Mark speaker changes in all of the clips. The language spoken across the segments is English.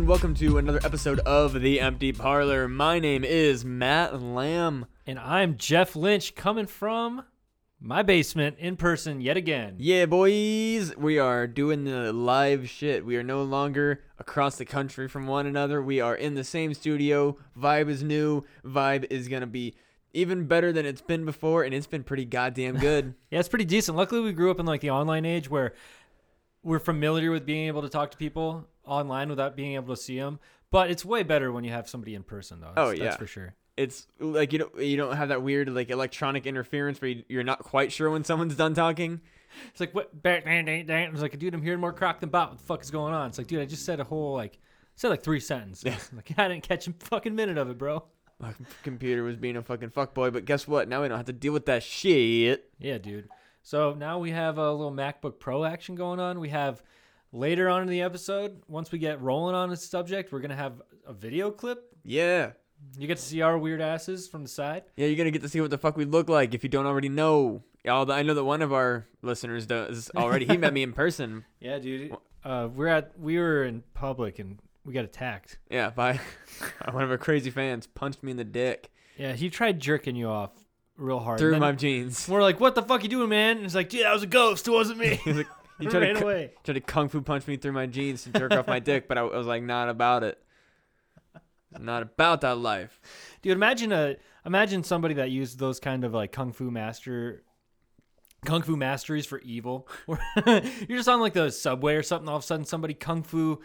Speaker 1: and welcome to another episode of The Empty Parlor. My name is Matt Lamb.
Speaker 2: And I'm Jeff Lynch coming from my basement in person yet again.
Speaker 1: Yeah, boys, we are doing the live shit. We are no longer across the country from one another. We are in the same studio. Vibe is new. Vibe is going to be even better than it's been before, and it's been pretty goddamn good.
Speaker 2: Yeah, it's pretty decent. Luckily, we grew up in like the online age where we're familiar with being able to talk to people online without being able to see them. But it's way better when you have somebody in person, though.
Speaker 1: Oh,
Speaker 2: That's-
Speaker 1: yeah.
Speaker 2: that's for sure.
Speaker 1: it's like you don't you don't have that weird like electronic interference where you, you're not quite sure when someone's done talking.
Speaker 2: It's like what? bang, dang, dang, dang. It's like, dude, I'm hearing more crock than bot. What the fuck is going on? It's like, dude, I just said a whole like said like three sentences.
Speaker 1: Yeah.
Speaker 2: Like I didn't catch a fucking minute of it, bro.
Speaker 1: My computer was being a fucking fuckboy, but guess what? Now we don't have to deal with that shit.
Speaker 2: Yeah, dude. So now we have a little MacBook Pro action going on. We have later on in the episode, once we get rolling on this subject, we're gonna have a video clip.
Speaker 1: Yeah.
Speaker 2: You get to see our weird asses from the side.
Speaker 1: Yeah, you're gonna get to see what the fuck we look like if you don't already know. Although I know that one of our listeners does already. He met me in person.
Speaker 2: Yeah, dude. Uh, we're at we were in public and we got attacked.
Speaker 1: Yeah, by one of our crazy fans punched me in the dick
Speaker 2: Yeah, he tried jerking you off real hard.
Speaker 1: through my jeans.
Speaker 2: We're like, what the fuck you doing, man? And it's like, dude, that was a ghost. It wasn't me.
Speaker 1: He was like, he
Speaker 2: We
Speaker 1: tried
Speaker 2: ran
Speaker 1: to,
Speaker 2: away.
Speaker 1: tried to kung fu punch me through my jeans to jerk off my dick, but I, I was like, not about it. Not about that life.
Speaker 2: Dude, imagine a imagine somebody that used those kind of like kung fu master kung fu masteries for evil. You're just on like the subway or something, all of a sudden somebody kung fu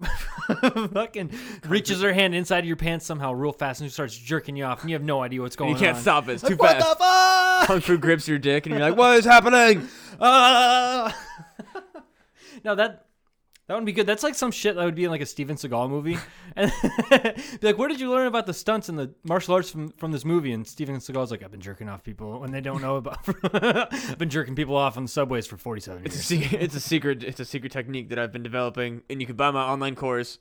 Speaker 2: fucking reaches their hand inside of your pants somehow real fast and starts jerking you off and you have no idea what's going on.
Speaker 1: you can't stop it. It's too
Speaker 2: Like, what
Speaker 1: fast.
Speaker 2: the fuck?
Speaker 1: Kung fu grips your dick, and you're like, what is happening?
Speaker 2: Ah! Now that that would be good. That's like some shit that would be in like a Steven Seagal movie. And be like, where did you learn about the stunts and the martial arts from, from this movie? And Steven Seagal's like, I've been jerking off people when they don't know about. I've been jerking people off on the subways for 47
Speaker 1: It's a,
Speaker 2: years.
Speaker 1: se- it's a secret. It's a secret technique that I've been developing, and you can buy my online course.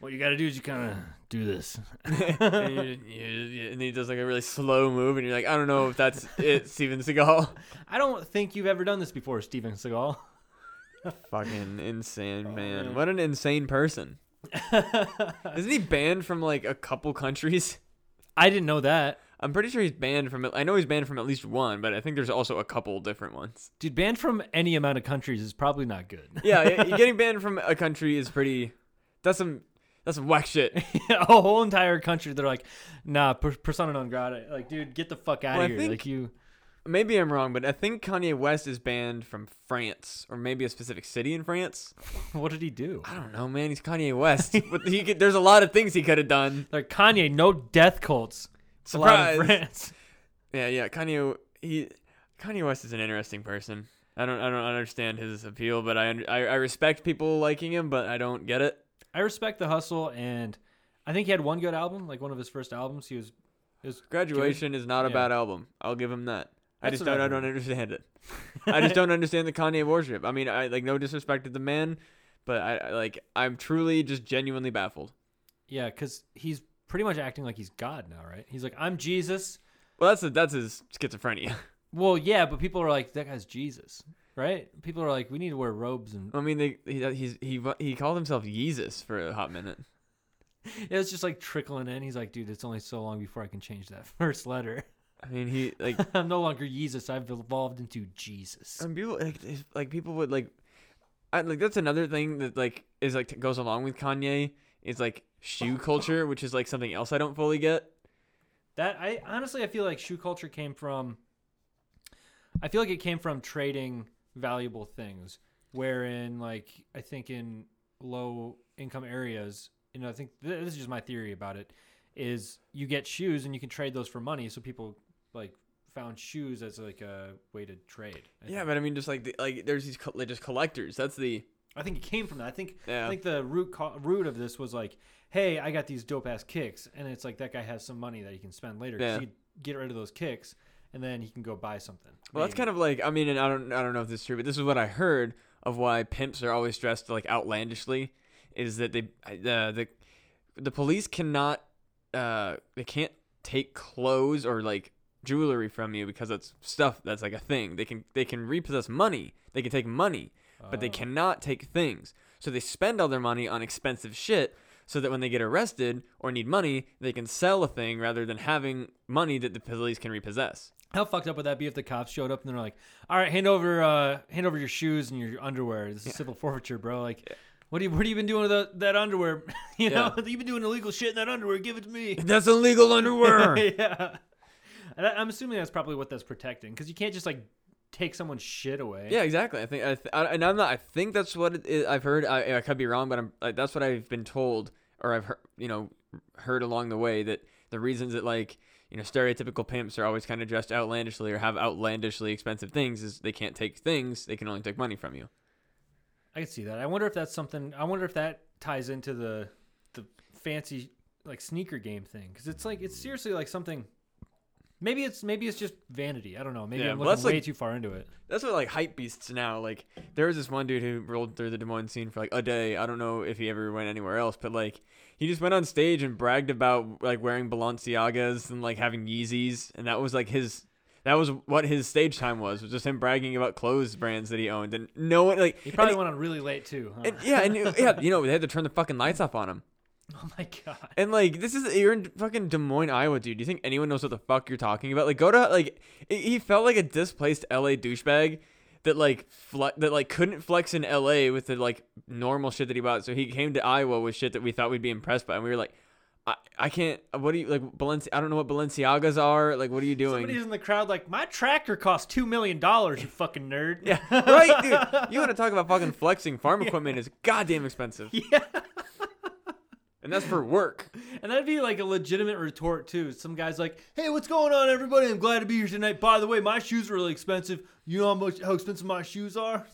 Speaker 2: What you got to do is you kind of do this.
Speaker 1: and, you, you, you- and then he does like a really slow move, and you're like, I don't know if that's it, Steven Seagal.
Speaker 2: I don't think you've ever done this before, Steven Seagal.
Speaker 1: Fucking insane, oh, man.
Speaker 2: man.
Speaker 1: What an insane person. Isn't he banned from like a couple countries?
Speaker 2: I didn't know that.
Speaker 1: I'm pretty sure he's banned from. I know he's banned from at least one, but I think there's also a couple different ones.
Speaker 2: Dude, banned from any amount of countries is probably not good.
Speaker 1: Yeah, getting banned from a country is pretty. That's some. That's some whack shit.
Speaker 2: a whole entire country they're like nah per- persona non grata like dude get the fuck out
Speaker 1: Well,
Speaker 2: of here like you
Speaker 1: Maybe I'm wrong, but I think Kanye West is banned from France, or maybe a specific city in France.
Speaker 2: what did he do
Speaker 1: I don't know, man. He's Kanye West. but he could, there's a lot of things he could have done.
Speaker 2: like kanye no death cults allowed in
Speaker 1: Surprise.
Speaker 2: france
Speaker 1: Yeah, yeah. Kanye, he, Kanye West is an interesting person. I don't, I don't understand his appeal, but I, I, I respect people liking him, but I don't get it.
Speaker 2: i respect the hustle and i think he had one good album like one of his first albums he was it was
Speaker 1: Graduation is not a
Speaker 2: Yeah.
Speaker 1: bad album. I'll give him that. I
Speaker 2: That's
Speaker 1: just don't,
Speaker 2: I
Speaker 1: I don't understand it. I just don't understand the Kanye worship. I mean, I like no disrespect to the man, but I, I like I'm truly just genuinely baffled.
Speaker 2: yeah because he's pretty much acting like he's god now right he's like i'm jesus
Speaker 1: Well, that's a, that's his schizophrenia.
Speaker 2: well yeah but people are like that guy's jesus right people are like we need to wear robes and
Speaker 1: I mean, they, he he's he he called himself Jesus for a hot minute.
Speaker 2: it was just like trickling in he's like dude it's only so long before i can change that first letter
Speaker 1: I mean, he like
Speaker 2: I'm no longer Jesus. I've evolved into Jesus.
Speaker 1: and people like like people would like, I like that's another thing that like is like goes along with Kanye is like shoe culture, which is like something else I don't fully get.
Speaker 2: That I honestly I feel like shoe culture came from. I feel like it came from trading valuable things, wherein like I think in low income areas, you know, I think this is just my theory about it, is you get shoes and you can trade those for money. So people like found shoes as like a way to trade. I
Speaker 1: Yeah,
Speaker 2: think.
Speaker 1: but I mean, just like the, like there's these co- like, just collectors. That's the
Speaker 2: I think it came from that. I think
Speaker 1: Yeah.
Speaker 2: I think the root co- root of this was like, hey, I got these dope ass kicks, and it's like that guy has some money that he can spend later.
Speaker 1: Yeah.
Speaker 2: he get rid of those kicks, and then he can go buy something.
Speaker 1: Well, that's kind of like I mean, and I don't I don't know if this is true, but this is what I heard of why pimps are always dressed like outlandishly, is that they uh, the the police cannot uh they can't take clothes or like jewelry from you because that's stuff that's like a thing. They can they can repossess money. They can take money, but they
Speaker 2: Oh.
Speaker 1: cannot take things. So they spend all their money on expensive shit so that when they get arrested or need money, they can sell a thing rather than having money that the police can repossess.
Speaker 2: How fucked up would that be if the cops showed up and they're like, "All right, hand over, uh, hand over your shoes and your underwear. This is civil forfeiture, bro. Like, what do you, what have you been doing with the, that underwear? you know, you've been doing illegal shit in that underwear. Give it to me.
Speaker 1: That's illegal underwear.
Speaker 2: yeah. And I, I'm assuming that's probably what that's protecting because you can't just like take someone's shit away.
Speaker 1: Yeah, exactly. I think, I th- I, and I'm not. I think that's what it is. I've heard. I, I could be wrong, but I'm. Like, that's what I've been told, or I've heard, you know, heard along the way that the reasons that like you know stereotypical pimps are always kind of dressed outlandishly or have outlandishly expensive things is they can't take things. They can only take money from you.
Speaker 2: I can see that. I wonder if that's something. I wonder if that ties into the the fancy like sneaker game thing because it's like it's seriously like something. Maybe it's maybe it's just vanity. I don't know. Maybe
Speaker 1: Yeah,
Speaker 2: I'm looking way
Speaker 1: like-
Speaker 2: too far into it.
Speaker 1: That's what like hype beasts now. Like there was this one dude who rolled through the Des Moines scene for like a day. I don't know if he ever went anywhere else, but like he just went on stage and bragged about like wearing Balenciagas and like having Yeezys, and that was like his. That was what his stage time was. Was just him bragging about clothes brands that he owned, and no one like.
Speaker 2: He probably went on really late too. Huh?
Speaker 1: and, yeah, and yeah, you know they had to turn the fucking lights off on him.
Speaker 2: oh my god.
Speaker 1: And like this is you're in fucking Des Moines, Iowa, dude. Do you think anyone knows what the fuck you're talking about? Like go to like he- he felt like a displaced LA douchebag that like fle- that like couldn't flex in LA with the like normal shit that he bought. So he came to Iowa with shit that we thought we'd be impressed by, and we were like, I, I can't. What do you like? Balenci- I don't know what Balenciagas are. Like what are you doing?
Speaker 2: Somebody's in the crowd like, my tractor cost two million dollars. You fucking nerd.
Speaker 1: yeah, right, dude. You want to talk about fucking flexing? Farm equipment is goddamn expensive,
Speaker 2: yeah.
Speaker 1: And that's for work.
Speaker 2: And that'd be like a legitimate retort too. Some guy's like, "Hey, what's going on, everybody? I'm glad to be here tonight. By the way, my shoes are really expensive. You know how much how expensive my shoes are?"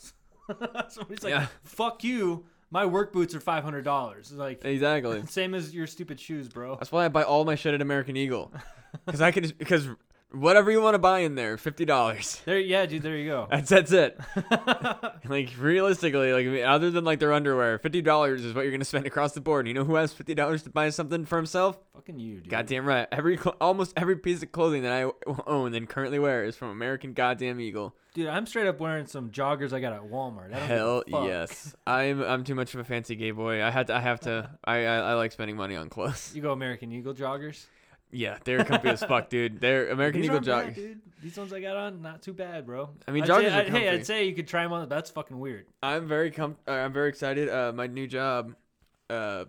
Speaker 2: Somebody's like,
Speaker 1: Yeah.
Speaker 2: "Fuck you. My work boots are five hundred dollars." Like,
Speaker 1: Exactly.
Speaker 2: same as your stupid shoes, bro.
Speaker 1: That's why I buy all my shit at American Eagle, because I can because whatever you want to buy in there, fifty dollars.
Speaker 2: There, yeah, dude. There you go.
Speaker 1: That's that's it. like realistically, like I mean, other than like their underwear, fifty dollars is what you're gonna spend across the board. You know who has fifty dollars to buy something for himself?
Speaker 2: Fucking you, dude.
Speaker 1: Goddamn right. Every almost every piece of clothing that I own and currently wear is from American Goddamn Eagle.
Speaker 2: Dude, I'm straight up wearing some joggers I got at Walmart. I don't give a
Speaker 1: Hell yes. I'm I'm too much of a fancy gay boy. I had to I have to I I, I like spending money on clothes.
Speaker 2: You go American Eagle joggers.
Speaker 1: Yeah, they're comfy as fuck, dude. They're American
Speaker 2: These
Speaker 1: Eagle
Speaker 2: aren't bad,
Speaker 1: joggers.
Speaker 2: dude. These ones I got on, not too bad, bro.
Speaker 1: I mean,
Speaker 2: I'd
Speaker 1: joggers
Speaker 2: say,
Speaker 1: are
Speaker 2: I'd- Hey. I'd say you could try them on. That's fucking weird.
Speaker 1: I'm very com- uh, I'm very excited. Uh, my new job, uh,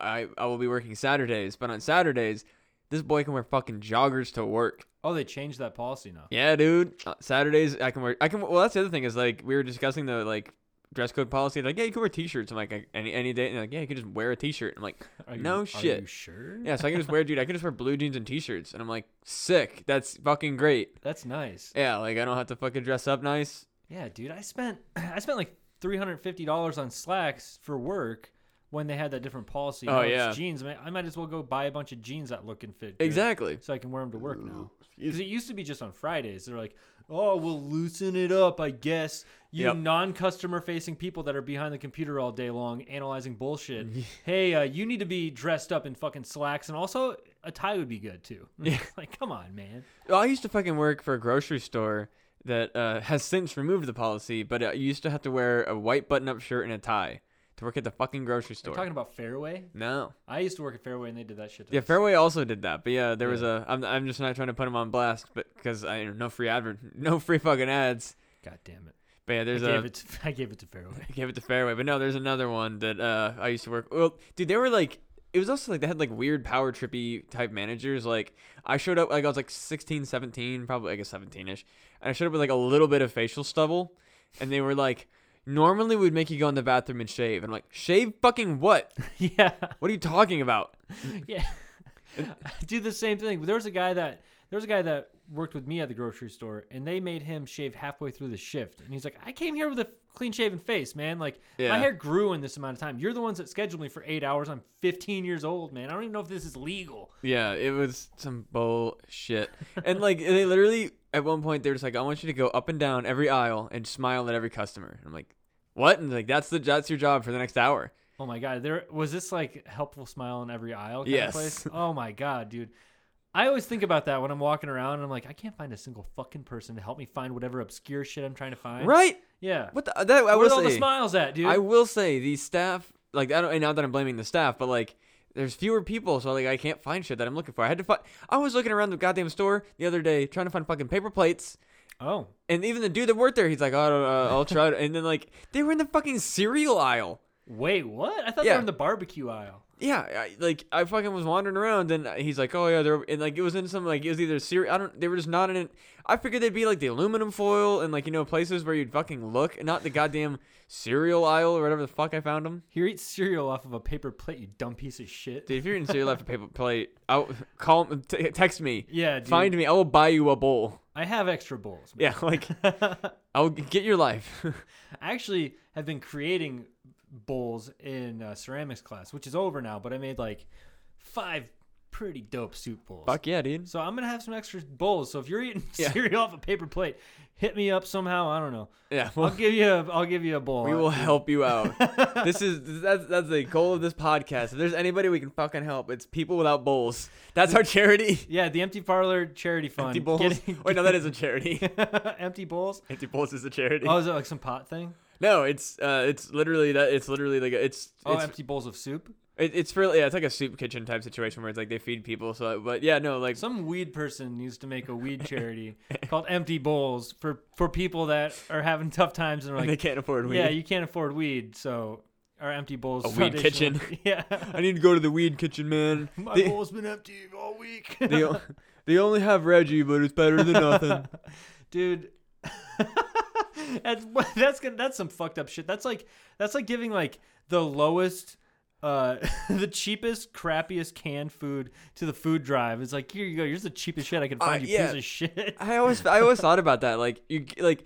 Speaker 1: I I will be working Saturdays, but on Saturdays, this boy can wear fucking joggers to work.
Speaker 2: Oh, they changed that policy now.
Speaker 1: Yeah, dude. Uh, Saturdays I can wear. I can. Well, that's the other thing is like we were discussing the like dress code policy. They're Like, yeah, you can wear t-shirts. I'm like any any day. And they're like, yeah, you can just wear a t-shirt. I'm like,
Speaker 2: Are you,
Speaker 1: No
Speaker 2: Are
Speaker 1: shit.
Speaker 2: you sure?
Speaker 1: yeah, so I can just wear, dude. I can just wear blue jeans and t-shirts, and I'm like, sick. That's fucking great.
Speaker 2: That's nice.
Speaker 1: Yeah, like I don't have to fucking dress up nice.
Speaker 2: Yeah, dude. I spent I spent like three hundred fifty dollars on slacks for work when they had that different policy.
Speaker 1: Oh,
Speaker 2: Now it's
Speaker 1: yeah.
Speaker 2: jeans. I might, I might as well go buy a bunch of jeans that look and fit. good,
Speaker 1: Exactly.
Speaker 2: So I can wear them to work now. Because it used to be just on Fridays. They're like, oh, we'll loosen it up, I guess. You
Speaker 1: Yep.
Speaker 2: non-customer facing people that are behind the computer all day long analyzing bullshit. hey, uh, you need to be dressed up in fucking slacks, and also a tie would be good too. Like, come on, man.
Speaker 1: Well, I used to fucking work for a grocery store that uh, has since removed the policy, but uh, you used to have to wear a white button-up shirt and a tie to work at the fucking grocery store.
Speaker 2: you talking about Fairway?
Speaker 1: no.
Speaker 2: I used to work at Fairway, and they did that shit.
Speaker 1: Yeah,
Speaker 2: us.
Speaker 1: Fairway also did that, but yeah, there was a. I'm, I'm just not trying to put them on blast, but because I no free advert, no free fucking ads.
Speaker 2: God damn it.
Speaker 1: But yeah, there's
Speaker 2: I
Speaker 1: a.
Speaker 2: gave, it to, I gave it to Fairway.
Speaker 1: I gave it to Fairway, but no, there's another one that uh I used to work. Well, dude, they were like. It was also like they had like weird power trippy type managers. Like I showed up like I was like 16, 17, probably like a 17ish, and I showed up with like a little bit of facial stubble, and they were like, normally we'd make you go in the bathroom and shave. And I'm like, shave fucking what?
Speaker 2: yeah.
Speaker 1: What are you talking about?
Speaker 2: Yeah. I do the same thing. There was a guy that there was a guy that worked with me at the grocery store and they made him shave halfway through the shift. And he's like, I came here with a clean shaven face, man. Like
Speaker 1: Yeah.
Speaker 2: my hair grew in this amount of time. You're the ones that scheduled me for eight hours. I'm 15 years old, man. I don't even know if this is legal.
Speaker 1: Yeah, it was some bullshit. and like they literally at one point they were just like, I want you to go up and down every aisle and smile at every customer. I'm like, what? And like that's the that's your job for the next hour.
Speaker 2: Oh my god, there was this like helpful smile in every aisle kind
Speaker 1: Yes.
Speaker 2: of place. Oh my god, dude. I always think about that when I'm walking around and I'm like, I can't find a single fucking person to help me find whatever obscure shit I'm trying to find.
Speaker 1: Right?
Speaker 2: Yeah.
Speaker 1: What the, that I
Speaker 2: Where's
Speaker 1: will
Speaker 2: all the smiles at, dude?
Speaker 1: I will say the staff, like I don't, and not that I'm blaming the staff, but like there's fewer people, so like I can't find shit that I'm looking for. I had to find. I was looking around the goddamn store the other day trying to find fucking paper plates,
Speaker 2: oh.
Speaker 1: and even the dude that worked there, he's like, oh, uh, I'll try. And then like they were in the fucking cereal aisle.
Speaker 2: Wait, what? I thought they were in the barbecue aisle.
Speaker 1: Yeah, I, like I fucking was wandering around, and he's like, "Oh yeah, they're," and like it was in some like it was either cereal. I don't. They were just not in it. I figured they'd be like the aluminum foil and like you know places where you'd fucking look, not the goddamn cereal aisle or whatever the fuck I found them.
Speaker 2: Here, eat cereal off of a paper plate, you dumb piece of shit.
Speaker 1: Dude, if you're in cereal off a paper plate, I'll call, t- text me,
Speaker 2: Yeah, dude.
Speaker 1: find me. I will buy you a bowl.
Speaker 2: I have extra bowls.
Speaker 1: Yeah, like I'll get your life.
Speaker 2: I actually have been creating bowls in uh, ceramics class, which is over now, but I made like five pretty dope soup bowls.
Speaker 1: Fuck yeah, dude.
Speaker 2: So I'm gonna have some extra bowls. So if you're eating
Speaker 1: Yeah.
Speaker 2: cereal off a paper plate, hit me up somehow. I don't know.
Speaker 1: Yeah,
Speaker 2: I'll give you a I'll give you a bowl.
Speaker 1: we will help you out. this is that's that's the goal of this podcast. If there's anybody we can fucking help, it's people without bowls. That's our charity.
Speaker 2: Yeah, the Empty Parlor Charity Fund.
Speaker 1: Empty bowls. Wait, no, that is a charity.
Speaker 2: empty bowls.
Speaker 1: Empty bowls is a charity.
Speaker 2: Oh, is it like some pot thing?
Speaker 1: No, it's uh, it's literally that. It's literally like a, it's
Speaker 2: Oh,
Speaker 1: it's
Speaker 2: empty bowls of soup.
Speaker 1: it, it's really yeah, it's like a soup kitchen type situation where it's like they feed people. So, but yeah, no, like
Speaker 2: Some weed person needs to make a weed charity called Empty Bowls for for people that are having tough times and are
Speaker 1: they can't afford weed.
Speaker 2: yeah, you can't afford weed, so our Empty Bowls
Speaker 1: A weed
Speaker 2: Foundation-
Speaker 1: kitchen.
Speaker 2: Yeah,
Speaker 1: I need to go to the weed kitchen, man.
Speaker 2: my
Speaker 1: They,
Speaker 2: bowl's been empty all week,
Speaker 1: they, o- they only have Reggie, but it's better than nothing.
Speaker 2: dude. That's that's gonna, that's some fucked up shit. That's like that's like giving like the lowest. Uh, the cheapest, crappiest canned food to the food drive. It's like here you go. Here's the cheapest shit I can
Speaker 1: Uh,
Speaker 2: find. you
Speaker 1: yeah.
Speaker 2: piece of shit.
Speaker 1: I always I always thought about that. Like you like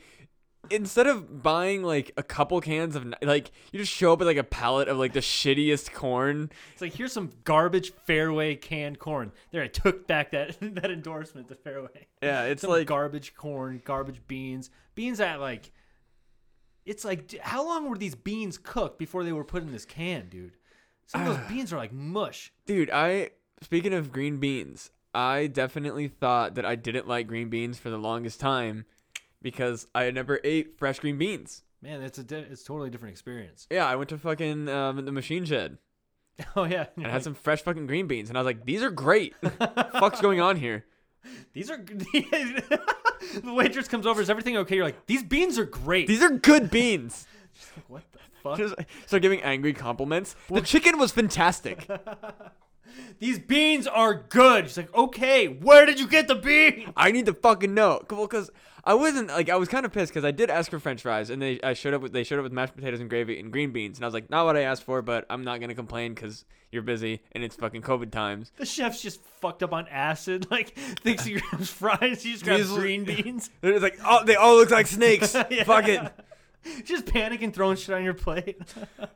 Speaker 1: instead of buying like a couple cans of like you just show up with like a pallet of like the shittiest corn.
Speaker 2: It's like here's some garbage Fairway canned corn. There, I took back that that endorsement to Fairway.
Speaker 1: Yeah, it's
Speaker 2: Some
Speaker 1: like
Speaker 2: garbage corn, garbage beans, beans that like. It's like, how long were these beans cooked before they were put in this can, dude? Some of those beans are like mush.
Speaker 1: Dude, I speaking of green beans, I definitely thought that I didn't like green beans for the longest time because I never ate fresh green beans.
Speaker 2: Man, it's a di- it's totally different experience.
Speaker 1: Yeah, I went to fucking um, the machine shed
Speaker 2: Oh yeah,
Speaker 1: and I had some fresh fucking green beans, and I was like, "These are great. Fuck's going on here?"
Speaker 2: these are. the waitress comes over. Is everything okay? You're like, these beans are great.
Speaker 1: These are good beans.
Speaker 2: what the fuck?
Speaker 1: Just start giving angry compliments. The chicken was fantastic.
Speaker 2: These beans are good. She's like, okay, where did you get the beans?
Speaker 1: I need to fucking know. Well, because I wasn't like I was kind of pissed because I did ask for French fries and they I showed up with they showed up with mashed potatoes and gravy and green beans and I was like not what I asked for but I'm not gonna complain because you're busy and it's fucking COVID times.
Speaker 2: The chef's just fucked up on acid. Like thinks he grabs fries, he just grabs green beans.
Speaker 1: It's like oh they all look like snakes.
Speaker 2: Yeah.
Speaker 1: Fuck it.
Speaker 2: Just panicking, throwing shit on your plate.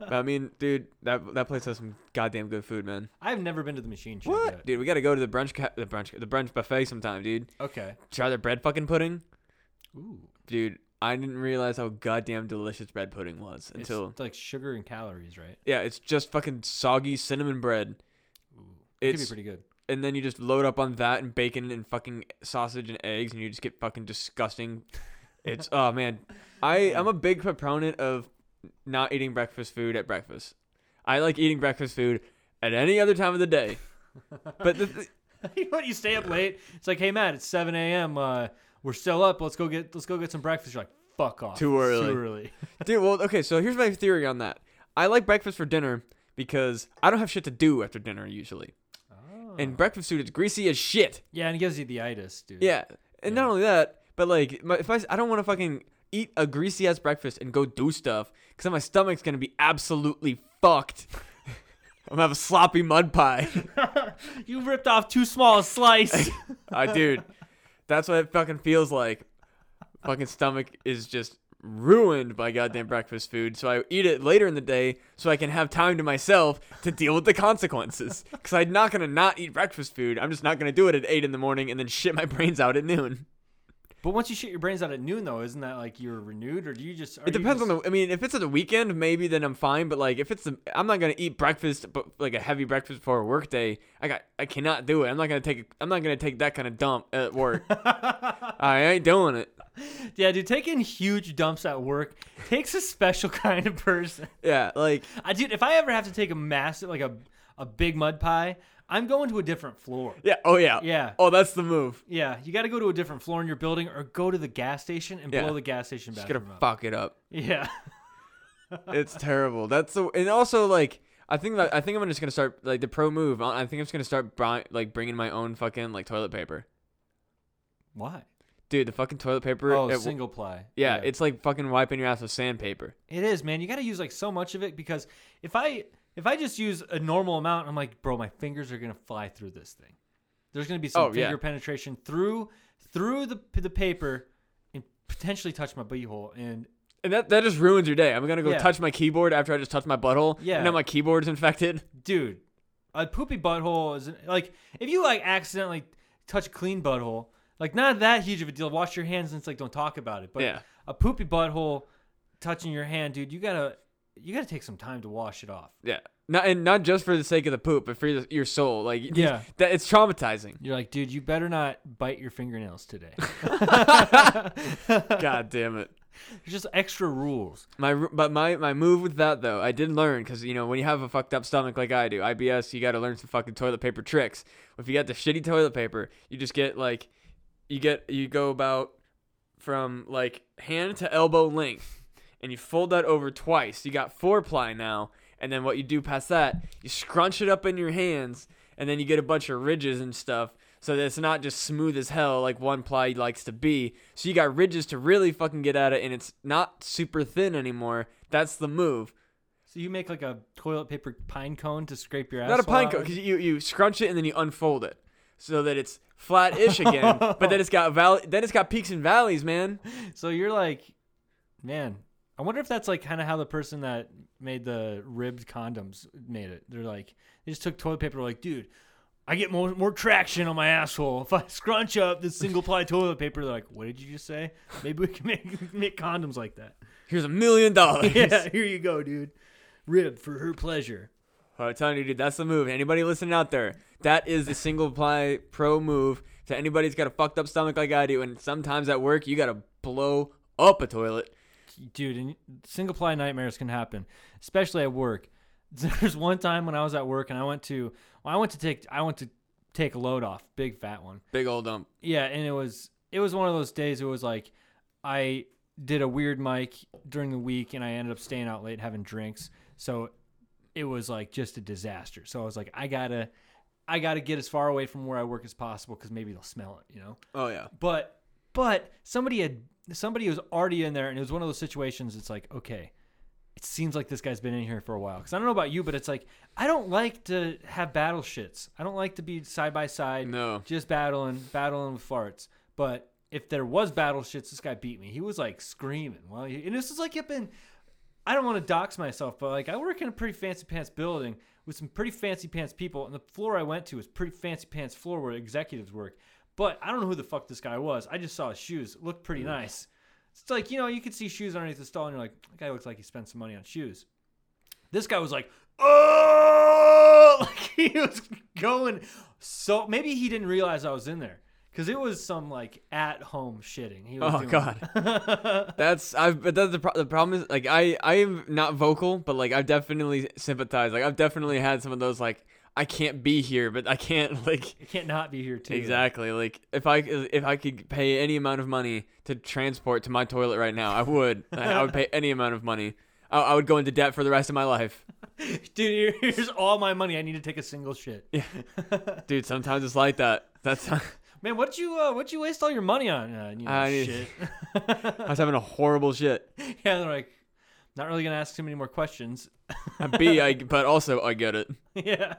Speaker 1: I mean, dude, that that place has some goddamn good food, man.
Speaker 2: I've never been to the machine shop
Speaker 1: What,
Speaker 2: yet.
Speaker 1: dude? We gotta go to the brunch ca- the brunch the brunch buffet sometime, dude.
Speaker 2: Okay.
Speaker 1: Try their bread fucking pudding,
Speaker 2: Ooh.
Speaker 1: dude. I didn't realize how goddamn delicious bread pudding was
Speaker 2: It's,
Speaker 1: until
Speaker 2: it's like sugar and calories, right?
Speaker 1: yeah, it's just fucking soggy cinnamon bread.
Speaker 2: Ooh. It could be
Speaker 1: It's
Speaker 2: pretty good.
Speaker 1: and then you just load up on that and bacon and fucking sausage and eggs and you just get fucking disgusting. It's oh man, I I'm a big proponent of not eating breakfast food at breakfast. I like eating breakfast food at any other time of the day. But the, th-
Speaker 2: you know what? You stay up late. It's like, hey Matt, it's seven a.m. Uh, we're still up. Let's go get let's go get some breakfast. You're like, fuck off.
Speaker 1: Too early.
Speaker 2: Too early.
Speaker 1: dude, well, okay, so here's my theory on that. I like breakfast for dinner because I don't have shit to do after dinner usually,
Speaker 2: Oh.
Speaker 1: and breakfast food is greasy as shit.
Speaker 2: yeah, and it gives you the itis, dude.
Speaker 1: Yeah, and not only that, but like, my, if I, s- I don't want to fucking eat a greasy ass breakfast and go do stuff because my stomach's gonna be absolutely fucked. I'm gonna have a sloppy mud pie.
Speaker 2: you ripped off too small a slice.
Speaker 1: I dude, that's what it fucking feels like. Fucking stomach is just ruined by goddamn breakfast food. So I eat it later in the day so I can have time to myself to deal with the consequences. Because I'm not gonna not eat breakfast food. I'm just not gonna do it at eight in the morning and then shit my brains out at noon.
Speaker 2: But once you shit your brains out at noon, though, isn't that like you're renewed, or do you just?
Speaker 1: It depends on the. I mean, if it's at the weekend, maybe then I'm fine. But like, if it's the, I'm not gonna eat breakfast, but like a heavy breakfast before a work day. I got, I cannot do it. I'm not gonna take. I'm not gonna take that kind of dump at work. I ain't doing it.
Speaker 2: yeah, dude, taking huge dumps at work takes a special kind of person.
Speaker 1: Yeah, like
Speaker 2: I dude, if I ever have to take a massive like a a big mud pie, I'm going to a different floor.
Speaker 1: yeah, oh yeah,
Speaker 2: Yeah.
Speaker 1: Oh, that's the move.
Speaker 2: Yeah, you got to go to a different floor in your building or go to the gas station and
Speaker 1: Yeah.
Speaker 2: blow the gas station
Speaker 1: Just
Speaker 2: bathroom
Speaker 1: gonna
Speaker 2: up.
Speaker 1: fuck it up.
Speaker 2: Yeah.
Speaker 1: It's terrible. That's the and also like I think that I think I'm just gonna start like the pro move. I I think I'm just gonna start like bringing my own fucking like toilet paper.
Speaker 2: Why?
Speaker 1: Dude, the fucking toilet paper.
Speaker 2: Oh,
Speaker 1: it-
Speaker 2: single ply.
Speaker 1: yeah, it's like fucking wiping your ass with sandpaper.
Speaker 2: It is, man. You got to use like so much of it because if I if I just use a normal amount, I'm like, bro, my fingers are gonna fly through this thing. There's gonna be some
Speaker 1: Oh, yeah.
Speaker 2: finger penetration through through the the paper and potentially touch my butthole. And
Speaker 1: And that, that just ruins your day. I'm gonna go
Speaker 2: Yeah.
Speaker 1: touch my keyboard after I just touched my butthole.
Speaker 2: Yeah.
Speaker 1: And now my keyboard's infected.
Speaker 2: dude, a poopy butthole is like if you like accidentally touch a clean butthole, like not that huge of a deal. Wash your hands and it's like don't talk about it. But
Speaker 1: Yeah.
Speaker 2: a poopy butthole touching your hand, dude, you gotta you gotta take some time to wash it off.
Speaker 1: Yeah. Not and not just for the sake of the poop, but for your, your soul. Like
Speaker 2: Yeah.
Speaker 1: that it's traumatizing.
Speaker 2: You're like, dude, you better not bite your fingernails today.
Speaker 1: God damn it.
Speaker 2: There's just extra rules.
Speaker 1: My but my my move with that though, I did learn because you know when you have a fucked up stomach like I do, IBS, you got to learn some fucking toilet paper tricks. If you got the shitty toilet paper, you just get like, you get you go about from like hand to elbow length, and you fold that over twice. You got four ply now, and then what you do past that, you scrunch it up in your hands, and then you get a bunch of ridges and stuff. So that it's not just smooth as hell like one ply likes to be. So you got ridges to really fucking get at it, and it's not super thin anymore. That's the move.
Speaker 2: So you make like a toilet paper pine cone to scrape your ass.
Speaker 1: Not a pine cone, because you, you scrunch it and then you unfold it so that it's flat-ish again. but then it's got val- then it's got peaks and valleys, man.
Speaker 2: So you're like, man, I wonder if that's like kind of how the person that made the ribbed condoms made it. They're like, they just took toilet paper. Like, dude, I get more more traction on my asshole if I scrunch up this single ply toilet paper. They're like, what did you just say? Maybe we can make make condoms like that.
Speaker 1: Here's a million dollars.
Speaker 2: yeah, here you go, dude. Rib for her pleasure.
Speaker 1: I'm telling you, dude, that's the move. Anybody listening out there, that is the single ply pro move. To anybody who's got a fucked up stomach like I do, and sometimes at work you gotta blow up a toilet.
Speaker 2: Dude, and single ply nightmares can happen, especially at work. There's one time when I was at work and I went to, well, I went to take, I went to take a load off, big fat one.
Speaker 1: Big old dump.
Speaker 2: Yeah, and it was, it was one of those days. It was like, I did a weird mic during the week and I ended up staying out late having drinks, so it was like just a disaster. So I was like, I gotta, I gotta get as far away from where I work as possible because maybe they'll smell it, you know.
Speaker 1: Oh yeah.
Speaker 2: But but somebody had somebody was already in there, and it was one of those situations. It's like okay, it seems like this guy's been in here for a while. Because I don't know about you, but it's like I don't like to have battle shits. I don't like to be side by side,
Speaker 1: No.
Speaker 2: just battling, battling with farts. But if there was battle shits, this guy beat me. He was like screaming. Well, he, and this is like up in. I don't want to dox myself, but like I work in a pretty fancy pants building with some pretty fancy pants people, and the floor I went to was pretty fancy pants floor where executives work. But I don't know who the fuck this guy was. I just saw his shoes. It looked pretty mm. nice. It's like, you know, you could see shoes underneath the stall and you're like, that guy looks like he spent some money on shoes. This guy was like, oh, like he was going so maybe he didn't realize I was in there. Cause it was some like at home shitting. He was
Speaker 1: Oh,
Speaker 2: doing.
Speaker 1: God. That's I've but that's the pro- the problem is like I I am not vocal, but like I've definitely sympathized. Like I've definitely had some of those like I can't be here, but I can't like
Speaker 2: You can't not be here too.
Speaker 1: exactly like if I if I could pay any amount of money to transport to my toilet right now, I would. I, I would pay any amount of money. I, I would go into debt for the rest of my life,
Speaker 2: Dude, here's all my money. I need to take a single shit. Yeah.
Speaker 1: dude. Sometimes it's like that. That's
Speaker 2: Man, what'd you uh, what'd you waste all your money on? Uh, you know,
Speaker 1: I
Speaker 2: shit.
Speaker 1: I was having a horrible shit.
Speaker 2: yeah, they're like, not really gonna ask too many more questions.
Speaker 1: B, I but also I get it.
Speaker 2: yeah.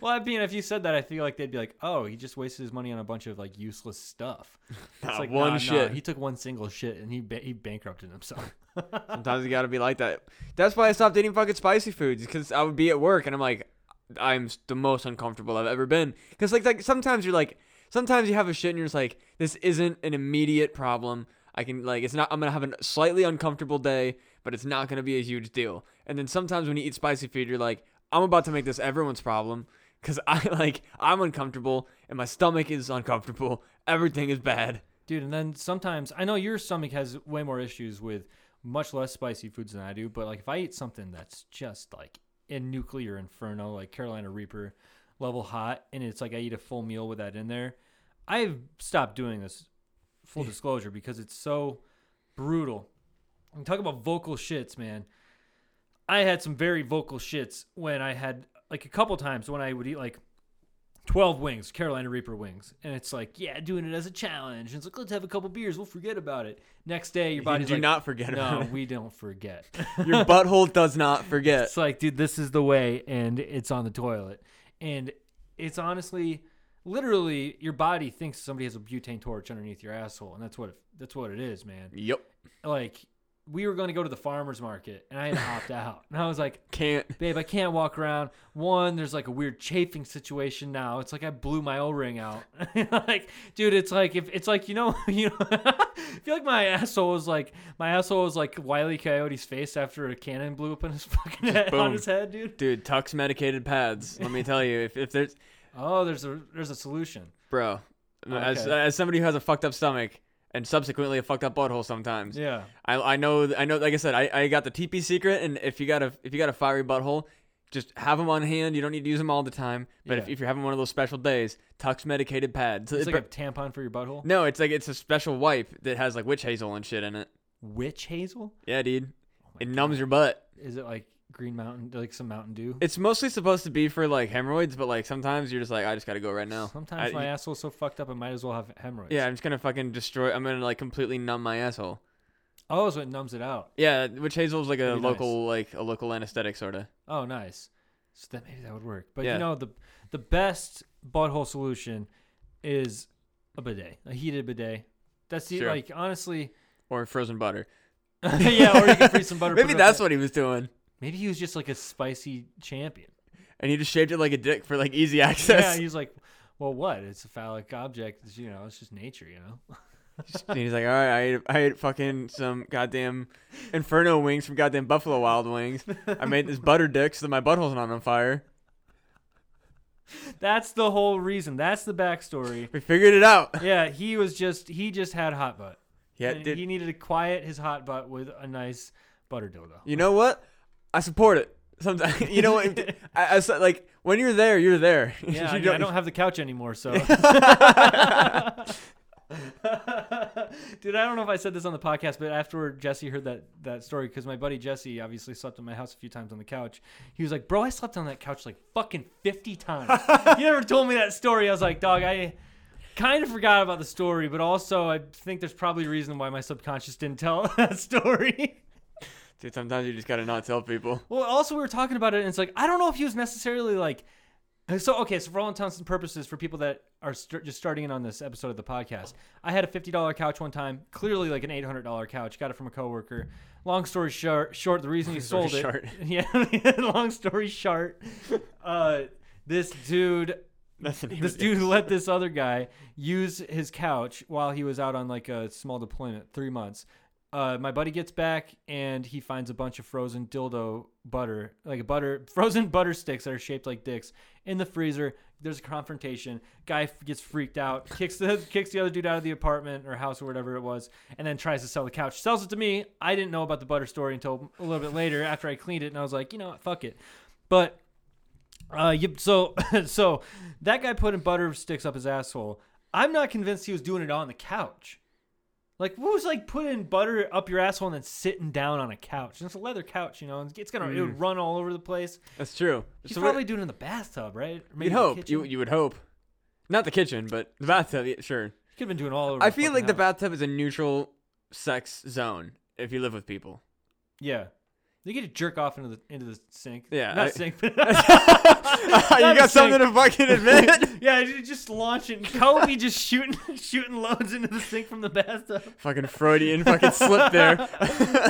Speaker 2: Well, I mean, if you said that, I feel like they'd be like, "Oh, he just wasted his money on a bunch of like useless stuff."
Speaker 1: Not
Speaker 2: like
Speaker 1: one
Speaker 2: nah, nah,
Speaker 1: shit.
Speaker 2: he took one single shit and he ba- he bankrupted himself.
Speaker 1: Sometimes you gotta be like that. That's why I stopped eating fucking spicy foods because I would be at work and I'm like, I'm the most uncomfortable I've ever been. Because like, like sometimes you're like, sometimes you have a shit and you're just like, this isn't an immediate problem. I can like, it's not. I'm gonna have a slightly uncomfortable day, but it's not gonna be a huge deal. And then sometimes when you eat spicy food, you're like, I'm about to make this everyone's problem because I like I'm uncomfortable and my stomach is uncomfortable. Everything is bad.
Speaker 2: dude. And then sometimes I know your stomach has way more issues with much less spicy foods than I do, but like if I eat something that's just like in nuclear inferno, like Carolina Reaper level hot, and it's like I eat a full meal with that in there, I've stopped doing this. Full disclosure, because it's so brutal. And talk about vocal shits, man. I had some very vocal shits when I had like a couple times when I would eat like 12 wings, Carolina Reaper wings. And it's like, yeah, doing it as a challenge. And it's like, let's have a couple beers. We'll forget about it. Next day, your body's
Speaker 1: do
Speaker 2: like,
Speaker 1: not forget
Speaker 2: no,
Speaker 1: about it.
Speaker 2: we don't forget.
Speaker 1: Your butthole does not forget.
Speaker 2: it's like, dude, this is the way. And it's on the toilet. And it's honestly, literally, your body thinks somebody has a butane torch underneath your asshole. And that's what it, that's what it is, man.
Speaker 1: Yep.
Speaker 2: Like, we were going to go to the farmer's market and I had to opt out. And I was like,
Speaker 1: Can't.
Speaker 2: babe, I can't walk around. One, there's like a weird chafing situation now. It's like I blew my O ring out. like, dude, it's like if it's like you know, you know, I feel like my asshole was like my asshole was like Wiley Coyote's face after a cannon blew up in his fucking head, on his head, dude.
Speaker 1: Dude, Tucks medicated pads. Let me tell you, if, if there's,
Speaker 2: Oh, there's a there's a solution.
Speaker 1: bro, as,
Speaker 2: Okay.
Speaker 1: as somebody who has a fucked up stomach and subsequently a fucked up butthole sometimes,
Speaker 2: Yeah.
Speaker 1: I, I know I know like I said I, I got the TP secret and if you got a if you got a fiery butthole just have them on hand you don't need to use them all the time but if,
Speaker 2: Yeah.
Speaker 1: if you're having one of those special days Tucks medicated pads So
Speaker 2: It's
Speaker 1: It-
Speaker 2: like a tampon for your butthole.
Speaker 1: no it's like it's a special wipe that has like witch hazel and shit in it
Speaker 2: Witch hazel?
Speaker 1: yeah dude
Speaker 2: Oh
Speaker 1: it numbs your butt
Speaker 2: Is it like Green Mountain, like some Mountain Dew?
Speaker 1: it's mostly supposed to be for like hemorrhoids but like sometimes you're just like I just gotta go right now
Speaker 2: Sometimes
Speaker 1: I-
Speaker 2: my asshole's so fucked up, I might as well have hemorrhoids.
Speaker 1: yeah I'm just gonna fucking destroy I'm gonna like completely numb my asshole
Speaker 2: Oh, so it numbs it out.
Speaker 1: yeah witch hazel's like a
Speaker 2: Pretty
Speaker 1: local like a local anesthetic sort of
Speaker 2: Oh, nice. So that maybe that would work. But
Speaker 1: Yeah.
Speaker 2: you know the the best butthole solution is a bidet, a heated bidet. That's the
Speaker 1: Sure.
Speaker 2: like honestly.
Speaker 1: or frozen butter
Speaker 2: yeah, or you can freeze some butter.
Speaker 1: maybe
Speaker 2: put it up
Speaker 1: that's what he was doing
Speaker 2: Maybe he was just like a spicy champion.
Speaker 1: and he just shaped it like a dick for like easy access.
Speaker 2: Yeah, he's like, well, what? It's a phallic object. It's, you know, it's just nature. You know.
Speaker 1: and he's like, all right, I ate, I ate fucking some goddamn Inferno wings from goddamn Buffalo Wild Wings. I made this butter dick so that my butthole's not on fire.
Speaker 2: That's the whole reason. That's the backstory.
Speaker 1: We figured it out.
Speaker 2: Yeah, he was just he just had hot butt.
Speaker 1: Yeah,
Speaker 2: he needed to quiet his hot butt with a nice butter dildo.
Speaker 1: You know what? I support it. Sometimes you know what? I, I s- like when you're there, you're there.
Speaker 2: Yeah,
Speaker 1: You
Speaker 2: I, mean, I don't have the couch anymore, so. Dude, I don't know if I said this on the podcast, but afterward, Jesse heard that that story because my buddy Jesse obviously slept in my house a few times on the couch. He was like, "Bro, I slept on that couch like fucking fifty times." he never told me that story. I was like, "Dog, I kind of forgot about the story, but also I think there's probably a reason why my subconscious didn't tell that story."
Speaker 1: Dude, sometimes you just gotta not tell people.
Speaker 2: Well, also we were talking about it, and it's like I don't know if he was necessarily like. So okay, so for all intents and purposes, for people that are st- just starting in on this episode of the podcast, I had a fifty dollar couch one time, clearly like an eight hundred dollar couch. Got it from a coworker. Long story short, short the reason he sold
Speaker 1: story
Speaker 2: it.
Speaker 1: short.
Speaker 2: Yeah, long story short, uh, this dude
Speaker 1: That's the name
Speaker 2: this dude let this other guy use his couch while he was out on like a small deployment, three months. Uh, my buddy gets back and he finds a bunch of frozen dildo butter, like a butter, frozen butter sticks that are shaped like dicks in the freezer. There's a confrontation. Guy gets freaked out, kicks the kicks the other dude out of the apartment or house or whatever it was, and then tries to sell the couch. Sells it to me. I didn't know about the butter story until a little bit later after I cleaned it, and I was like, you know what, fuck it. But uh, yep. So, so that guy putting butter sticks up his asshole. I'm not convinced he was doing it on the couch. Like, who's like putting butter up your asshole and then sitting down on a couch? And it's a leather couch, you know. and It's gonna it would mm. run all over the place.
Speaker 1: That's true.
Speaker 2: He's
Speaker 1: So what-
Speaker 2: probably doing it in the bathtub, right? Or maybe
Speaker 1: you'd
Speaker 2: the
Speaker 1: hope.
Speaker 2: kitchen.
Speaker 1: You you would hope. Not the kitchen, but the bathtub. Yeah, sure.
Speaker 2: He could have been doing all over.
Speaker 1: I feel like the
Speaker 2: house.
Speaker 1: bathtub is a neutral sex zone if you live with people.
Speaker 2: Yeah. They get to jerk off into the into the sink.
Speaker 1: Yeah,
Speaker 2: Not
Speaker 1: I-
Speaker 2: sink. but-
Speaker 1: you got something to fucking admit?
Speaker 2: yeah, you just launch it. Kobe just shooting shooting loads into the sink from the bathtub.
Speaker 1: fucking Freudian fucking slip there.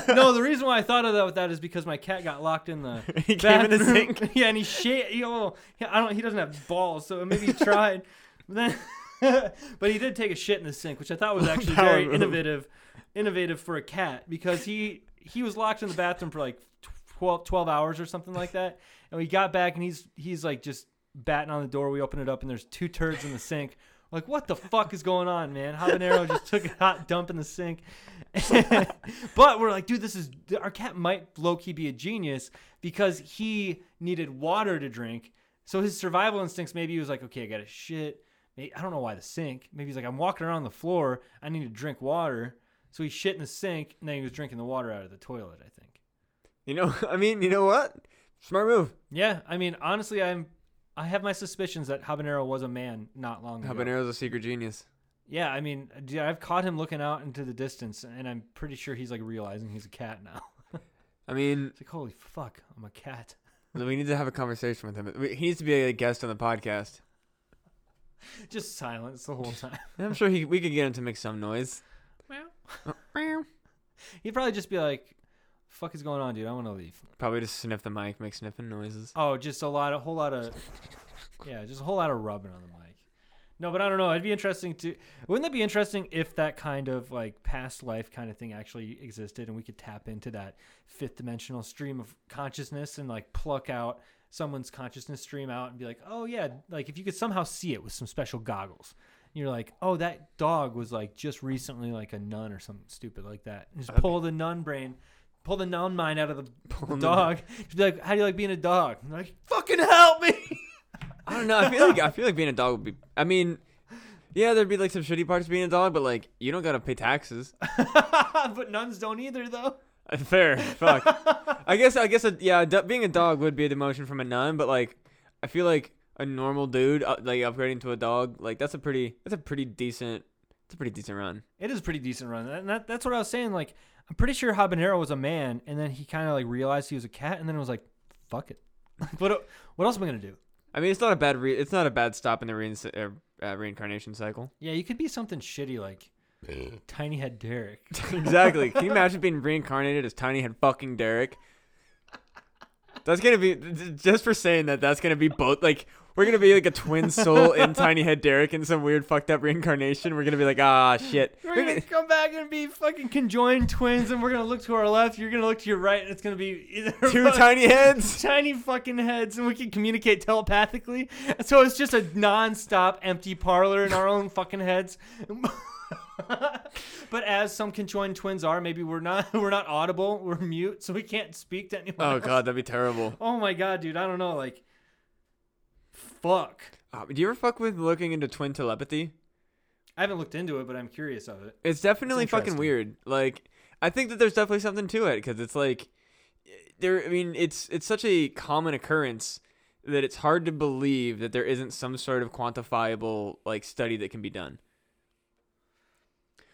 Speaker 2: no, the reason why I thought of that with that is because my cat got locked in the
Speaker 1: He came in the
Speaker 2: bathroom.
Speaker 1: sink.
Speaker 2: yeah, and he shit. He, oh, I don't. He doesn't have balls, so maybe he tried. But then, but he did take a shit in the sink, which I thought was actually
Speaker 1: Power
Speaker 2: very
Speaker 1: move.
Speaker 2: innovative, innovative for a cat because he he was locked in the bathroom for like 12, 12 hours or something like that, and we got back and he's he's like just batting on the door. We open it up and there's two turds in the sink Like, what the fuck is going on, man? Habanero just took a hot dump in the sink. but we're like, dude, this is our cat might low key be a genius because he needed water to drink. So his survival instincts maybe he was like, okay, I got to shit. I don't know why the sink. Maybe he's like, I'm walking around the floor. I need to drink water. So he shit in the sink and then he was drinking the water out of the toilet. I think.
Speaker 1: You know, I mean, you know what? Smart move.
Speaker 2: Yeah, I mean, honestly, I'm I have my suspicions that Habanero was a man not long ago.
Speaker 1: Habanero's a secret genius.
Speaker 2: Yeah, I mean, dude, I've caught him looking out into the distance, and I'm pretty sure he's like realizing he's a cat now.
Speaker 1: I mean,
Speaker 2: It's like, holy fuck, I'm a cat.
Speaker 1: we need to have a conversation with him. He needs to be a guest on the podcast.
Speaker 2: Just silence the whole time.
Speaker 1: I'm sure he we could get him to make some noise.
Speaker 2: He'd probably just be like, "Fuck is going on, dude? I want to leave."
Speaker 1: Probably just sniff the mic, make sniffing noises.
Speaker 2: Oh, just a lot, a whole lot of, yeah, just a whole lot of rubbing on the mic. No, but I don't know. It'd be interesting to. Wouldn't that be interesting if that kind of like past life kind of thing actually existed, and we could tap into that fifth dimensional stream of consciousness and like pluck out someone's consciousness stream out and be like, oh yeah, like if you could somehow see it with some special goggles. You're like, oh, that dog was like just recently like a nun or something stupid like that. And just pull the nun brain, pull the nun mind out of the,
Speaker 1: Pulling
Speaker 2: dog. Like, how do you like being a dog? And like, fucking help me.
Speaker 1: I don't know. I feel like I feel like being a dog would be. I mean, yeah, there'd be like some shitty parts of being a dog, but like you don't gotta pay taxes.
Speaker 2: but nuns don't either, though.
Speaker 1: Uh, Fair. Fuck. I guess. I guess. A, yeah, d- being a dog would be a demotion from a nun, but like, I feel like a normal dude uh, like upgrading to a dog, like that's a pretty. That's a pretty decent. It's a pretty decent run.
Speaker 2: It is a pretty decent run. And that, that's what I was saying. Like, I'm pretty sure Habanero was a man, and then he kind of like realized he was a cat, and then it was like, fuck it. Like, what, what else am I going to do?
Speaker 1: I mean, it's not a bad. Re- it's not a bad stop in the rein- uh, uh, reincarnation cycle.
Speaker 2: Yeah, you could be something shitty like Tiny Head Derek.
Speaker 1: exactly. Can you imagine being reincarnated as Tiny Head fucking Derek? That's gonna be just for saying that. That's gonna be both. Like we're gonna be like a twin soul in Tiny Head Derek in some weird fucked up reincarnation. We're gonna be like, ah, shit.
Speaker 2: We're gonna come back and be fucking conjoined twins, and we're gonna look to our left. You're gonna look to your right, and it's gonna be either
Speaker 1: Two tiny heads.
Speaker 2: tiny fucking heads, and we can communicate telepathically. So it's just a non-stop empty parlor in our own fucking heads. but as some conjoined twins are, maybe we're not we're not audible, we're mute, so we can't speak to anyone.
Speaker 1: Oh
Speaker 2: else.
Speaker 1: god, that'd be terrible.
Speaker 2: Oh my god, dude, I don't know, like, fuck.
Speaker 1: Uh, do you ever fuck with looking into twin telepathy?
Speaker 2: I haven't looked into it, but I'm curious of it.
Speaker 1: It's definitely fucking
Speaker 2: interesting.
Speaker 1: weird. Like, I think that there's definitely something to it because it's like, there. I mean, it's it's such a common occurrence that it's hard to believe that there isn't some sort of quantifiable like study that can be done.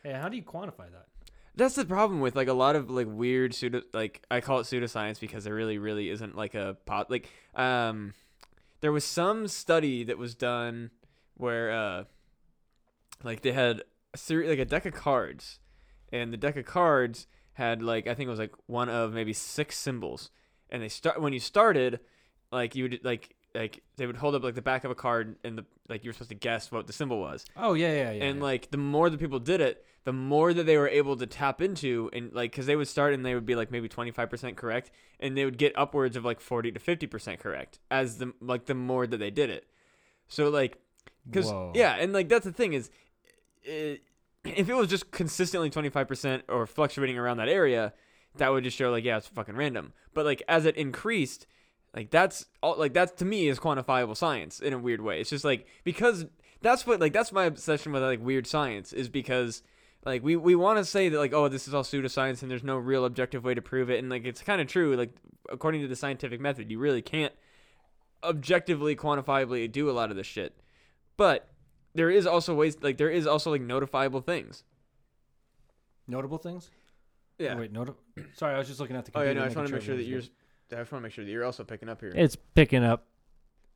Speaker 2: Hey, how do you quantify that?
Speaker 1: That's the problem with like a lot of like weird pseudo like I call it pseudoscience because there really really isn't like a pot like um there was some study that was done where uh like they had a series like a deck of cards and the deck of cards had like I think it was like one of maybe six symbols. And they start when you started like you would like like they would hold up like the back of a card and the like you were supposed to guess what the symbol was
Speaker 2: Oh yeah, yeah, yeah.
Speaker 1: and
Speaker 2: yeah.
Speaker 1: like the more the people did it the more that they were able to tap into and like because they would start and they would be like maybe 25% correct and they would get upwards of like 40 to 50% correct as the like the more that they did it so like because yeah and like that's the thing is it, if it was just consistently 25% or fluctuating around that area that would just show like yeah it's fucking random but like as it increased like that's all like that's to me is quantifiable science in a weird way it's just like because that's what like that's my obsession with like weird science is because like we, we want to say that like oh this is all pseudoscience and there's no real objective way to prove it and like it's kind of true like according to the scientific method you really can't objectively quantifiably do a lot of this shit but there is also ways like there is also like notifiable things
Speaker 2: notable things.
Speaker 1: yeah
Speaker 2: wait, notable. Sorry, I was just looking at the.
Speaker 1: oh yeah
Speaker 2: computer
Speaker 1: no i just want to make sure that you're i just want to make sure that you're also picking up here.
Speaker 2: It's picking up.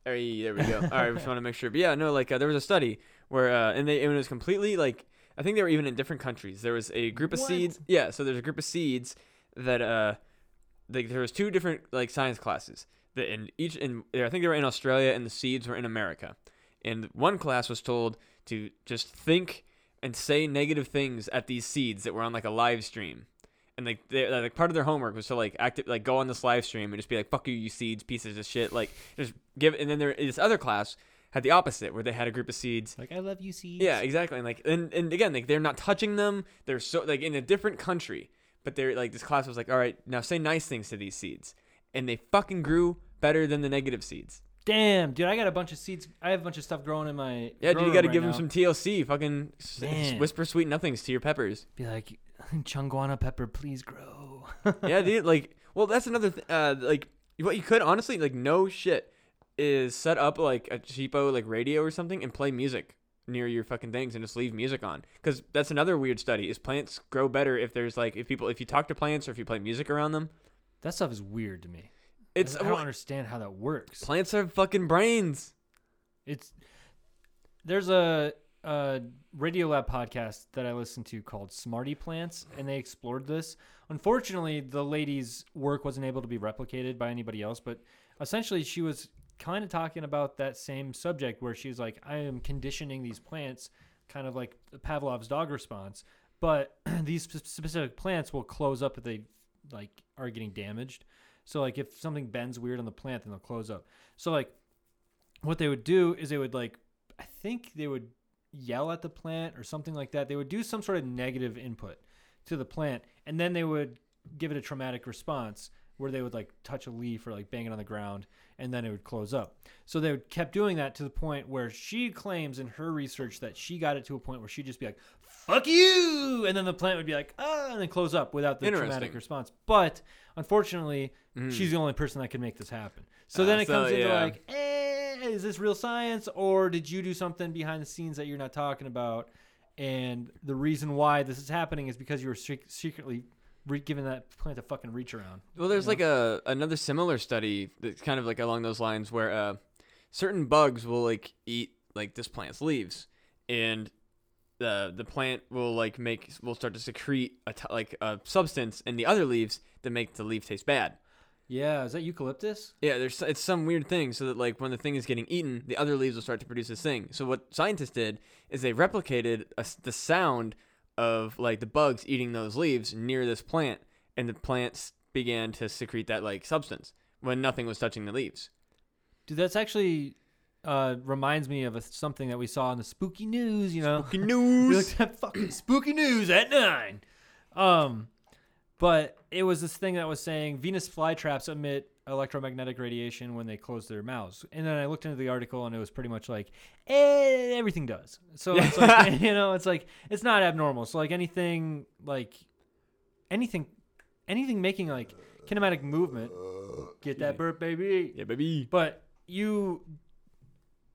Speaker 1: Hey, there we go. All right, we just want to make sure. But yeah, no, like uh, there was a study where, uh, and they and it was completely like I think they were even in different countries. There was a group of
Speaker 2: What?
Speaker 1: seeds. Yeah, so there's a group of seeds that uh, like there was two different like science classes that in each in I think they were in Australia and the seeds were in America. And one class was told to just think and say negative things at these seeds that were on like a live stream. And like they like part of their homework was to like act like go on this live stream and just be like fuck you you seeds pieces of shit like just give and then there this other class had the opposite, where they had a group of seeds.
Speaker 2: Like I love you, seeds.
Speaker 1: Yeah, exactly. And like, and, and again, like they're not touching them. They're so like in a different country, but they're like this class was like, all right, now say nice things to these seeds, and they fucking grew better than the negative seeds.
Speaker 2: Damn, dude, I got a bunch of seeds. I have a bunch of stuff growing in my.
Speaker 1: Yeah, dude, you got to
Speaker 2: room
Speaker 1: give
Speaker 2: right
Speaker 1: them some TLC. Fucking s-
Speaker 2: Man.
Speaker 1: whisper sweet nothings to your peppers.
Speaker 2: Be like, Chunguana pepper, please grow.
Speaker 1: yeah, dude. Like, well, that's another. Th- uh, like, what you could honestly, like, no shit, is set up like a cheapo like radio or something and play music near your fucking things and just leave music on. Because that's another weird study. Is plants grow better if there's like if people if you talk to plants or if you play music around them.
Speaker 2: That stuff is weird to me.
Speaker 1: It's
Speaker 2: I don't understand how that works.
Speaker 1: plants have fucking brains.
Speaker 2: It's there's a, a Radiolab podcast that I listened to called Smarty Plants, and they explored this. Unfortunately, the lady's work wasn't able to be replicated by anybody else, but essentially, she was kind of talking about that same subject where she was like, "I am conditioning these plants, kind of like Pavlov's dog response, but these specific plants will close up if they like are getting damaged." So like if something bends weird on the plant, then they'll close up. So like what they would do is they would like I think they would yell at the plant or something like that. They would do some sort of negative input to the plant and then they would give it a traumatic response where they would like touch a leaf or like bang it on the ground and then it would close up. So they would kept doing that to the point where she claims in her research that she got it to a point where she'd just be like, fuck you! And then the plant would be like, ah, and then close up without the traumatic response. But unfortunately,
Speaker 1: Mm.
Speaker 2: she's the only person that can make this happen. So
Speaker 1: Ah,
Speaker 2: then it
Speaker 1: so,
Speaker 2: comes into like, eh, is this real science or did you do something behind the scenes that you're not talking about? And the reason why this is happening is because you were secretly re- giving that plant a fucking reach around.
Speaker 1: Well, there's like a another similar study that's kind of like along those lines where uh, certain bugs will like eat like this plant's leaves, and the the plant will like make will start to secrete a t- like a substance in the other leaves that make the leaf taste bad.
Speaker 2: Yeah, is that eucalyptus?
Speaker 1: Yeah, there's it's some weird thing so that like when the thing is getting eaten, the other leaves will start to produce this thing. So what scientists did is they replicated a the sound of like the bugs eating those leaves near this plant, and the plants began to secrete that like substance when nothing was touching the leaves.
Speaker 2: Dude, that's actually uh, reminds me of a, something that we saw in the spooky news. You know,
Speaker 1: Spooky
Speaker 2: we
Speaker 1: news.
Speaker 2: looked at fucking spooky news at nine. Um, but it was this thing that was saying Venus flytraps emit electromagnetic radiation when they close their mouths. And then I looked into the article and it was pretty much like, eh, everything does. So it's like, you know, it's like, it's not abnormal. So like anything, like anything, anything making like kinematic movement, get that burp, baby.
Speaker 1: Yeah, baby.
Speaker 2: But you,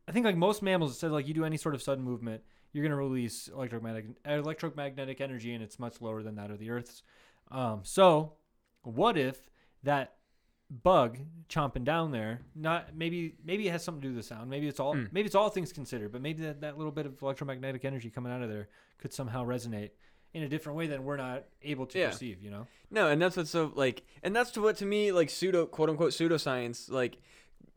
Speaker 2: I think like most mammals, it says like you do any sort of sudden movement, you're gonna release electromagnetic electromagnetic energy, and it's much lower than that of the Earth's. Um, so, what if that bug chomping down there, not maybe maybe it has something to do with the sound. Maybe it's all
Speaker 1: Mm.
Speaker 2: maybe it's all things considered, but maybe that, that little bit of electromagnetic energy coming out of there could somehow resonate in a different way than we're not able to
Speaker 1: Yeah.
Speaker 2: perceive. You know?
Speaker 1: No, and that's what's so like, and that's to what to me like pseudo quote unquote pseudoscience like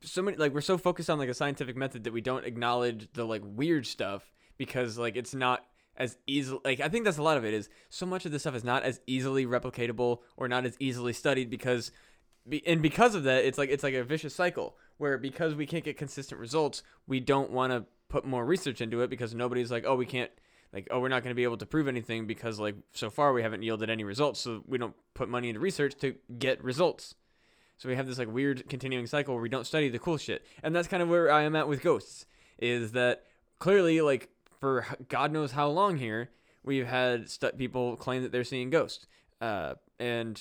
Speaker 1: so many like we're so focused on like a scientific method that we don't acknowledge the like weird stuff because like it's not as easily like I think that's a lot of it is so much of this stuff is not as easily replicatable or not as easily studied because and because of that it's like it's like a vicious cycle where because we can't get consistent results we don't want to put more research into it because nobody's like oh we can't like oh we're not going to be able to prove anything because like so far we haven't yielded any results so we don't put money into research to get results. So we have this like weird continuing cycle where we don't study the cool shit and that's kind of where i am at with ghosts is that clearly like for god knows how long here we've had stu- people claim that they're seeing ghosts uh and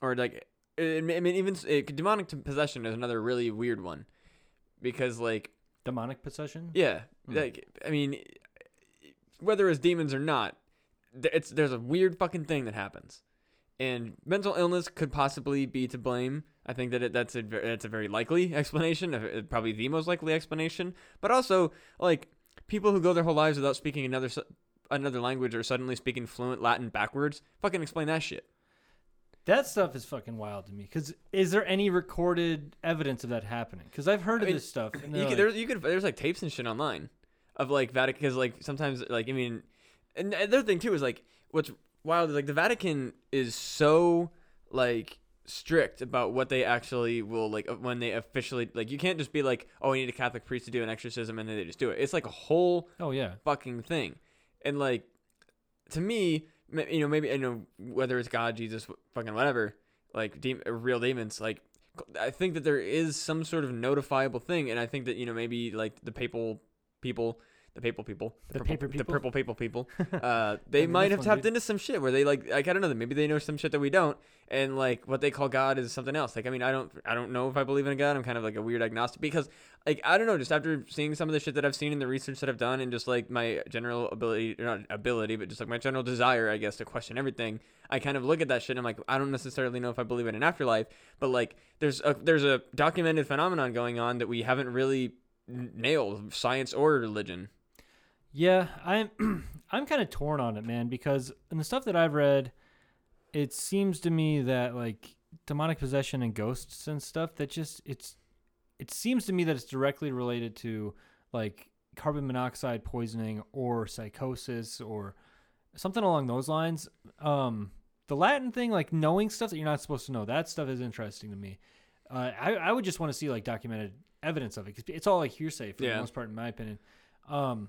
Speaker 1: or like i mean even uh, demonic possession is another really weird one because like
Speaker 2: Demonic possession.
Speaker 1: yeah,
Speaker 2: Hmm.
Speaker 1: like I mean, whether it's demons or not, it's there's a weird fucking thing that happens, and mental illness could possibly be to blame. I think that it, that's a that's a very likely explanation, uh, probably the most likely explanation. But also, like people who go their whole lives without speaking another another language or suddenly speaking fluent Latin backwards, fucking explain that shit.
Speaker 2: That stuff is fucking wild to me. Because is there any recorded evidence of that happening? Because I've heard
Speaker 1: I
Speaker 2: of
Speaker 1: mean,
Speaker 2: this stuff. And
Speaker 1: You could,
Speaker 2: like,
Speaker 1: there's you could there's like tapes and shit online of like Vatican because like sometimes like I mean, and the other thing too is like what's wild is like the Vatican is so like strict about what they actually will like uh, when they officially like you can't just be like oh we need a catholic priest to do an exorcism and then they just do it it's like a whole
Speaker 2: Oh yeah.
Speaker 1: fucking thing and like to me you know maybe you know whether it's god jesus fucking whatever like de- uh, real demons like i think that there is some sort of notifiable thing and i think that you know maybe like the papal people the papal people.
Speaker 2: The
Speaker 1: purple-
Speaker 2: paper
Speaker 1: the
Speaker 2: people?
Speaker 1: purple papal people. Uh they
Speaker 2: mean,
Speaker 1: might have tapped
Speaker 2: dude.
Speaker 1: into some shit where they like like i don't know maybe they know some shit that we don't. And like what they call god is something else. Like i mean i don't i don't know if i believe in a god. I'm kind of like a weird agnostic because like i don't know just after seeing some of the shit that i've seen in the research that i've done and just like my general ability or not ability but just like my general desire i guess to question everything i kind of look at that shit and i'm like i don't necessarily know if i believe in an afterlife but like there's a there's a documented phenomenon going on that we haven't really nailed science or religion
Speaker 2: Yeah, I'm I'm kind of torn on it, man, because in the stuff that I've read, it seems to me that like demonic possession and ghosts and stuff that just it's it seems to me that it's directly related to like carbon monoxide poisoning or psychosis or something along those lines. Um the Latin thing, like knowing stuff that you're not supposed to know, that stuff is interesting to me. Uh, I, I would just want to see like documented evidence of it because it's all like hearsay for
Speaker 1: Yeah.
Speaker 2: the most part, in my opinion. Um,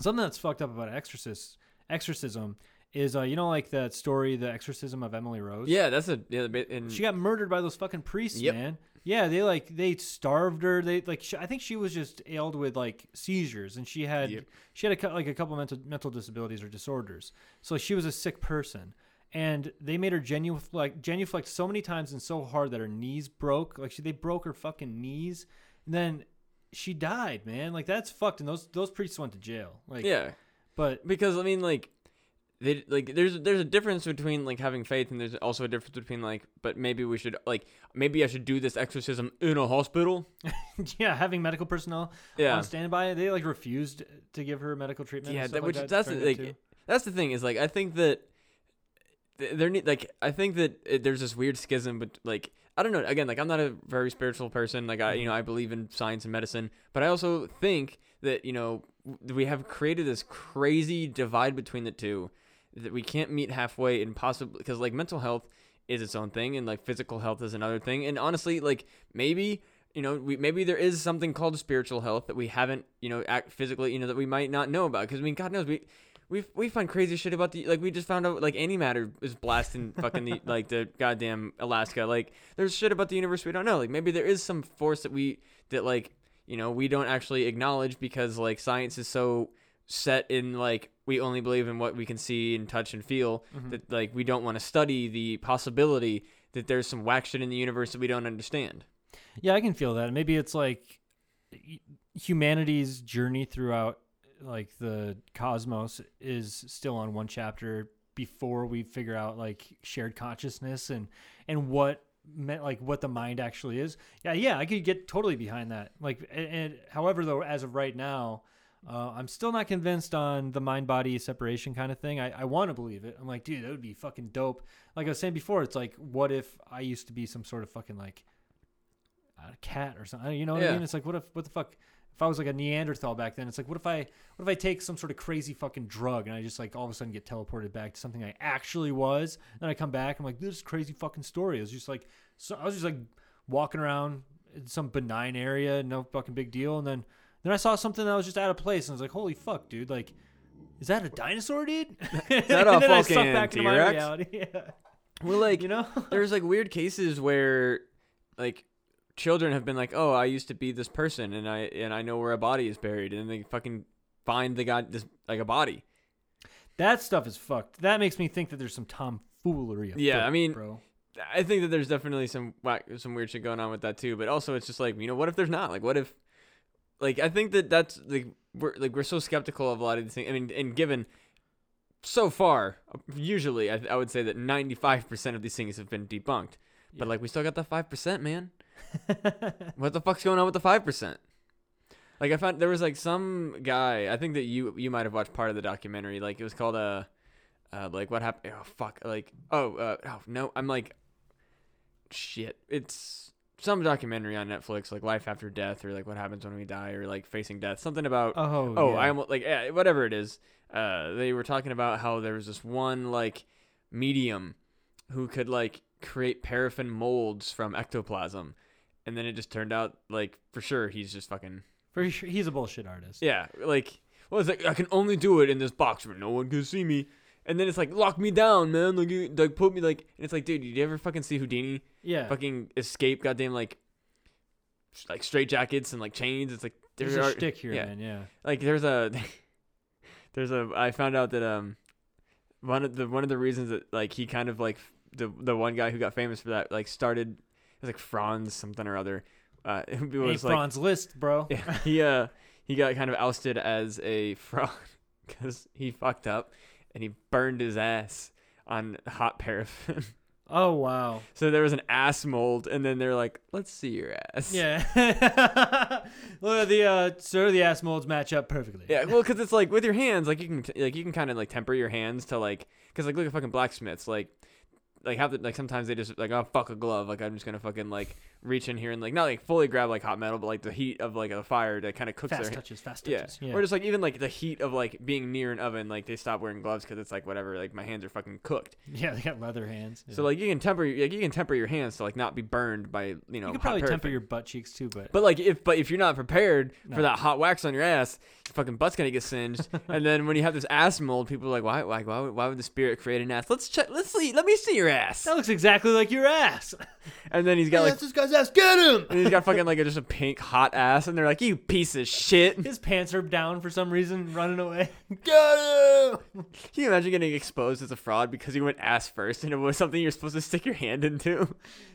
Speaker 2: something that's fucked up about exorcist exorcism is uh, you know like that story, the exorcism of Emily Rose.
Speaker 1: yeah that's a yeah and
Speaker 2: she got murdered by those fucking priests,
Speaker 1: Yep.
Speaker 2: man. Yeah, they like they starved her. They like sh I think she was just ailed with like seizures, and she had
Speaker 1: Yep.
Speaker 2: she had a, cou- like a couple mental mental disabilities or disorders. So she was a sick person, and they made her genuflect genuflect so many times and so hard that her knees broke. Like she, they broke her fucking knees, and then she died. Man, like that's fucked. And those those priests went to jail. Like
Speaker 1: yeah
Speaker 2: but
Speaker 1: because I mean, like, they like there's there's a difference between like having faith and there's also a difference between like, but maybe we should like maybe I should do this exorcism in a hospital.
Speaker 2: yeah, having medical personnel
Speaker 1: Yeah,
Speaker 2: on standby, they like refused to give her medical treatment.
Speaker 1: yeah, that, which
Speaker 2: like
Speaker 1: that's the, like that's the thing is like I think that th- there need like I think that it, there's this weird schism, but like I don't know. Again, like I'm not a very spiritual person. Like I, you know, mm-hmm. I believe in science and medicine, but I also think that you know we have created this crazy divide between the two that we can't meet halfway and possibly because like mental health is its own thing and like physical health is another thing and honestly like maybe you know we maybe there is something called spiritual health that we haven't you know act physically you know that we might not know about because i mean god knows we we we find crazy shit about the like we just found out like antimatter is blasting fucking the like the goddamn Alaska like there's shit about the universe we don't know like maybe there is some force that we that like you know we don't actually acknowledge because like science is so set in like we only believe in what we can see and touch and feel
Speaker 2: Mhm.
Speaker 1: that like we don't want to study the possibility that there's some whack shit in the universe that we don't understand
Speaker 2: Yeah, I can feel that. Maybe it's like humanity's journey throughout like the cosmos is still on one chapter before we figure out like shared consciousness and and what meant like what the mind actually is. Yeah, yeah, I could get totally behind that. Like and, and however though as of right now, uh, I'm still not convinced on the mind body separation kind of thing. I, I want to believe it. I'm like, dude, that would be fucking dope. Like I was saying before, it's like, what if I used to be some sort of fucking like a cat or something. You know what I mean? It's like what if what the fuck if I was like a Neanderthal back then? It's like what if I what if I take some sort of crazy fucking drug and I just like all of a sudden get teleported back to something I actually was? Then I come back and I'm like this crazy fucking story. It was just like so I was just like walking around in some benign area, no fucking big deal, and then then I saw something that was just out of place and I was like holy fuck, dude, like. Is that a dinosaur, dude? Is
Speaker 1: that a
Speaker 2: and then I sucked
Speaker 1: fucking
Speaker 2: back into my
Speaker 1: T-Rex?
Speaker 2: reality. Yeah.
Speaker 1: well like
Speaker 2: You know?
Speaker 1: there's like weird cases where like children have been like oh i used to be this person and i and i know where a body is buried and they fucking find the guy this like a body
Speaker 2: That stuff is fucked. That makes me think that there's some tomfoolery.
Speaker 1: Yeah, I mean-
Speaker 2: bro.
Speaker 1: I think that there's definitely some whack, some weird shit going on with that too. But also, it's just like you know, what if there's not? Like, what if, like, I think that that's like we're like we're so skeptical of a lot of these things. I mean, and given so far, usually I, I would say that 95% of these things have been debunked. But like, we still got that five percent, man. What the fuck's going on with the five percent? Like I found there was like some guy. I think that you you might have watched part of the documentary. Like it was called uh, uh like what happened? Oh fuck! Like oh uh oh no! I'm like shit. It's some documentary on Netflix, like life after death, or like what happens when we die, or like facing death. Something about
Speaker 2: oh,
Speaker 1: oh
Speaker 2: yeah.
Speaker 1: I almost like yeah, whatever it is. Uh, they were talking about how there was this one like medium who could like create paraffin molds from ectoplasm, and then it just turned out like for sure he's just fucking
Speaker 2: For sure, he's a bullshit artist.
Speaker 1: yeah, like well, it's like I can only do it in this box where no one can see me. And then it's like lock me down, man. Like, you, like put me like. And it's like, dude, did you ever fucking see Houdini?
Speaker 2: Yeah.
Speaker 1: Fucking escape, goddamn, like, like straight jackets and like chains. It's like
Speaker 2: There's
Speaker 1: there
Speaker 2: a stick here,
Speaker 1: yeah.
Speaker 2: man. Yeah.
Speaker 1: like there's a there's a I found out that um one of the one of the reasons that like he kind of like the the one guy who got famous for that like started was like Franz something or other. Uh, it
Speaker 2: Hey,
Speaker 1: was like
Speaker 2: Franz Liszt, bro.
Speaker 1: yeah, he uh he got kind of ousted as a fraud because he fucked up and he burned his ass on hot paraffin.
Speaker 2: Oh wow.
Speaker 1: so there was an ass mold, and then they're like, "Let's see your ass."
Speaker 2: Yeah. Look at the uh, sir. The ass molds match up perfectly.
Speaker 1: Yeah, well, because it's like with your hands, like you can, t- like you can kind of like temper your hands to like, because like look at fucking blacksmiths, like, like have the like sometimes they just like oh fuck a glove, like I'm just gonna fucking like reach in here and like not like fully grab like hot metal, but like the heat of like a fire that kind of cooks
Speaker 2: Fast
Speaker 1: their
Speaker 2: touches. Fast
Speaker 1: yeah.
Speaker 2: touches. Yeah.
Speaker 1: or just like even like the heat of like being near an oven, like they stop wearing gloves because it's like whatever, like my hands are fucking cooked.
Speaker 2: yeah. They got leather hands.
Speaker 1: So like you can temper, like you can temper your hands to like not be burned by you know.
Speaker 2: you could probably temper your butt cheeks too, but
Speaker 1: But like if but if you're not prepared
Speaker 2: No.
Speaker 1: for that hot wax on your ass, your fucking butt's gonna get singed. and then when you have this ass mold, people are like, why why why would, why would the spirit create an ass? Let's check. Let's see. Let me see your ass.
Speaker 2: that looks exactly like your ass.
Speaker 1: And then he's got like
Speaker 2: this guy's ass. Get him.
Speaker 1: and he's got fucking like a, just a pink hot ass, and they're like, you piece of shit.
Speaker 2: His pants are down for some reason, running away. Get him.
Speaker 1: Can you imagine getting exposed as a fraud because you went ass first and it was something you're supposed to stick your hand into?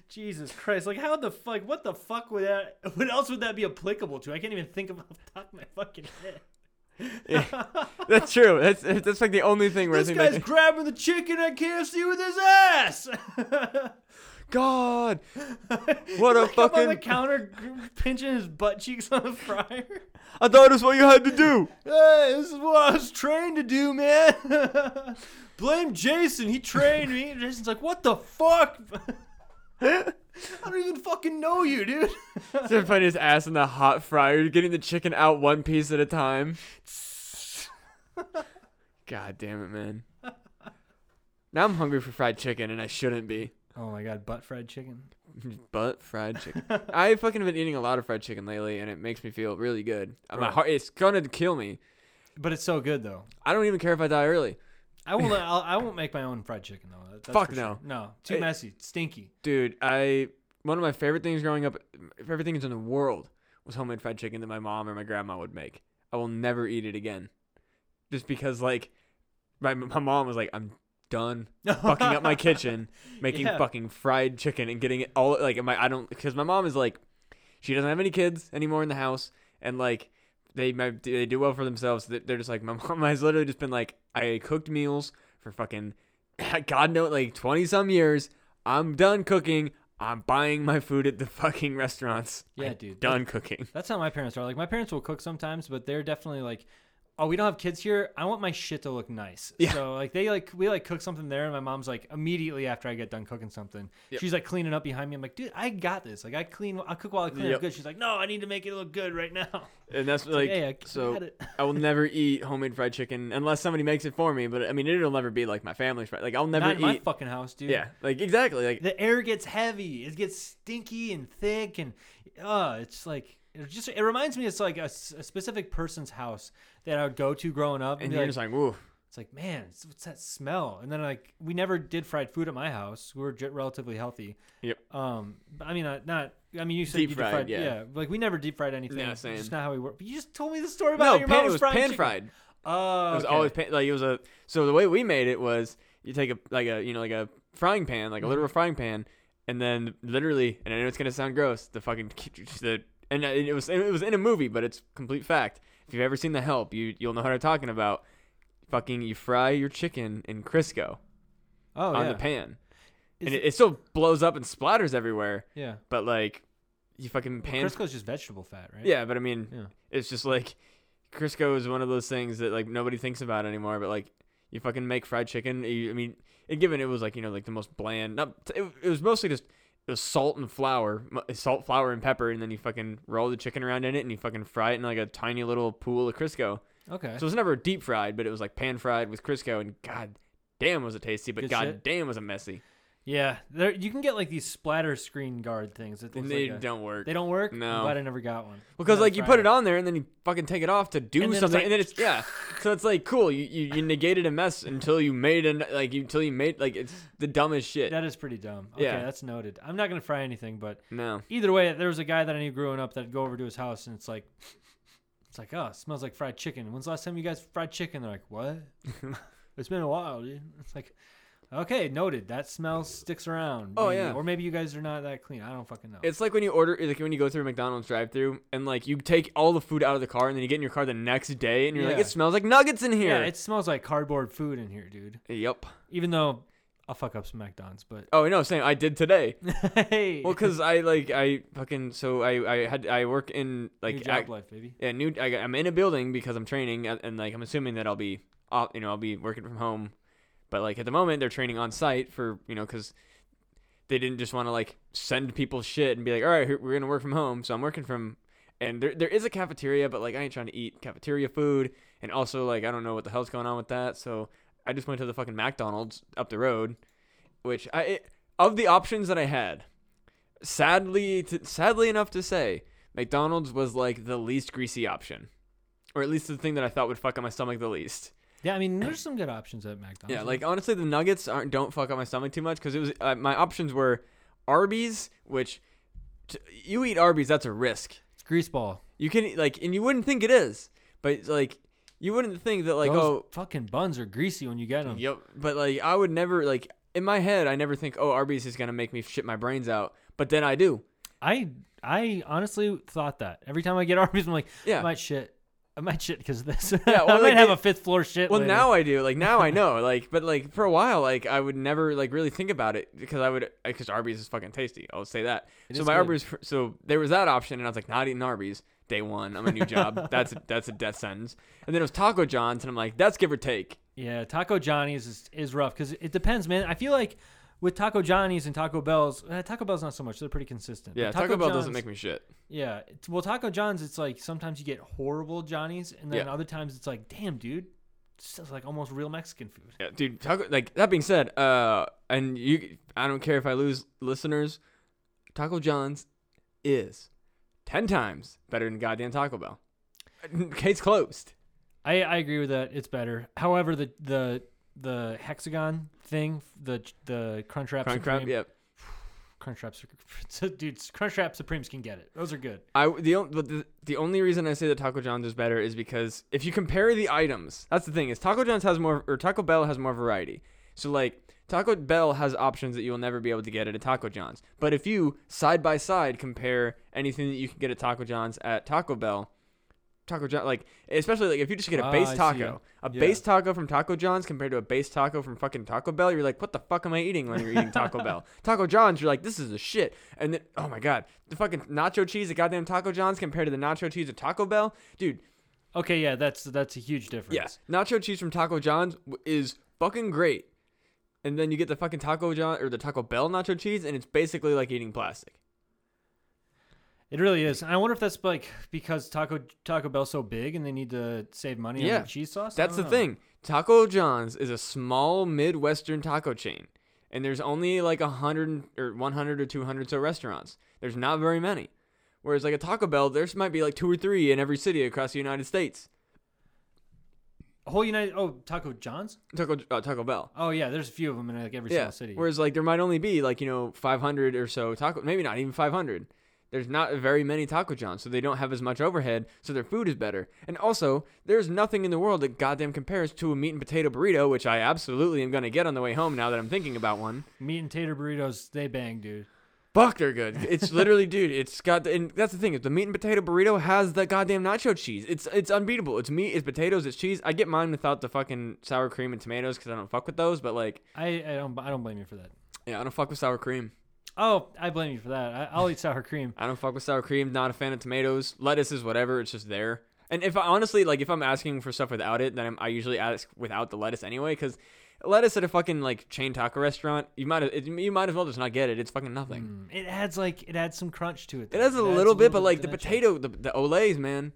Speaker 2: Jesus Christ! Like, how the fuck? What the fuck would that? What else would that be applicable to? I can't even think of off the top of my fucking head.
Speaker 1: Yeah, that's true. That's that's like the only thing where
Speaker 2: This
Speaker 1: I think
Speaker 2: guy's
Speaker 1: like,
Speaker 2: grabbing the chicken at KFC with his ass.
Speaker 1: God, what a
Speaker 2: up on the
Speaker 1: fucking!
Speaker 2: counter, pinching his butt cheeks on the fryer.
Speaker 1: I thought it's what you had to do.
Speaker 2: Hey, this is what I was trained to do, man. Blame Jason. He trained me. And Jason's like, what the fuck? I don't even fucking know you, dude.
Speaker 1: Of putting his ass in the hot fryer, getting the chicken out one piece at a time. God damn it, man. Now I'm hungry for fried chicken, and I shouldn't be.
Speaker 2: Oh my god, butt fried chicken.
Speaker 1: butt fried chicken. I fucking have been eating a lot of fried chicken lately, and it makes me feel really good. Uh, My heart, it's gonna kill me.
Speaker 2: But it's so good though.
Speaker 1: I don't even care if I die early,
Speaker 2: I won't. I'll, I won't make my own fried chicken though. That's
Speaker 1: Fuck no.
Speaker 2: Sure. No, too
Speaker 1: It-
Speaker 2: messy, stinky.
Speaker 1: dude. I one of my favorite things growing up, favorite things in the world, was homemade fried chicken that my mom or my grandma would make. I will never eat it again, just because like my my mom was like, I'm done fucking up my kitchen, making
Speaker 2: Yeah.
Speaker 1: fucking fried chicken and getting it all like my I don't because my mom is like she doesn't have any kids anymore in the house and like they they do well for themselves. They- They're just like my mom has literally just been like I cooked meals for fucking God knows like twenty some years. I'm done cooking. I'm buying my food at the fucking restaurants.
Speaker 2: Yeah,
Speaker 1: I'm
Speaker 2: dude.
Speaker 1: Done cooking.
Speaker 2: That's how my parents are. Like my parents will cook sometimes, but they're definitely like, oh, we don't have kids here. I want my shit to look nice.
Speaker 1: Yeah.
Speaker 2: So like they like we like cook something there, and my mom's like immediately after I get done cooking something,
Speaker 1: Yep.
Speaker 2: she's like cleaning up behind me. I'm like, dude, I got this. Like I clean, I cook while I clean
Speaker 1: Yep.
Speaker 2: up good. She's like, no, I need to make it look good right now.
Speaker 1: And that's like
Speaker 2: hey, I
Speaker 1: so. I will never eat homemade fried chicken unless somebody makes it for me. But I mean, it'll never be like my family's fried. Like I'll never
Speaker 2: Not in my fucking house, dude.
Speaker 1: Yeah, like exactly. Like
Speaker 2: the air gets heavy. It gets stinky and thick, and uh, it's like it just it reminds me. It's like a specific person's house that I would go to growing up, and,
Speaker 1: and you're
Speaker 2: like,
Speaker 1: just like, woo.
Speaker 2: it's like, man, it's- what's that smell? And then like we never did fried food at my house. We were j- relatively healthy.
Speaker 1: Yep.
Speaker 2: Um, but I mean, uh, not. I mean, you said
Speaker 1: Deep
Speaker 2: you
Speaker 1: fried,
Speaker 2: fried,
Speaker 1: yeah.
Speaker 2: Like we never deep fried anything.
Speaker 1: Yeah,
Speaker 2: It's
Speaker 1: same.
Speaker 2: just not how we work. But you just told me the story about how
Speaker 1: No,
Speaker 2: your
Speaker 1: pan,
Speaker 2: mom
Speaker 1: it
Speaker 2: was
Speaker 1: was
Speaker 2: frying
Speaker 1: pan
Speaker 2: chicken.
Speaker 1: fried.
Speaker 2: Oh,
Speaker 1: It was
Speaker 2: okay.
Speaker 1: always pan, like it was a. So the way we made it was you take a like a you know like a frying pan like a
Speaker 2: Mm-hmm.
Speaker 1: literal frying pan, and then literally and I know it's gonna sound gross the fucking the and uh, it was it was in a movie but it's complete fact. If you've ever seen The Help, you you'll know what I'm talking about. Fucking you fry your chicken in Crisco
Speaker 2: oh
Speaker 1: on
Speaker 2: yeah.
Speaker 1: the pan,
Speaker 2: Is
Speaker 1: and
Speaker 2: it-
Speaker 1: it, still blows up and splatters everywhere.
Speaker 2: yeah.
Speaker 1: But like you fucking
Speaker 2: Well,
Speaker 1: pan
Speaker 2: Crisco's just vegetable fat, right?
Speaker 1: Yeah, but I mean,
Speaker 2: Yeah.
Speaker 1: it's just like Crisco is one of those things that like nobody thinks about anymore. But like, you fucking make fried chicken. You, I mean, and given it was like you know like the most bland. Not it, it was mostly just salt and flour, salt, flour, and pepper, and then you fucking roll the chicken around in it, and you fucking fry it in like a tiny little pool of Crisco.
Speaker 2: Okay.
Speaker 1: So it was never deep fried, but it was like pan fried with Crisco, and god damn was it tasty, but
Speaker 2: Good
Speaker 1: god
Speaker 2: shit.
Speaker 1: damn was it messy.
Speaker 2: Yeah, there you can get like these splatter screen guard things. That
Speaker 1: And
Speaker 2: looks
Speaker 1: they
Speaker 2: like a-
Speaker 1: don't work.
Speaker 2: They don't work.
Speaker 1: No.
Speaker 2: I'm glad I never got one.
Speaker 1: Because like you put it on there and then you fucking take it off to do
Speaker 2: And then it's
Speaker 1: something
Speaker 2: like-
Speaker 1: and then it's yeah. So it's like cool. You, you you negated a mess until you made an like you- until you made like it's the dumbest shit.
Speaker 2: That is pretty dumb. Okay,
Speaker 1: Yeah.
Speaker 2: that's noted. I'm not gonna fry anything, but
Speaker 1: No.
Speaker 2: either way, there was a guy that I knew growing up that'd go over to his house and it's like, it's like, oh, it smells like fried chicken. When's the last time you guys fried chicken? They're like, what? it's been a while, dude. It's like, okay, noted. That smell sticks around.
Speaker 1: Oh,
Speaker 2: maybe.
Speaker 1: yeah.
Speaker 2: Or maybe you guys are not that clean. I don't fucking know.
Speaker 1: It's like when you order like when you go through a McDonald's drive-through and like you take all the food out of the car and then you get in your car the next day and you're like
Speaker 2: Yeah.
Speaker 1: it smells like nuggets in here.
Speaker 2: yeah, it smells like cardboard food in here, dude.
Speaker 1: yep.
Speaker 2: Even though I'll fuck up some McDonald's, but
Speaker 1: Oh no, same. I did today.
Speaker 2: hey,
Speaker 1: Well, cause I like I fucking so I I had I work in like
Speaker 2: new job
Speaker 1: ac-
Speaker 2: life, baby.
Speaker 1: yeah new I, I'm in a building because I'm training and, and like I'm assuming that I'll be off you know I'll be working from home, but like at the moment they're training on site for you know because they didn't just want to like send people shit and be like all right we're gonna work from home so I'm working from and there there is a cafeteria but like I ain't trying to eat cafeteria food and also like I don't know what the hell's going on with that so I just went to the fucking McDonald's up the road, which I it, of the options that I had sadly to, sadly enough to say McDonald's was like the least greasy option, or at least the thing that I thought would fuck up my stomach the least.
Speaker 2: Yeah, I mean, there's some good options at McDonald's.
Speaker 1: Yeah, like honestly, the nuggets aren't don't fuck up my stomach too much because it was uh, my options were Arby's, which t- you eat Arby's, that's a risk.
Speaker 2: it's greaseball.
Speaker 1: You can like, and you wouldn't think it is, but like you wouldn't think that like
Speaker 2: Those
Speaker 1: oh
Speaker 2: fucking buns are greasy when you get them.
Speaker 1: Yep. But like I would never like in my head I never think, oh Arby's is gonna make me shit my brains out. But then I do.
Speaker 2: I I honestly thought that every time I get Arby's, I'm like,
Speaker 1: Yeah.
Speaker 2: I might shit. I might shit because of this.
Speaker 1: Yeah,
Speaker 2: I
Speaker 1: well,
Speaker 2: might
Speaker 1: like,
Speaker 2: have
Speaker 1: it-
Speaker 2: a fifth floor shit.
Speaker 1: Well
Speaker 2: later.
Speaker 1: now I do. Like now I know. Like but like for a while like I would never like really think about it because I would because Arby's is fucking tasty. I'll say that.
Speaker 2: It
Speaker 1: so my
Speaker 2: good.
Speaker 1: Arby's so there was that option and I was like not eating Arby's day one. I'm a new job. that's a, that's a death sentence. And then it was Taco John's and I'm like that's give or take.
Speaker 2: Yeah, Taco Johnny's is, is rough because it depends, man. I feel like with Taco Johnny's and Taco Bell's, uh, Taco Bell's not so much. They're pretty consistent.
Speaker 1: Yeah,
Speaker 2: But
Speaker 1: Taco, Bell doesn't
Speaker 2: John's-
Speaker 1: make me shit.
Speaker 2: Yeah, it's, well, Taco John's, it's like sometimes you get horrible Johnny's, and then
Speaker 1: Yeah.
Speaker 2: other times it's like, damn, dude, this is like almost real Mexican food.
Speaker 1: Yeah, dude. Taco, like that being said, uh, and you, I don't care if I lose listeners. Taco John's is ten times better than goddamn Taco Bell. Case closed.
Speaker 2: I, I agree with that. It's better. However, the the the hexagon thing, the the Crunchwrap
Speaker 1: Crunch
Speaker 2: Supreme,
Speaker 1: yeah.
Speaker 2: Crunchwrap, dude, Crunchwrap Supremes can get it. Those are good.
Speaker 1: I the, on- but the the only reason I say that Taco John's is better is because if you compare the items, that's the thing is Taco John's has more or Taco Bell has more variety. So like Taco Bell has options that you'll never be able to get at a Taco John's. But if you side by side compare anything that you can get at Taco John's at Taco Bell, Taco John like especially like if you just get a
Speaker 2: Ah,
Speaker 1: base taco, a
Speaker 2: Yeah.
Speaker 1: base taco from Taco John's compared to a base taco from fucking Taco Bell, you're like, what the fuck am I eating when you're eating Taco Bell? Taco John's, you're like, this is a shit. And then oh my god, the fucking nacho cheese at goddamn Taco John's compared to the nacho cheese at Taco Bell, dude.
Speaker 2: Okay, yeah, that's that's a huge difference.
Speaker 1: Yes, nacho cheese from Taco John's is fucking great. And then you get the fucking Taco John or the Taco Bell nacho cheese, and it's basically like eating plastic.
Speaker 2: It really is. And I wonder if that's like because Taco Taco Bell's so big and they need to save money
Speaker 1: Yeah.
Speaker 2: on the cheese sauce.
Speaker 1: That's the
Speaker 2: know.
Speaker 1: thing. Taco John's is a small Midwestern taco chain, and there's only like a hundred or one hundred or two hundred so restaurants. There's not very many. Whereas like a Taco Bell, there's might be like two or three in every city across the United States.
Speaker 2: Whole United. Oh, Taco John's.
Speaker 1: Taco uh, Taco Bell.
Speaker 2: Oh yeah, there's a few of them in like every
Speaker 1: Yeah.
Speaker 2: single city.
Speaker 1: Whereas like there might only be like you know 500 or so taco, maybe not even 500. There's not very many Taco Johns, so they don't have as much overhead, so their food is better. And also, there's nothing in the world that goddamn compares to a meat and potato burrito, which I absolutely am gonna get on the way home now that I'm thinking about one.
Speaker 2: Meat and tater burritos, they bang, dude.
Speaker 1: Fuck, they're good. It's literally, dude. It's got, the, and that's the thing. Is the meat and potato burrito has the goddamn nacho cheese. It's it's unbeatable. It's meat, it's potatoes, it's cheese. I get mine without the fucking sour cream and tomatoes because I don't fuck with those. But like,
Speaker 2: I, I don't I don't blame you for that.
Speaker 1: yeah, I don't fuck with sour cream.
Speaker 2: Oh, I blame you for that. I, I'll eat sour cream.
Speaker 1: I don't fuck with sour cream. Not a fan of tomatoes. Lettuce is whatever. It's just there. And if I honestly like, if I'm asking for stuff without it, then I'm, I usually ask without the lettuce anyway. Because lettuce at a fucking like chain taco restaurant, you might it, you might as well just not get it. It's fucking nothing.
Speaker 2: Mm, It adds like it adds some crunch to it.
Speaker 1: It
Speaker 2: though.
Speaker 1: has a
Speaker 2: adds
Speaker 1: little bit, but like the
Speaker 2: dimension.
Speaker 1: potato, the the olés, man.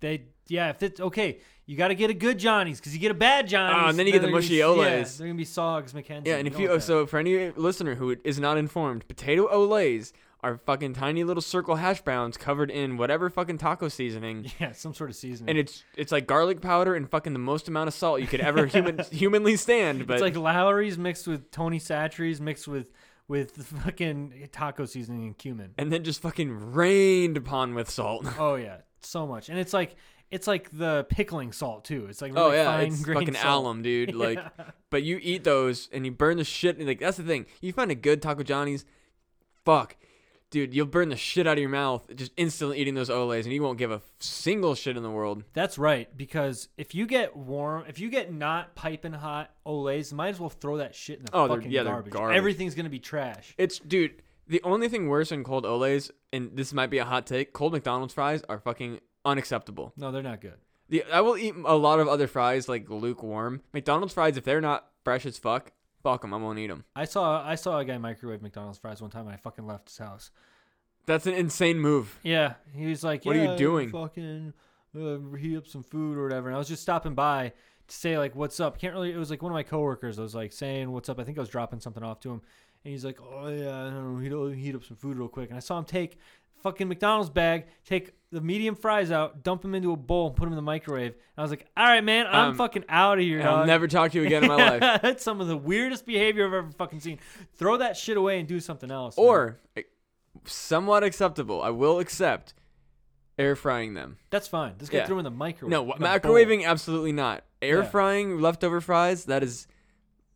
Speaker 2: They yeah, if it's okay, You got to get a good Johnny's because you get a bad ah, Johnny's.
Speaker 1: Oh, and then you get the mushy
Speaker 2: be,
Speaker 1: Olés.
Speaker 2: Yeah, they're gonna be Sogs, McKenzie.
Speaker 1: Yeah, and if you
Speaker 2: want oh,
Speaker 1: so for any listener who is not informed, potato olés are fucking tiny little circle hash browns covered in whatever fucking taco seasoning.
Speaker 2: yeah, some sort of seasoning.
Speaker 1: And it's it's like garlic powder and fucking the most amount of salt you could ever human humanly stand. But
Speaker 2: it's like Lawry's mixed with Tony Chachere's mixed with with fucking taco seasoning and cumin.
Speaker 1: and then just fucking rained upon with salt.
Speaker 2: Oh yeah, so much, and it's like it's like the pickling salt too. It's like
Speaker 1: Oh
Speaker 2: really
Speaker 1: yeah,
Speaker 2: fine
Speaker 1: it's fucking
Speaker 2: salt.
Speaker 1: alum, dude. Like, but you eat those and you burn the shit. And Like that's the thing. You find a good Taco Johnny's, fuck, dude. You'll burn the shit out of your mouth just instantly eating those Olés, and you won't give a single shit in the world.
Speaker 2: That's right, because if you get warm, if you get not piping hot Olés, might as well throw that shit in the
Speaker 1: Oh,
Speaker 2: fucking
Speaker 1: yeah,
Speaker 2: garbage.
Speaker 1: garbage.
Speaker 2: Everything's gonna be trash.
Speaker 1: It's dude. The only thing worse than cold Olés, and this might be a hot take, cold McDonald's fries are fucking unacceptable.
Speaker 2: No, they're not good.
Speaker 1: The I will eat a lot of other fries like lukewarm. McDonald's fries, if they're not fresh as fuck, fuck them. I won't eat them.
Speaker 2: I saw I saw a guy microwave McDonald's fries one time, and I fucking left his house.
Speaker 1: That's an insane move.
Speaker 2: Yeah, he was like,
Speaker 1: What are you doing?"
Speaker 2: Fucking uh, heat up some food or whatever." And I was just stopping by to say like, "What's up?" Can't really. It was like one of my coworkers. I was like saying, "What's up?" I think I was dropping something off to him, and he's like, "Oh yeah, I don't know, heat heat up some food real quick." And I saw him take fucking McDonald's bag, take the medium fries out, dump them into a bowl, put them in the microwave. And I was like, "All right, man, I'm
Speaker 1: Um,
Speaker 2: fucking out of here."
Speaker 1: I'll
Speaker 2: dog."
Speaker 1: never talk to you again in my life.
Speaker 2: That's some of the weirdest behavior I've ever fucking seen. Throw that shit away and do something else. man.
Speaker 1: Or eh, somewhat acceptable. I will accept air frying them.
Speaker 2: that's fine. This guy
Speaker 1: Yeah.
Speaker 2: threw in the microwave.
Speaker 1: No,
Speaker 2: in a bowl.
Speaker 1: microwaving absolutely not. Air
Speaker 2: Yeah.
Speaker 1: frying leftover fries, that is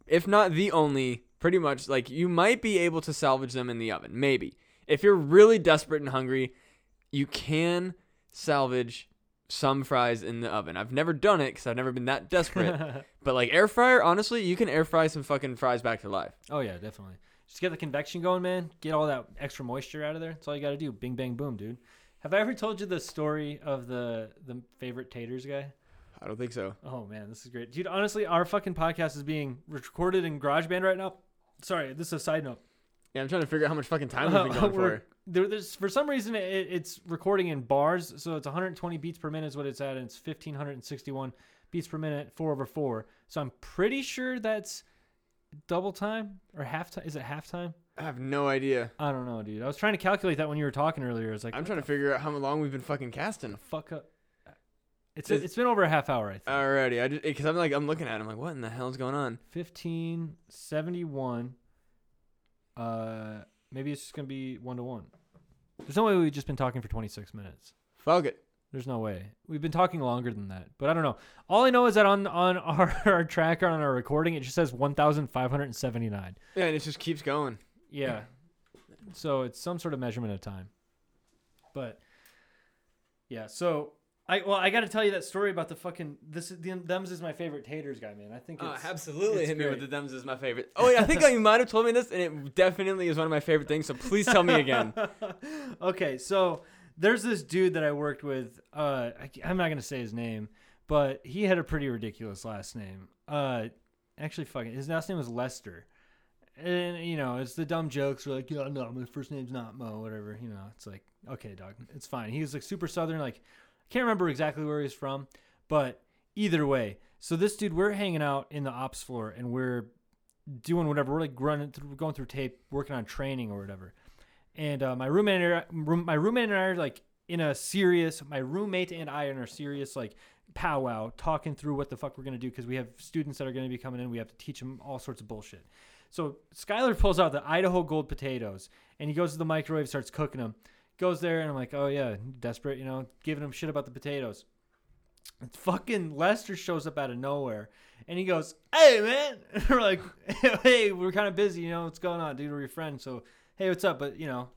Speaker 1: if not the only, pretty much like you might be able to salvage them in the oven. Maybe. If you're really desperate and hungry, you can salvage some fries in the oven. I've never done it cuz I've never been that desperate. but like air fryer, honestly, you can air fry some fucking fries back to life.
Speaker 2: Oh yeah, definitely. Just get the convection going, man. Get all that extra moisture out of there. That's all you got to do. Bing bang boom, dude. Have I ever told you the story of the the favorite taters guy?
Speaker 1: I don't think so.
Speaker 2: Oh man, this is great, dude. Honestly, our fucking podcast is being recorded in GarageBand right now. Sorry, this is a side note.
Speaker 1: Yeah, I'm trying to figure out how much fucking time we've been going for.
Speaker 2: There, there's for some reason it, it's recording in bars, so it's 120 beats per minute is what it's at, and it's 1561 beats per minute, four over four. So I'm pretty sure that's double time or half time. Is it half time?
Speaker 1: I have no idea.
Speaker 2: I don't know, dude. I was trying to calculate that when you were talking earlier. It's like
Speaker 1: I'm trying to figure out how long we've been fucking casting.
Speaker 2: fuck up. It's
Speaker 1: Does-
Speaker 2: it's been over a half hour, I think.
Speaker 1: Alrighty, I just because I'm like I'm looking at it, I'm like, what in the hell is going on?
Speaker 2: 1571. Uh, maybe it's just gonna be one to one. There's no way we've just been talking for 26 minutes.
Speaker 1: Fuck it.
Speaker 2: There's no way. We've been talking longer than that, but I don't know. All I know is that on on our, our tracker on our recording, it just says 1,579.
Speaker 1: Yeah, and it just keeps going.
Speaker 2: Yeah. so it's some sort of measurement of time. But yeah, so I well I got to tell you that story about the fucking this the them's is my favorite taters guy, man. I think
Speaker 1: Oh,
Speaker 2: it's
Speaker 1: absolutely.
Speaker 2: it's
Speaker 1: Hit me with the Dems is my favorite. Oh, yeah, I think you might have told me this, and it definitely is one of my favorite things. So please tell me again.
Speaker 2: okay, so there's this dude that I worked with. Uh, I, am not gonna say his name, but he had a pretty ridiculous last name. Uh, actually, fucking his last name was Lester. And you know, it's the dumb jokes. We're like, yeah, no, my first name's not Mo, whatever. You know, it's like, okay, dog, it's fine. He was like super southern, like can't remember exactly where he's from, but either way. So this dude, we're hanging out in the ops floor and we're doing whatever. We're like running, through, going through tape, working on training or whatever. And uh, my roommate, and room, my roommate and I are like in a serious. My roommate and I are in a serious like powwow, talking through what the fuck we're gonna do because we have students that are gonna be coming in. We have to teach them all sorts of bullshit. So Skylar pulls out the Idaho Gold potatoes and he goes to the microwave, starts cooking them. Goes there and I'm like, oh yeah, desperate, you know, giving him shit about the potatoes. Fucking Lester shows up out of nowhere and he goes, "Hey man," we're like, "Hey, we're kind of busy, you know, what's going on, dude? We're your friend, so hey, what's up?" But you know,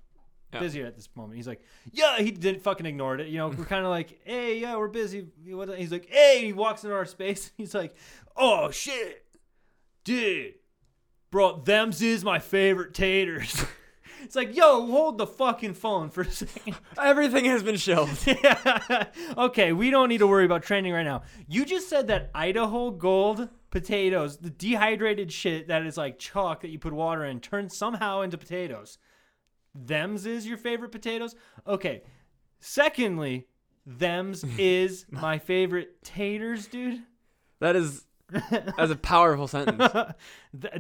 Speaker 1: Yeah.
Speaker 2: busy at this moment. He's like, "Yeah," he didn't fucking ignored it. You know, we're kind of like, "Hey, yeah, we're busy." He's like, "Hey," he walks into our space. He's like, "Oh shit, dude, bro, them's is my favorite taters." It's like, yo, hold the fucking phone for a second.
Speaker 1: Everything has been shelved.
Speaker 2: Yeah. okay, we don't need to worry about trending right now. You just said that Idaho Gold potatoes, the dehydrated shit that is like chalk that you put water in, turns somehow into potatoes. Them's is your favorite potatoes? Okay. Secondly, Them's is my favorite taters, dude.
Speaker 1: That is that's a powerful sentence.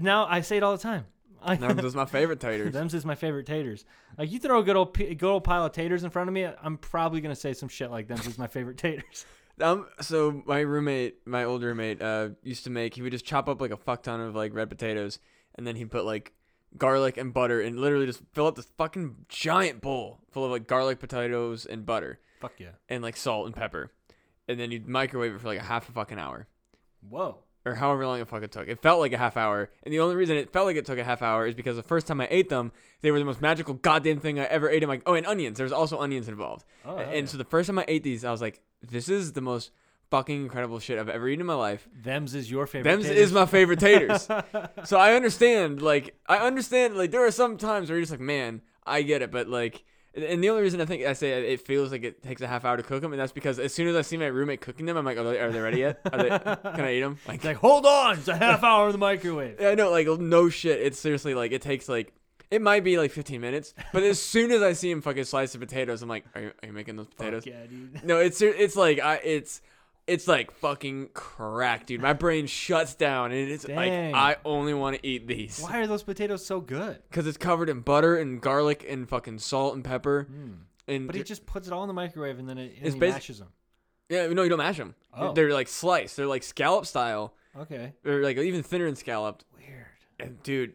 Speaker 2: Now I say it all the time.
Speaker 1: Them's is my favorite taters.
Speaker 2: Them's is my favorite taters. Like you throw a good old good old pile of taters in front of me, I'm probably gonna say some shit like them's is my favorite taters.
Speaker 1: Um, so my roommate, my old roommate, uh, used to make. He would just chop up like a fuck ton of like red potatoes, and then he'd put like garlic and butter, and literally just fill up this fucking giant bowl full of like garlic, potatoes, and butter,
Speaker 2: Fuck yeah.
Speaker 1: and like salt and pepper, and then you'd microwave it for like a half a fucking hour.
Speaker 2: Whoa.
Speaker 1: Or however long it fucking took. It felt like a half hour, and the only reason it felt like it took a half hour is because the first time I ate them, they were the most magical goddamn thing I ever ate. In my oh, and onions. There's also onions involved.
Speaker 2: Oh,
Speaker 1: and
Speaker 2: yeah.
Speaker 1: so the first time I ate these, I was like, "This is the most fucking incredible shit I've ever eaten in my life."
Speaker 2: Them's is your favorite.
Speaker 1: Them's
Speaker 2: taters?
Speaker 1: is my favorite taters. so I understand, like, I understand, like, there are some times where you're just like, man, I get it, but like. And the only reason I think I say it feels like it takes a half hour to cook them, and that's because as soon as I see my roommate cooking them, I'm like, are they, are they ready yet? Are they, can I eat them? Like,
Speaker 2: like, hold on, it's a half hour in the microwave.
Speaker 1: yeah, I know, like no shit. It's seriously like it takes like it might be like 15 minutes, but as soon as I see him fucking slice the potatoes, I'm like, are you, are you making those potatoes?
Speaker 2: Yeah, dude.
Speaker 1: No, it's it's like I it's it's like fucking crack, dude. My brain shuts down, and it's like I only want to eat these
Speaker 2: Why are those potatoes so good?
Speaker 1: because it's covered in butter and garlic and fucking salt and pepper. Hmm. And
Speaker 2: But he just puts it all in the microwave and then it, and
Speaker 1: It's basi-
Speaker 2: mashes them.
Speaker 1: yeah, no, you don't mash them.
Speaker 2: Oh.
Speaker 1: They're like sliced. They're like scallop style,
Speaker 2: Okay.
Speaker 1: They're like even thinner than scalloped.
Speaker 2: Weird.
Speaker 1: And dude,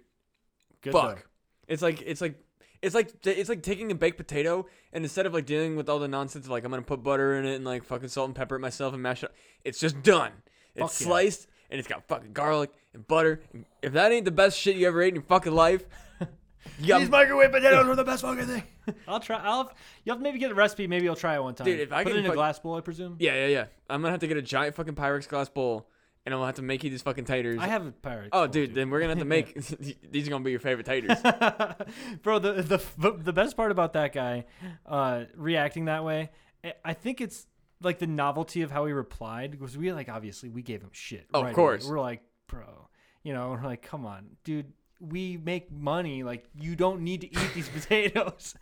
Speaker 2: Good
Speaker 1: fuck.
Speaker 2: though.
Speaker 1: It's like it's like it's like it's like taking a baked potato and instead of like dealing with all the nonsense of like I'm gonna put butter in it and like fucking salt and pepper it myself and mash it, up, it's just done. It's
Speaker 2: Fuck yeah.
Speaker 1: sliced and it's got fucking garlic and butter. And if that ain't the best shit you ever ate in your fucking life, you got,
Speaker 2: These microwave potatoes are the best fucking thing. I'll try. I'll. You'll have to maybe get a recipe. Maybe I'll try it one time.
Speaker 1: Dude, if I
Speaker 2: put
Speaker 1: can
Speaker 2: it in a glass bowl, I presume.
Speaker 1: yeah yeah yeah. I'm gonna have to get a giant fucking Pyrex glass bowl and gonna have to make you these fucking taters.
Speaker 2: I have a pirate.
Speaker 1: oh dude, then we're gonna have to make these are gonna be your favorite taters.
Speaker 2: Bro, the, the the best part about that guy uh, reacting that way, I- I think it's like the novelty of how he replied because we like obviously we gave him shit.
Speaker 1: Of
Speaker 2: right away.
Speaker 1: course.
Speaker 2: we're like, bro, you know, we're like, come on, dude, we make money. Like, you don't need to eat these potatoes.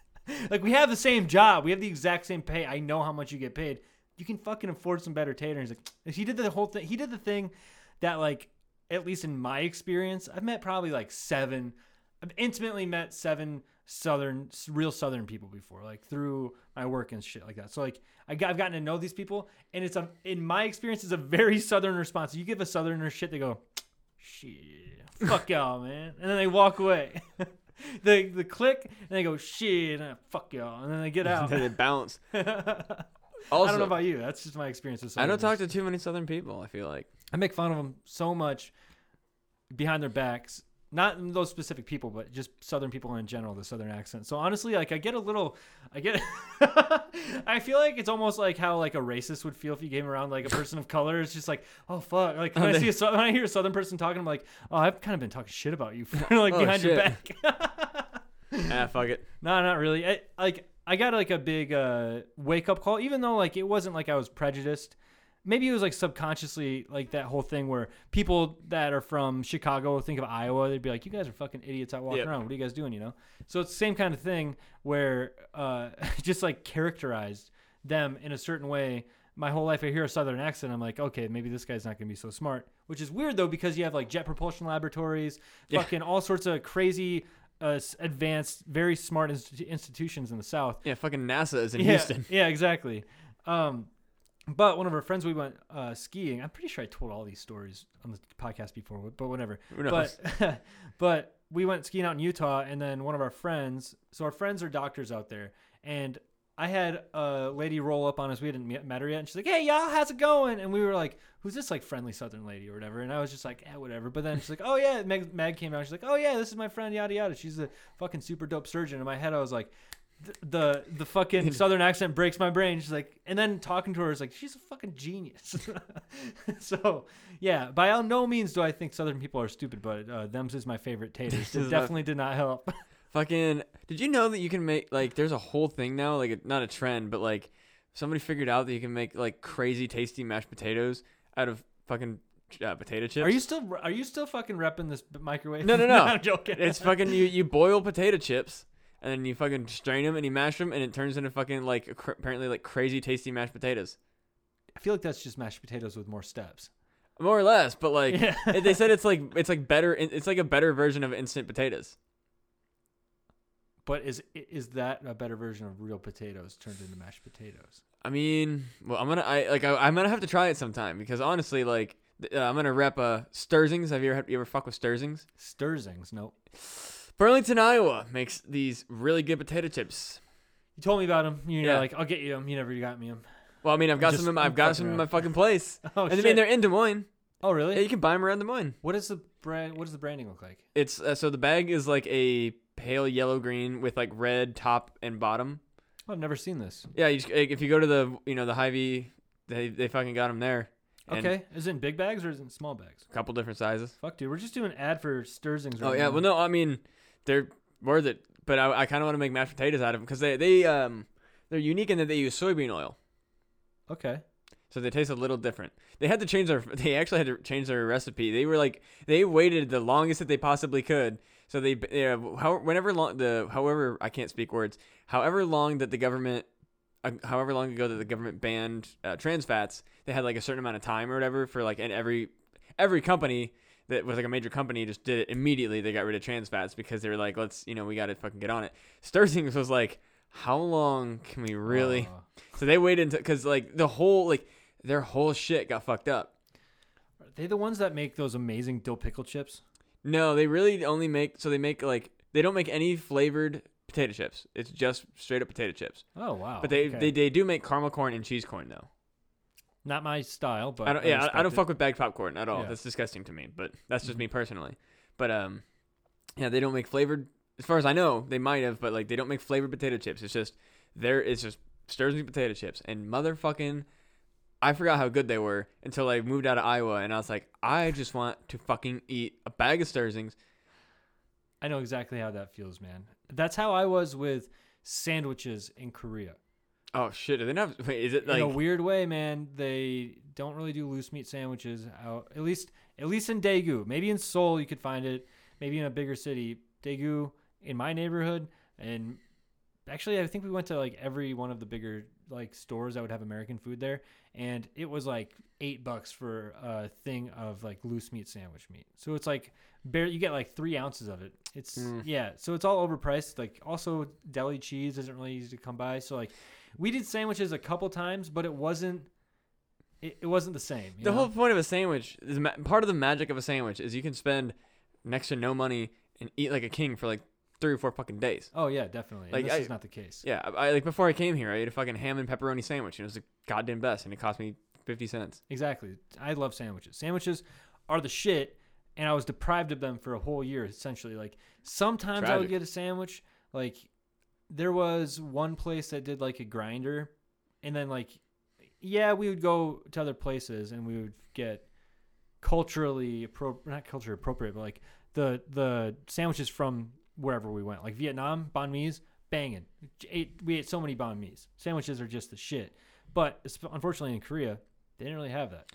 Speaker 2: like, we have the same job, we have the exact same pay. I know how much you get paid. You can fucking afford some better tater. And he's like, he did the whole thing. He did the thing that like at least in my experience, I've met probably like seven. I've intimately met seven southern, real southern people before, like through my work and shit like that. So like I got, I've gotten to know these people, and it's a in my experience, it's a very southern response. You give a southerner shit, they go, shit, fuck y'all, man, and then they walk away. they the click, and they go shit, and fuck y'all, and then they get out.
Speaker 1: then they bounce.
Speaker 2: I don't know about you. That's just my experience with
Speaker 1: I don't talk to too many Southern people. I feel like.
Speaker 2: I make fun of them so much behind their backs. Not those specific people, but just Southern people in general, the Southern accent. So honestly, like I get a little, I get, I feel like it's almost like how like a racist would feel if you came around like a person of color. It's just like, oh fuck, like when I see a, when I hear a Southern person talking, I'm like, oh, I've kind of been talking shit about you for like
Speaker 1: Oh,
Speaker 2: behind your back.
Speaker 1: ah, fuck it.
Speaker 2: No, not really. I, like I got like a big uh, wake up call, even though like it wasn't like I was prejudiced. Maybe it was like subconsciously like that whole thing where people that are from Chicago think of Iowa, they'd be like, "You guys are fucking idiots out walking
Speaker 1: Yep.
Speaker 2: around. What are you guys doing?" You know. So it's the same kind of thing where uh, just like characterized them in a certain way. My whole life, I hear a Southern accent. I'm like, okay, maybe this guy's not gonna be so smart. Which is weird though, because you have like Jet Propulsion Laboratories,
Speaker 1: Yeah.
Speaker 2: fucking all sorts of crazy uh, advanced, very smart inst- institutions in the South.
Speaker 1: Yeah, fucking NASA is in
Speaker 2: yeah,
Speaker 1: Houston.
Speaker 2: Yeah, exactly. Um, but one of our friends, we went uh, skiing. I'm pretty sure I told all these stories on the podcast before, but whatever. But but we went skiing out in Utah, and then one of our friends. So our friends are doctors out there, and I had a lady roll up on us. We hadn't met her yet, and she's like, "Hey, y'all, how's it going?" And we were like, "Who's this like friendly Southern lady or whatever?" And I was just like, "Eh, whatever." But then she's like, "Oh yeah," Meg, Meg came out. She's like, "Oh yeah, this is my friend, yada yada." She's a fucking super dope surgeon. In my head, I was like. th- The the fucking southern accent breaks my brain. She's like, and then talking to her is like, she's a fucking genius. so yeah, by all no means do I think southern people are stupid, but uh, them's is my favorite taters.
Speaker 1: This
Speaker 2: It
Speaker 1: is my-
Speaker 2: definitely did not help.
Speaker 1: Fucking. Did you know that you can make like? There's a whole thing now, like a, not a trend, but like somebody figured out that you can make like crazy tasty mashed potatoes out of fucking uh, potato chips.
Speaker 2: Are you still are you still fucking repping this microwave?
Speaker 1: No, no, no.
Speaker 2: I'm joking.
Speaker 1: It's fucking you. You boil potato chips, and then you fucking strain them and you mash them, and it turns into fucking like cr- apparently like crazy tasty mashed potatoes,
Speaker 2: I feel like that's just mashed potatoes with more steps.
Speaker 1: more or less. But like
Speaker 2: yeah.
Speaker 1: they said, it's like it's like better. It's like a better version of instant potatoes.
Speaker 2: But is is that a better version of real potatoes turned into mashed potatoes?
Speaker 1: I mean, well, I'm gonna I like I, I'm gonna have to try it sometime because honestly, like uh, I'm gonna rep uh Sterzing's. Have you ever you ever fuck with Sterzing's?
Speaker 2: Sterzing's, nope.
Speaker 1: Burlington, Iowa makes these really good potato chips.
Speaker 2: You told me about them. You're
Speaker 1: Yeah.
Speaker 2: like, I'll get you them. You never got me them.
Speaker 1: Well, I mean, I've got
Speaker 2: just-
Speaker 1: some. In my, I've got
Speaker 2: fucking
Speaker 1: some in my fucking place.
Speaker 2: Oh
Speaker 1: and I mean, they're in Des Moines.
Speaker 2: oh really?
Speaker 1: Yeah, you can buy them around Des Moines.
Speaker 2: What is the brand? What does the branding look like?
Speaker 1: It's uh, so the bag is like a pale yellow green with like red top and bottom.
Speaker 2: Oh, I've never seen this.
Speaker 1: Yeah, you just, like, if you go to the you know the Hy-Vee, they they fucking got them there. And
Speaker 2: Okay, is it in big bags or is it in small bags?
Speaker 1: A couple different sizes.
Speaker 2: Fuck, dude, we're just doing an ad for Sterzing's.
Speaker 1: Oh
Speaker 2: right
Speaker 1: yeah,
Speaker 2: now.
Speaker 1: well no, I mean they're worth it, but I, I kind of want to make mashed potatoes out of them because they they um they're unique in that they use soybean oil,
Speaker 2: Okay.
Speaker 1: so they taste a little different. They had to change their they actually had to change their recipe. They were like they waited the longest that they possibly could. So they yeah, how whenever long the however I can't speak words, however long that the government. Uh, however long ago that the government banned uh, trans fats, they had like a certain amount of time or whatever for like and every every company that was like a major company just did it immediately. They got rid of trans fats because they were like, let's, you know, we got to fucking get on it. Sterzing's was like, how long can we really?
Speaker 2: Oh.
Speaker 1: So they waited until, because like the whole, like their whole shit got fucked up.
Speaker 2: are they the ones that make those amazing dill pickle chips?
Speaker 1: No, they really only make, so they make like, they don't make any flavored potato chips. It's just straight up potato chips.
Speaker 2: Oh wow.
Speaker 1: But they,
Speaker 2: okay.
Speaker 1: they, they do make caramel corn and cheese corn though.
Speaker 2: not my style, but
Speaker 1: I don't, yeah, I, I don't
Speaker 2: it.
Speaker 1: fuck with bagged popcorn at all.
Speaker 2: Yeah.
Speaker 1: That's disgusting to me, but that's just
Speaker 2: Mhm.
Speaker 1: me personally. But um, yeah, they don't make flavored. As far as I know, they might have, but like they don't make flavored potato chips. It's just there. It's just Sterzing potato chips and motherfucking. I forgot how good they were until I moved out of Iowa, and I was like, I just want to fucking eat a bag of Sterzing's.
Speaker 2: I know exactly how that feels, man. That's how I was with sandwiches in Korea.
Speaker 1: Oh shit! Do they not? Wait, is it like?
Speaker 2: in a weird way, man, they don't really do loose meat sandwiches out. At least, at least in Daegu. Maybe in Seoul you could find it. Maybe in a bigger city. Daegu in my neighborhood, and actually, I think we went to like every one of the bigger like stores that would have American food there, and it was like eight bucks for a thing of like loose meat sandwich meat. So it's like bare. You get like three ounces of it. It's
Speaker 1: Mm.
Speaker 2: yeah. So it's all overpriced. Like also deli cheese isn't really easy to come by. So like we did sandwiches a couple times, but it wasn't. It, it wasn't the same. you
Speaker 1: the
Speaker 2: know?
Speaker 1: whole point of a sandwich is ma- part of the magic of a sandwich is you can spend next to no money and eat like a king for like three or four fucking days.
Speaker 2: Oh yeah, definitely. And
Speaker 1: Like,
Speaker 2: this
Speaker 1: I-
Speaker 2: is not the case.
Speaker 1: Yeah, I, I like before I came here, I ate a fucking ham and pepperoni sandwich, and it was the goddamn best, and it cost me fifty cents.
Speaker 2: Exactly. I love sandwiches. Sandwiches are the shit, and I was deprived of them for a whole year essentially. Like sometimes I would get a sandwich. Like there was one place that did like a grinder, and then like yeah, we would go to other places and we would get culturally appro- not culturally appropriate, but like the the sandwiches from wherever we went, like Vietnam, banh mi's, banging. Ate, we ate so many banh mi's. Sandwiches are just the shit. But unfortunately in Korea, they didn't really have that.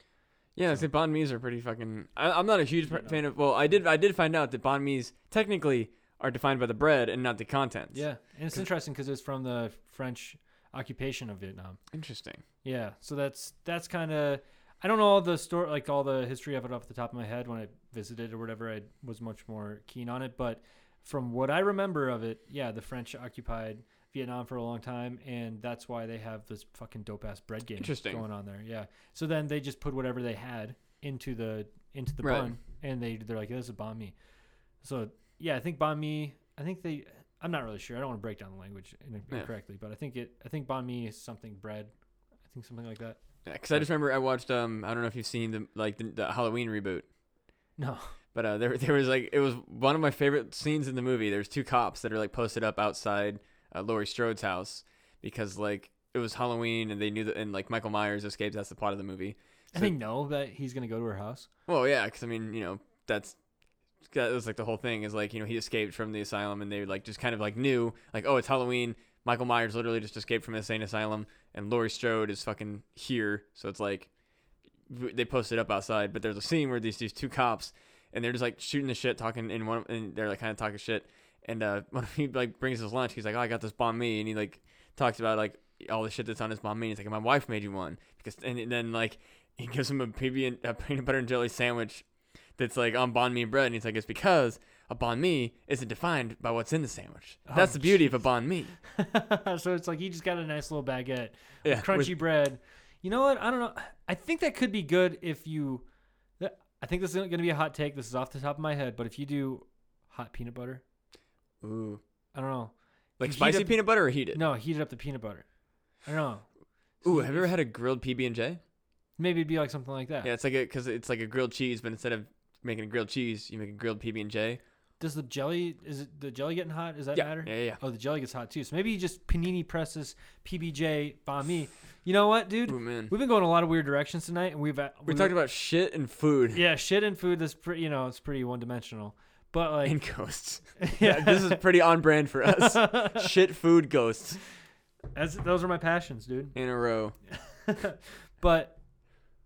Speaker 1: Yeah,
Speaker 2: So-
Speaker 1: banh mi's are pretty fucking. I, I'm not a huge fan of. Well, I did I did find out that banh mi's technically are defined by the bread and not the contents.
Speaker 2: Yeah, and it's interesting because it's from the French occupation of Vietnam.
Speaker 1: Interesting.
Speaker 2: Yeah, so that's that's kind of I don't know all the story like all the history of it off the top of my head when I visited or whatever. I was much more keen on it, but from what I remember of it, yeah, the French occupied Vietnam for a long time, and that's why they have this fucking dope ass bread game
Speaker 1: Interesting.
Speaker 2: going on there. Yeah, so then they just put whatever they had into the into the
Speaker 1: Right.
Speaker 2: bun, and they they're like, "This is banh mi." So yeah, I think banh mi. I think they. I'm not really sure. I don't want to break down the language in-
Speaker 1: Yeah.
Speaker 2: incorrectly, but I think it. I think banh mi is something bread. I think something like that.
Speaker 1: Yeah, because I just remember I watched. Um, I don't know if you've seen the like the, the Halloween reboot.
Speaker 2: No.
Speaker 1: But uh, there, there was like it was one of my favorite scenes in the movie. There's two cops that are like posted up outside uh, Laurie Strode's house because like it was Halloween and they knew that and like Michael Myers escapes. That's the plot of the movie.
Speaker 2: And they know that he's gonna go to her house.
Speaker 1: Well, yeah, because I mean, you know, that's that was like the whole thing is like you know he escaped from the asylum and they like just kind of like knew like oh it's Halloween. Michael Myers literally just escaped from an insane asylum and Laurie Strode is fucking here. So it's like they posted up outside, but there's a scene where these these two cops and they're just like shooting the shit, talking in one, and they're like kind of talking shit, and uh, when he like brings his lunch, he's like, "Oh, I got this banh mi," and he like talks about like all the shit that's on his banh mi. And he's like, "My wife made you one," because and then like he gives him a PB and a peanut butter and jelly sandwich that's like on banh mi bread, and he's like, "It's because a banh mi isn't defined by what's in the sandwich.
Speaker 2: Oh,
Speaker 1: That's the beauty of a banh mi."
Speaker 2: so it's like he just got a nice little baguette,
Speaker 1: Yeah,
Speaker 2: crunchy
Speaker 1: with-
Speaker 2: bread. You know what? I don't know. I think that could be good if you. I think this is going to be a hot take. This is off the top of my head, but if you do hot peanut butter,
Speaker 1: Ooh,
Speaker 2: I don't know.
Speaker 1: like spicy
Speaker 2: up-
Speaker 1: peanut butter or heated?
Speaker 2: No, heated up the peanut butter. I don't know.
Speaker 1: Ooh, have you ever had a grilled PB and J?
Speaker 2: Maybe it'd be like something like that.
Speaker 1: Yeah, it's like a because it's like a grilled cheese, but instead of making a grilled cheese, you make a grilled PB and J.
Speaker 2: Does the jelly is it the jelly getting hot? Does that
Speaker 1: Yeah,
Speaker 2: matter?
Speaker 1: yeah, yeah.
Speaker 2: Oh, the jelly gets hot too. So maybe just panini presses PBJ banh mi. You know what, dude?
Speaker 1: Ooh
Speaker 2: We've been going a lot of weird directions tonight, and we've uh,
Speaker 1: we
Speaker 2: we
Speaker 1: talked about shit and food
Speaker 2: yeah, shit and food. That's pretty, you know, it's pretty one dimensional. But like,
Speaker 1: and ghosts. Yeah, this is pretty on brand for us. shit, food, ghosts
Speaker 2: That's, those are my passions, dude.
Speaker 1: in a row.
Speaker 2: but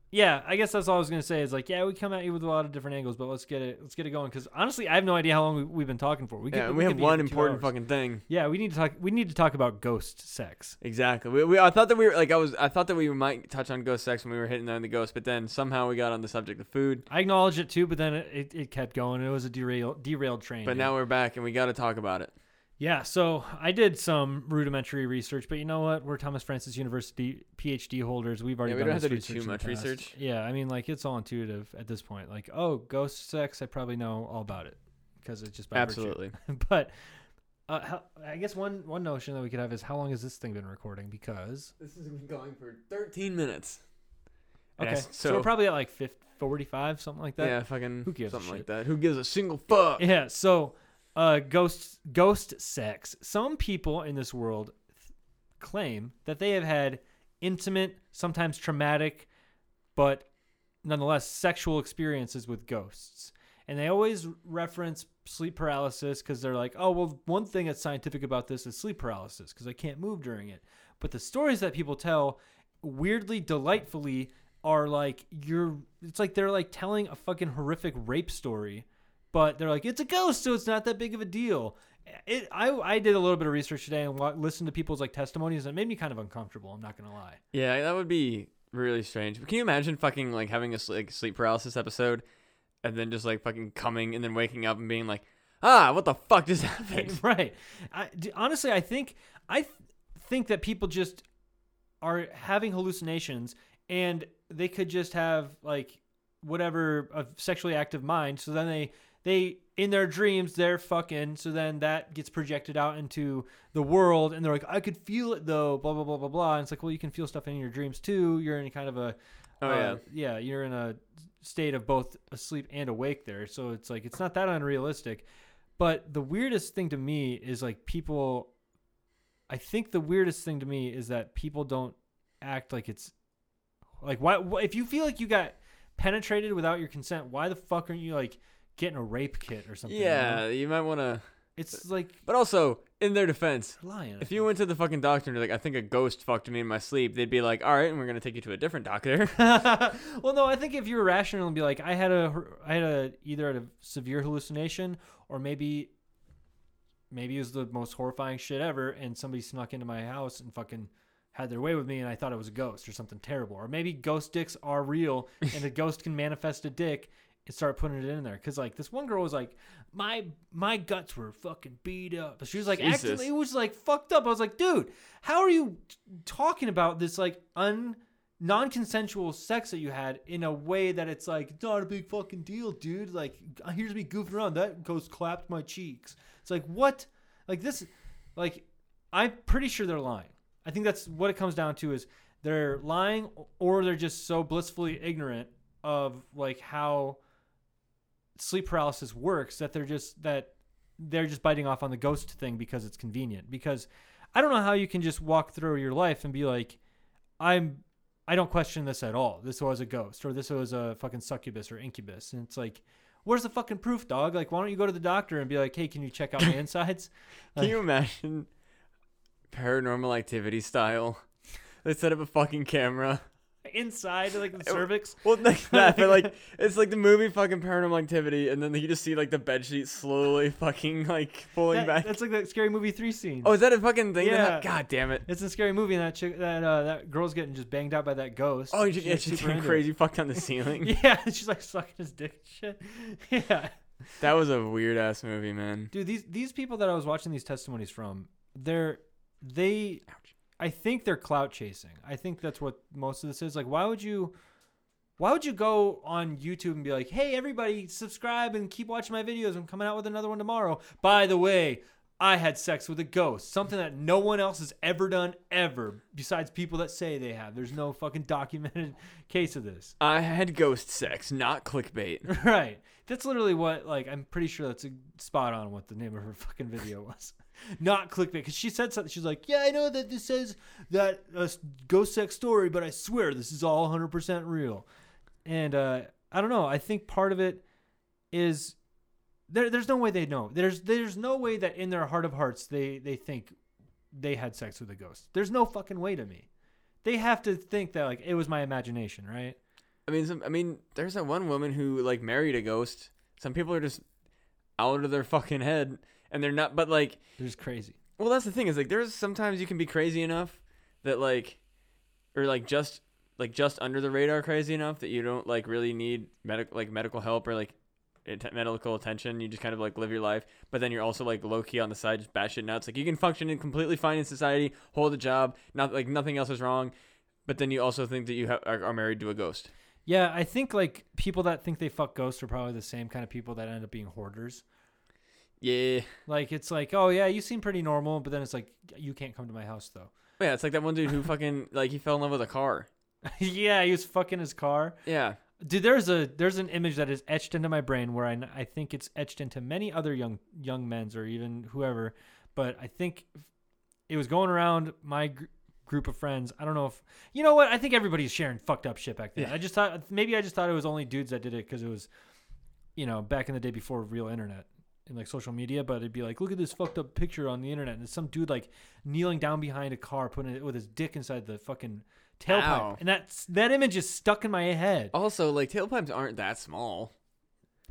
Speaker 2: yeah, I guess that's all I was gonna say. Is like, yeah, we come at you with a lot of different angles, but let's get it, let's get it going. Because honestly, I have no idea how long we, we've been talking for. We could,
Speaker 1: Yeah,
Speaker 2: we
Speaker 1: we have one important
Speaker 2: hours.
Speaker 1: fucking thing.
Speaker 2: Yeah, we need to talk. We need to talk about ghost sex.
Speaker 1: Exactly. We, we I thought that we were like I was I thought that we might touch on ghost sex when we were hitting on the ghost, but then somehow we got on the subject of food.
Speaker 2: I acknowledge it too, but then it, it, it kept going. It was a derail, derailed train.
Speaker 1: But
Speaker 2: dude.
Speaker 1: now we're back and we got to talk about it.
Speaker 2: Yeah, so I did some rudimentary research, but you know what? We're Thomas Francis University PhD holders. We've already
Speaker 1: Yeah, we
Speaker 2: done
Speaker 1: don't have to do too
Speaker 2: research in the
Speaker 1: much research.
Speaker 2: Yeah, I mean, like it's all intuitive at this point. Like, oh, ghost sex, I probably know all about it because it's just by.
Speaker 1: Absolutely.
Speaker 2: but uh, how, I guess one one notion that we could have is how long has this thing been recording? Because
Speaker 1: This has been going for 13 minutes.
Speaker 2: Okay, so,
Speaker 1: so,
Speaker 2: we're probably at like 50, 45, something like that.
Speaker 1: yeah, fucking
Speaker 2: Who gives a
Speaker 1: something like that. Who gives a single fuck?
Speaker 2: Yeah, so uh ghost ghost sex. Some people in this world th- claim that they have had intimate, sometimes traumatic, but nonetheless sexual experiences with ghosts. And they always reference sleep paralysis cuz they're like, "Oh, well, one thing that's scientific about this is sleep paralysis because I can't move during it." But the stories that people tell weirdly delightfully are like you're it's like they're like telling a fucking horrific rape story but they're like it's a ghost so it's not that big of a deal it, I, I did a little bit of research today and wa- listened to people's like testimonies and it made me kind of uncomfortable i'm not gonna lie
Speaker 1: Yeah, that would be really strange. But Can you imagine fucking like having a like, sleep paralysis episode and then just like fucking coming and then waking up and being like, ah, what the fuck just happened?
Speaker 2: right I, honestly i think i th- think that people just are having hallucinations and they could just have like whatever a sexually active mind so then they they in their dreams they're fucking so then that gets projected out into the world and they're like i could feel it though blah blah blah blah blah and it's like well you can feel stuff in your dreams too you're in kind of a
Speaker 1: Oh,
Speaker 2: uh,
Speaker 1: yeah.
Speaker 2: yeah you're in a state of both asleep and awake there so it's like it's not that unrealistic but the weirdest thing to me is like people i think the weirdest thing to me is that people don't act like it's like why if you feel like you got penetrated without your consent why the fuck aren't you like getting a rape kit or something you know?
Speaker 1: Yeah, you might want to.
Speaker 2: it's like
Speaker 1: But also, in their defense,
Speaker 2: lying
Speaker 1: if you went to the fucking doctor and you're like, I think a ghost fucked me in my sleep, they'd be like, all right, and we're gonna take you to a different doctor.
Speaker 2: well, no, I think if you're rational and be like, I had a, I had a either a severe hallucination or maybe, maybe it was the most horrifying shit ever, and somebody snuck into my house and fucking had their way with me, and I thought it was a ghost or something terrible, or maybe ghost dicks are real, and a ghost can manifest a dick and start putting it in there. Cause like this one girl was like, my my guts were fucking beat up. But she was like,
Speaker 1: Jesus.
Speaker 2: actually, it was like fucked up. I was like, dude, how are you talking about this like un non-consensual sex that you had in a way that it's like it's not a big fucking deal, dude. Like uh, here's me goofing around. That goes clapped my cheeks. It's like what? Like this? Like I'm pretty sure they're lying. I think that's what it comes down to is they're lying or they're just so blissfully ignorant of like how sleep paralysis works that they're just that they're just biting off on the ghost thing because it's convenient because I don't know how you can just walk through your life and be like I'm I don't question this at all. This was a ghost or this was a fucking succubus or incubus and it's like where's the fucking proof, dog? Like why don't you go to the doctor and be like, "Hey, can you check out my insides?"
Speaker 1: Can you imagine paranormal activity style? They set up a fucking camera
Speaker 2: inside like the cervix.
Speaker 1: Well, like that, but like it's like the movie fucking Paranormal Activity, and then you just see like the bed sheet slowly fucking like pulling
Speaker 2: That-
Speaker 1: back.
Speaker 2: That's like that scary movie three scene.
Speaker 1: Oh, is that a fucking thing?
Speaker 2: Yeah.
Speaker 1: hap- God damn it.
Speaker 2: It's a scary movie, and that chick, that uh, that girl's getting just banged out by that ghost.
Speaker 1: Oh, she, yeah, she's getting crazy fucked on the ceiling.
Speaker 2: Yeah, she's like sucking his dick shit. Yeah,
Speaker 1: That was a weird ass movie, man.
Speaker 2: dude, these these people that I was watching these testimonies from, they're they, I think they're clout chasing. I think that's what most of this is. Like, why would you? Why would you go on YouTube and be like, "Hey, everybody, subscribe and keep watching my videos. I'm coming out with another one tomorrow." By the way, I had sex with a ghost, something that no one else has ever done ever, besides people that say they have. There's no fucking documented case of this.
Speaker 1: I had ghost sex, not clickbait.
Speaker 2: Right. That's literally what, like, I'm pretty sure that's a spot on what the name of her fucking video was. Not clickbait. Because she said something. She's like, yeah, I know that this says that uh, ghost sex story, but I swear this is all 100% real. And uh, I don't know. I think part of it is there, there's no way they know. There's there's no way that in their heart of hearts they, they think they had sex with a ghost. There's no fucking way to me. They have to think that, like, it was my imagination, right?
Speaker 1: I mean, some, I mean, there's that one woman who like married a ghost. Some people are just out of their fucking head, and they're not. But like,
Speaker 2: They're just crazy.
Speaker 1: well, that's the thing is like, there's sometimes you can be crazy enough that like, or like just like just under the radar crazy enough that you don't like really need medical like medical help or like medical attention. You just kind of like live your life, but then you're also like low key on the side, just batshit nuts. Like you can function in completely fine in society, hold a job, not like nothing else is wrong, but then you also think that you ha- are married to a ghost.
Speaker 2: Yeah, I think like people that think they fuck ghosts are probably the same kind of people that end up being hoarders.
Speaker 1: Yeah.
Speaker 2: Like it's like, oh yeah, you seem pretty normal, but then it's like you can't come to my house though.
Speaker 1: Yeah, it's like that one dude who fucking like he fell in love with a car.
Speaker 2: yeah, he was fucking his car.
Speaker 1: Yeah.
Speaker 2: Dude, there's a there's an image that is etched into my brain where I, I think it's etched into many other young young men's or even whoever, but I think it was going around my gr- group of friends. I don't know if you know what I think everybody's sharing fucked up shit back then.
Speaker 1: Yeah.
Speaker 2: I just thought maybe I just thought it was only dudes that did it because it was, you know, back in the day before real internet and like social media. But it'd be like, look at this fucked up picture on the internet, and it's some dude like kneeling down behind a car, putting it with his dick inside the fucking tailpipe,
Speaker 1: Ow.
Speaker 2: and that's that image is stuck in my head.
Speaker 1: Also, like tailpipes aren't that small.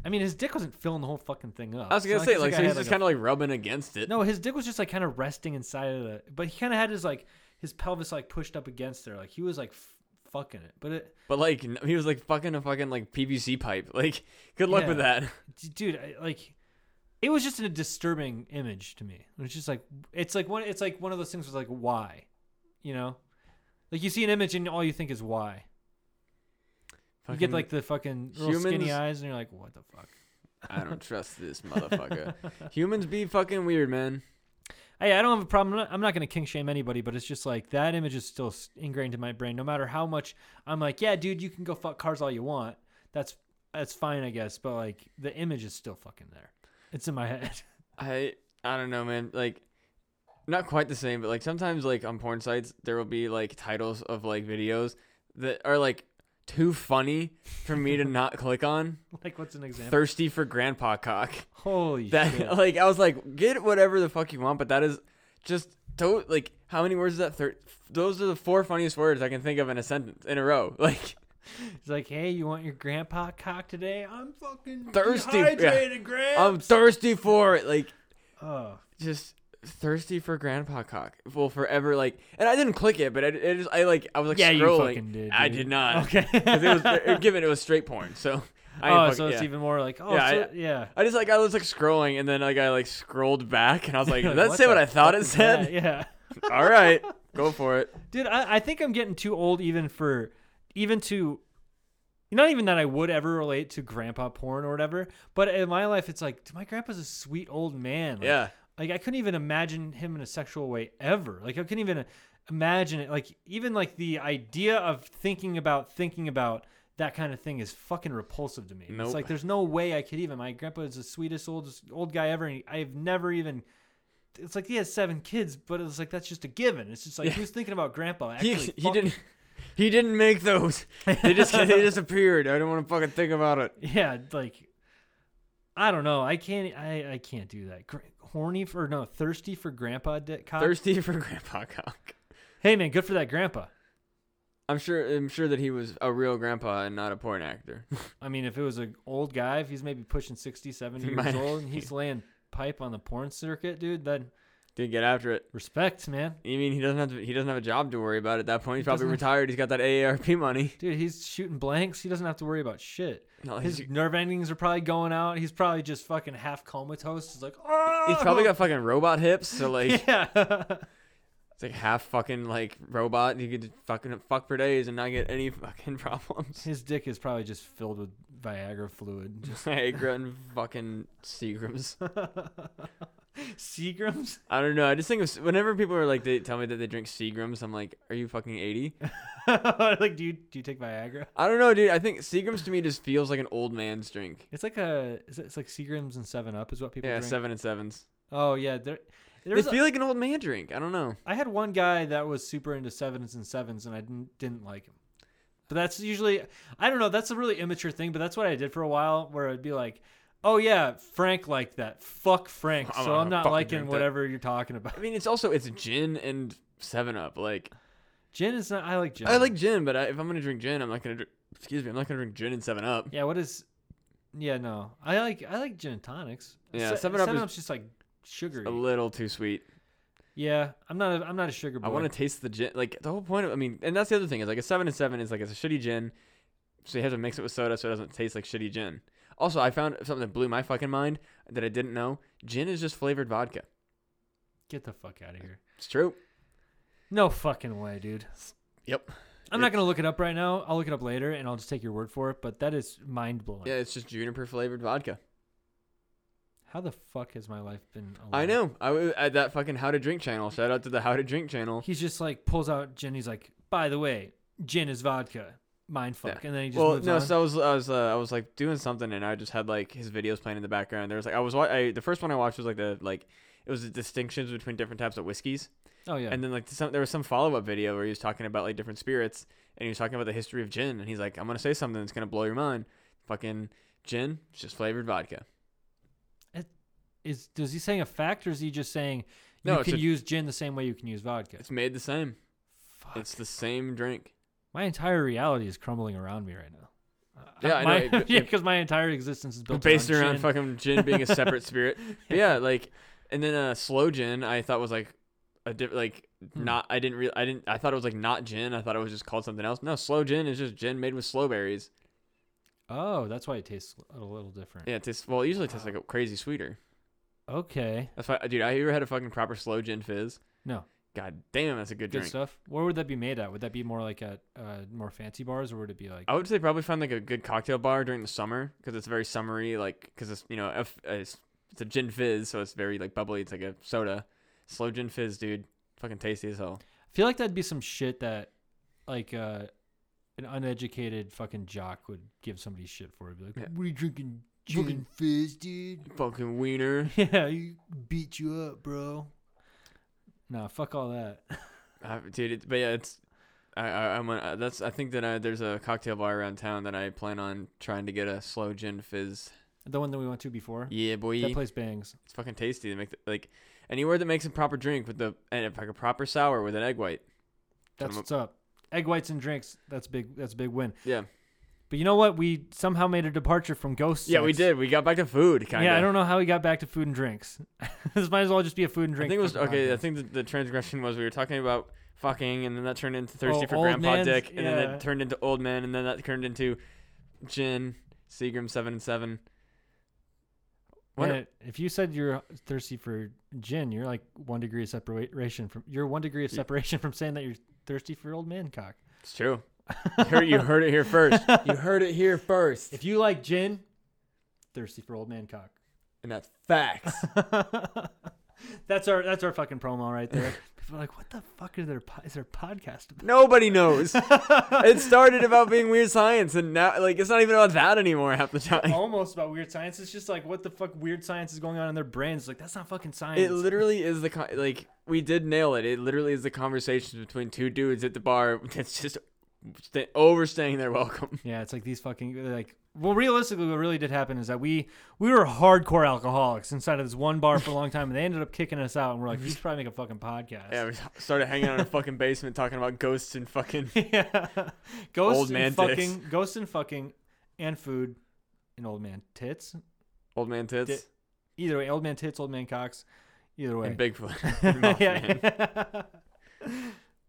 Speaker 2: I mean, his dick wasn't filling the whole fucking thing up.
Speaker 1: I was gonna
Speaker 2: not
Speaker 1: say like so he's just
Speaker 2: a-
Speaker 1: kind of like rubbing against it.
Speaker 2: no, his dick was just like kind of resting inside of the, but he kind of had his like his pelvis like pushed up against there, like he was like f- fucking it. But it,
Speaker 1: But like he was like fucking a fucking like PVC pipe. Like good luck with that.
Speaker 2: dude, I, like it was just a disturbing image to me. It's just like it's like one, it's like one of those things was like why, you know, like you see an image and all you think is why. You get
Speaker 1: Fucking-
Speaker 2: like the fucking little skinny
Speaker 1: humans-
Speaker 2: eyes and you're like, what the fuck.
Speaker 1: I don't trust this motherfucker. Humans be fucking weird, man.
Speaker 2: Hey, I don't have a problem. I'm not, I'm not going to king shame anybody, but it's just like that image is still s- ingrained in my brain. No matter how much I'm like, yeah, dude, you can go fuck cars all you want. That's that's fine, I guess. But like the image is still fucking there. It's in my head.
Speaker 1: I I don't know, man. Like not quite the same, but like sometimes like on porn sites there will be like titles of like videos that are like too funny for me to not click on.
Speaker 2: like, what's an example?
Speaker 1: Thirsty for grandpa cock.
Speaker 2: Holy
Speaker 1: That
Speaker 2: shit!
Speaker 1: like I was like, get whatever the fuck you want, but that is just to- like how many words is that? Thir- those are the four funniest words I can think of in a sentence in a row. Like
Speaker 2: It's like, hey, you want your grandpa cock today? I'm fucking
Speaker 1: Thirsty, yeah.
Speaker 2: Gramps.
Speaker 1: I'm thirsty for it. Like
Speaker 2: oh,
Speaker 1: just thirsty for grandpa cock. Well, forever. Like, and I didn't click it, but I, it just I like I was like
Speaker 2: yeah, you fucking did.
Speaker 1: I did not.
Speaker 2: Okay.
Speaker 1: Because it was it- given it was straight porn, so. I
Speaker 2: oh,
Speaker 1: fuck-
Speaker 2: so it's
Speaker 1: yeah.
Speaker 2: even more like, oh,
Speaker 1: Yeah,
Speaker 2: so,
Speaker 1: I-
Speaker 2: yeah.
Speaker 1: I just like I was like scrolling, and then like I like scrolled back, and I was like,
Speaker 2: You're
Speaker 1: "Did that
Speaker 2: what
Speaker 1: say what I thought it said?"
Speaker 2: that? Yeah.
Speaker 1: All right, go for it.
Speaker 2: dude I, I think i'm getting too old even for even to not even that i would ever relate to grandpa porn or whatever but in my life it's like my grandpa's a sweet old man like,
Speaker 1: Yeah,
Speaker 2: like i couldn't even imagine him in a sexual way ever like i couldn't even imagine it like even like the idea of thinking about thinking about that kind of thing is fucking repulsive to me
Speaker 1: Nope.
Speaker 2: it's like there's no way i could even my grandpa is the sweetest oldest old guy ever and i've never even it's like he has seven kids, but it's like that's just a given. It's just like
Speaker 1: Yeah.
Speaker 2: who's thinking about grandpa?
Speaker 1: he
Speaker 2: Actually,
Speaker 1: he
Speaker 2: fucking-
Speaker 1: didn't he didn't make those. They just they just appeared. I don't want to fucking think about it.
Speaker 2: Yeah, like I don't know. I can't. I I can't do that. Horny for no thirsty for grandpa cock.
Speaker 1: Thirsty for grandpa cock.
Speaker 2: Hey man, good for that grandpa.
Speaker 1: I'm sure. I'm sure that he was a real grandpa and not a porn actor.
Speaker 2: I mean, if it was an old guy, if he's maybe pushing 60, 70 years
Speaker 1: Might-
Speaker 2: old and he's laying pipe on the porn circuit, dude, then
Speaker 1: Didn't get after it.
Speaker 2: respect, man.
Speaker 1: You mean he doesn't have to, he doesn't have a job to worry about at that point? He's
Speaker 2: He
Speaker 1: probably retired. He's got that AARP money.
Speaker 2: Dude, he's shooting blanks. He doesn't have to worry about shit.
Speaker 1: No,
Speaker 2: His nerve endings are probably going out. He's probably just fucking half comatose. He's like, oh.
Speaker 1: he's probably got fucking robot hips. So like,
Speaker 2: yeah.
Speaker 1: it's like half fucking like robot. He could fucking fuck for days and not get any fucking problems.
Speaker 2: His dick is probably just filled with Viagra fluid. Just
Speaker 1: Viagra and fucking Seagram's.
Speaker 2: Seagram's.
Speaker 1: I don't know. I just think of, whenever people are like, they tell me that they drink Seagram's, I'm like, are you fucking 80?
Speaker 2: like, do you do you take Viagra?
Speaker 1: I don't know, dude. I think Seagram's to me just feels like an old man's drink.
Speaker 2: It's like a. Is it, it's like Seagram's and Seven Up is what people
Speaker 1: Yeah,
Speaker 2: drink.
Speaker 1: seven and sevens.
Speaker 2: Oh yeah, there.
Speaker 1: They
Speaker 2: There's a-
Speaker 1: feel like an old man drink. I don't know.
Speaker 2: I had one guy that was super into sevens and sevens, and I didn't didn't like him. But that's usually I don't know. That's a really immature thing, but that's what I did for a while, where I'd be like, "Oh yeah, Frank liked that. Fuck Frank."
Speaker 1: I'm
Speaker 2: so I'm not
Speaker 1: fucking
Speaker 2: liking
Speaker 1: drink that.
Speaker 2: whatever you're talking about.
Speaker 1: I mean, it's also it's gin and Seven Up. Like
Speaker 2: Gin is not. I like gin.
Speaker 1: I like gin, but I, if I'm gonna drink gin, I'm not gonna. Drink, excuse me, I'm not gonna drink gin and Seven Up.
Speaker 2: Yeah. What is? Yeah. No. I like I like gin and tonics.
Speaker 1: Yeah,
Speaker 2: Se-
Speaker 1: 7 Up is
Speaker 2: Up's just like sugary.
Speaker 1: A little too sweet.
Speaker 2: yeah. I'm not. A, I'm not a sugar boy.
Speaker 1: I want to taste the gin. Like the whole point of, I mean, and that's the other thing is like a seven and seven is like it's a shitty gin, so you have to mix it with soda so it doesn't taste like shitty gin. Also, I found something that blew my fucking mind that I didn't know. Gin is just flavored vodka.
Speaker 2: Get the fuck out of here.
Speaker 1: It's true.
Speaker 2: No fucking way, dude.
Speaker 1: Yep.
Speaker 2: I'm not gonna look it up right now. I'll look it up later, and I'll just take your word for it. But that is mind blowing.
Speaker 1: Yeah, it's just juniper flavored vodka.
Speaker 2: How the fuck has my life been?
Speaker 1: I know. I was at that fucking How to Drink channel. Shout out to the How to Drink channel.
Speaker 2: He's just like pulls out gin. He's like, by the way, gin is vodka. Mind fuck, and then he just
Speaker 1: well, no,
Speaker 2: on.
Speaker 1: so I was I was uh, I was like doing something and I just had like his videos playing in the background. There was like I was wa- I, the first one I watched was like the like it was the distinctions between different types of whiskeys.
Speaker 2: oh yeah,
Speaker 1: And then like some, there was some follow up video where he was talking about like different spirits, and he was talking about the history of gin, and he's like, "I'm gonna say something that's gonna blow your mind. Fucking gin, it's just flavored vodka.
Speaker 2: It is does he saying a fact, or is he just saying you
Speaker 1: No,
Speaker 2: can
Speaker 1: a-
Speaker 2: use gin the same way you can use vodka?
Speaker 1: It's made the same.
Speaker 2: Fuck.
Speaker 1: It's the same drink.
Speaker 2: My entire reality is crumbling around me right now. Uh,
Speaker 1: Yeah, I know.
Speaker 2: Yeah, because my entire existence is built
Speaker 1: Based around
Speaker 2: gin.
Speaker 1: fucking gin being a separate spirit. But yeah, like, and then uh, sloe gin I thought was like a diff- like
Speaker 2: Hmm.
Speaker 1: not. I didn't really. I didn't. I thought it was like not gin. I thought it was just called something else. No, sloe gin is just gin made with sloe berries.
Speaker 2: Oh, that's why it tastes a little different.
Speaker 1: Yeah, it tastes. Well, it usually tastes like a crazy sweeter.
Speaker 2: Okay,
Speaker 1: That's why, dude. I ever had a fucking proper sloe gin fizz.
Speaker 2: No.
Speaker 1: God damn, that's a good,
Speaker 2: good
Speaker 1: drink.
Speaker 2: stuff. Where would that be made at? Would that be more like at uh, more fancy bars, or would it be like?
Speaker 1: I would say probably find like a good cocktail bar during the summer because it's very summery. Like because it's you know if, it's, it's a gin fizz, so it's very like bubbly. It's like a soda. Sloe gin fizz, dude. Fucking tasty as hell.
Speaker 2: I feel like that'd be some shit that, like, uh, an uneducated fucking jock would give somebody shit for. It'd be like,
Speaker 1: Yeah.
Speaker 2: "What are you drinking, gin fizz, dude?"
Speaker 1: Fucking wiener.
Speaker 2: Yeah, you beat you up, bro. Nah, fuck all that.
Speaker 1: Uh, dude, it, but yeah, it's. I, I I'm uh, that's I think that I, there's a cocktail bar around town that I plan on trying to get a sloe gin fizz.
Speaker 2: The one that we went to before.
Speaker 1: Yeah, boy.
Speaker 2: That place bangs.
Speaker 1: It's fucking tasty. They make the, like anywhere that makes a proper drink with the and if like a proper sour with an egg white.
Speaker 2: That's what's up. Egg whites and drinks. That's big. That's a big win.
Speaker 1: Yeah.
Speaker 2: But you know what? We somehow made a departure from ghost.
Speaker 1: Yeah, we did. We got back to food. Kind of.
Speaker 2: Yeah, I don't know how we got back to food and drinks. this might as well just be a food and drink.
Speaker 1: I think it was okay. I think the, the transgression was we were talking about fucking, and then that turned into thirsty
Speaker 2: Oh,
Speaker 1: for grandpa
Speaker 2: man's-
Speaker 1: dick, and then that turned into old man, and then that turned into gin, Seagram seven and seven. What?
Speaker 2: If you said you're thirsty for gin, you're like one degree of separation from. You're one degree of separation from saying that you're thirsty for old man cock.
Speaker 1: It's true. You heard, it here first. You heard it here first.
Speaker 2: If you like gin, thirsty for old man cock.
Speaker 1: and that's facts.
Speaker 2: that's our that's our fucking promo right there. People are like, what the fuck is their is their podcast about?
Speaker 1: Nobody knows. it started about being weird science, and now like it's not even about that anymore half the time.
Speaker 2: Almost about weird science. It's just like what the fuck weird science is going on in their brains. Like that's not fucking science.
Speaker 1: It literally is the con- like we did nail it. It literally is the conversations between two dudes at the bar. That's just stay, overstaying their welcome.
Speaker 2: Yeah, it's like these fucking like. Well, realistically, what really did happen is that we we were hardcore alcoholics inside of this one bar for a long time, and they ended up kicking us out. And we're like, we should probably make a fucking podcast.
Speaker 1: Yeah, we started hanging out in a fucking basement talking about ghosts and fucking.
Speaker 2: yeah. Ghosts
Speaker 1: Old man
Speaker 2: and
Speaker 1: dicks.
Speaker 2: fucking ghosts and fucking and food and old man tits.
Speaker 1: Old man tits
Speaker 2: Di- Either way, old man tits, old man cocks. Either way.
Speaker 1: and Bigfoot. Mothman.
Speaker 2: yeah.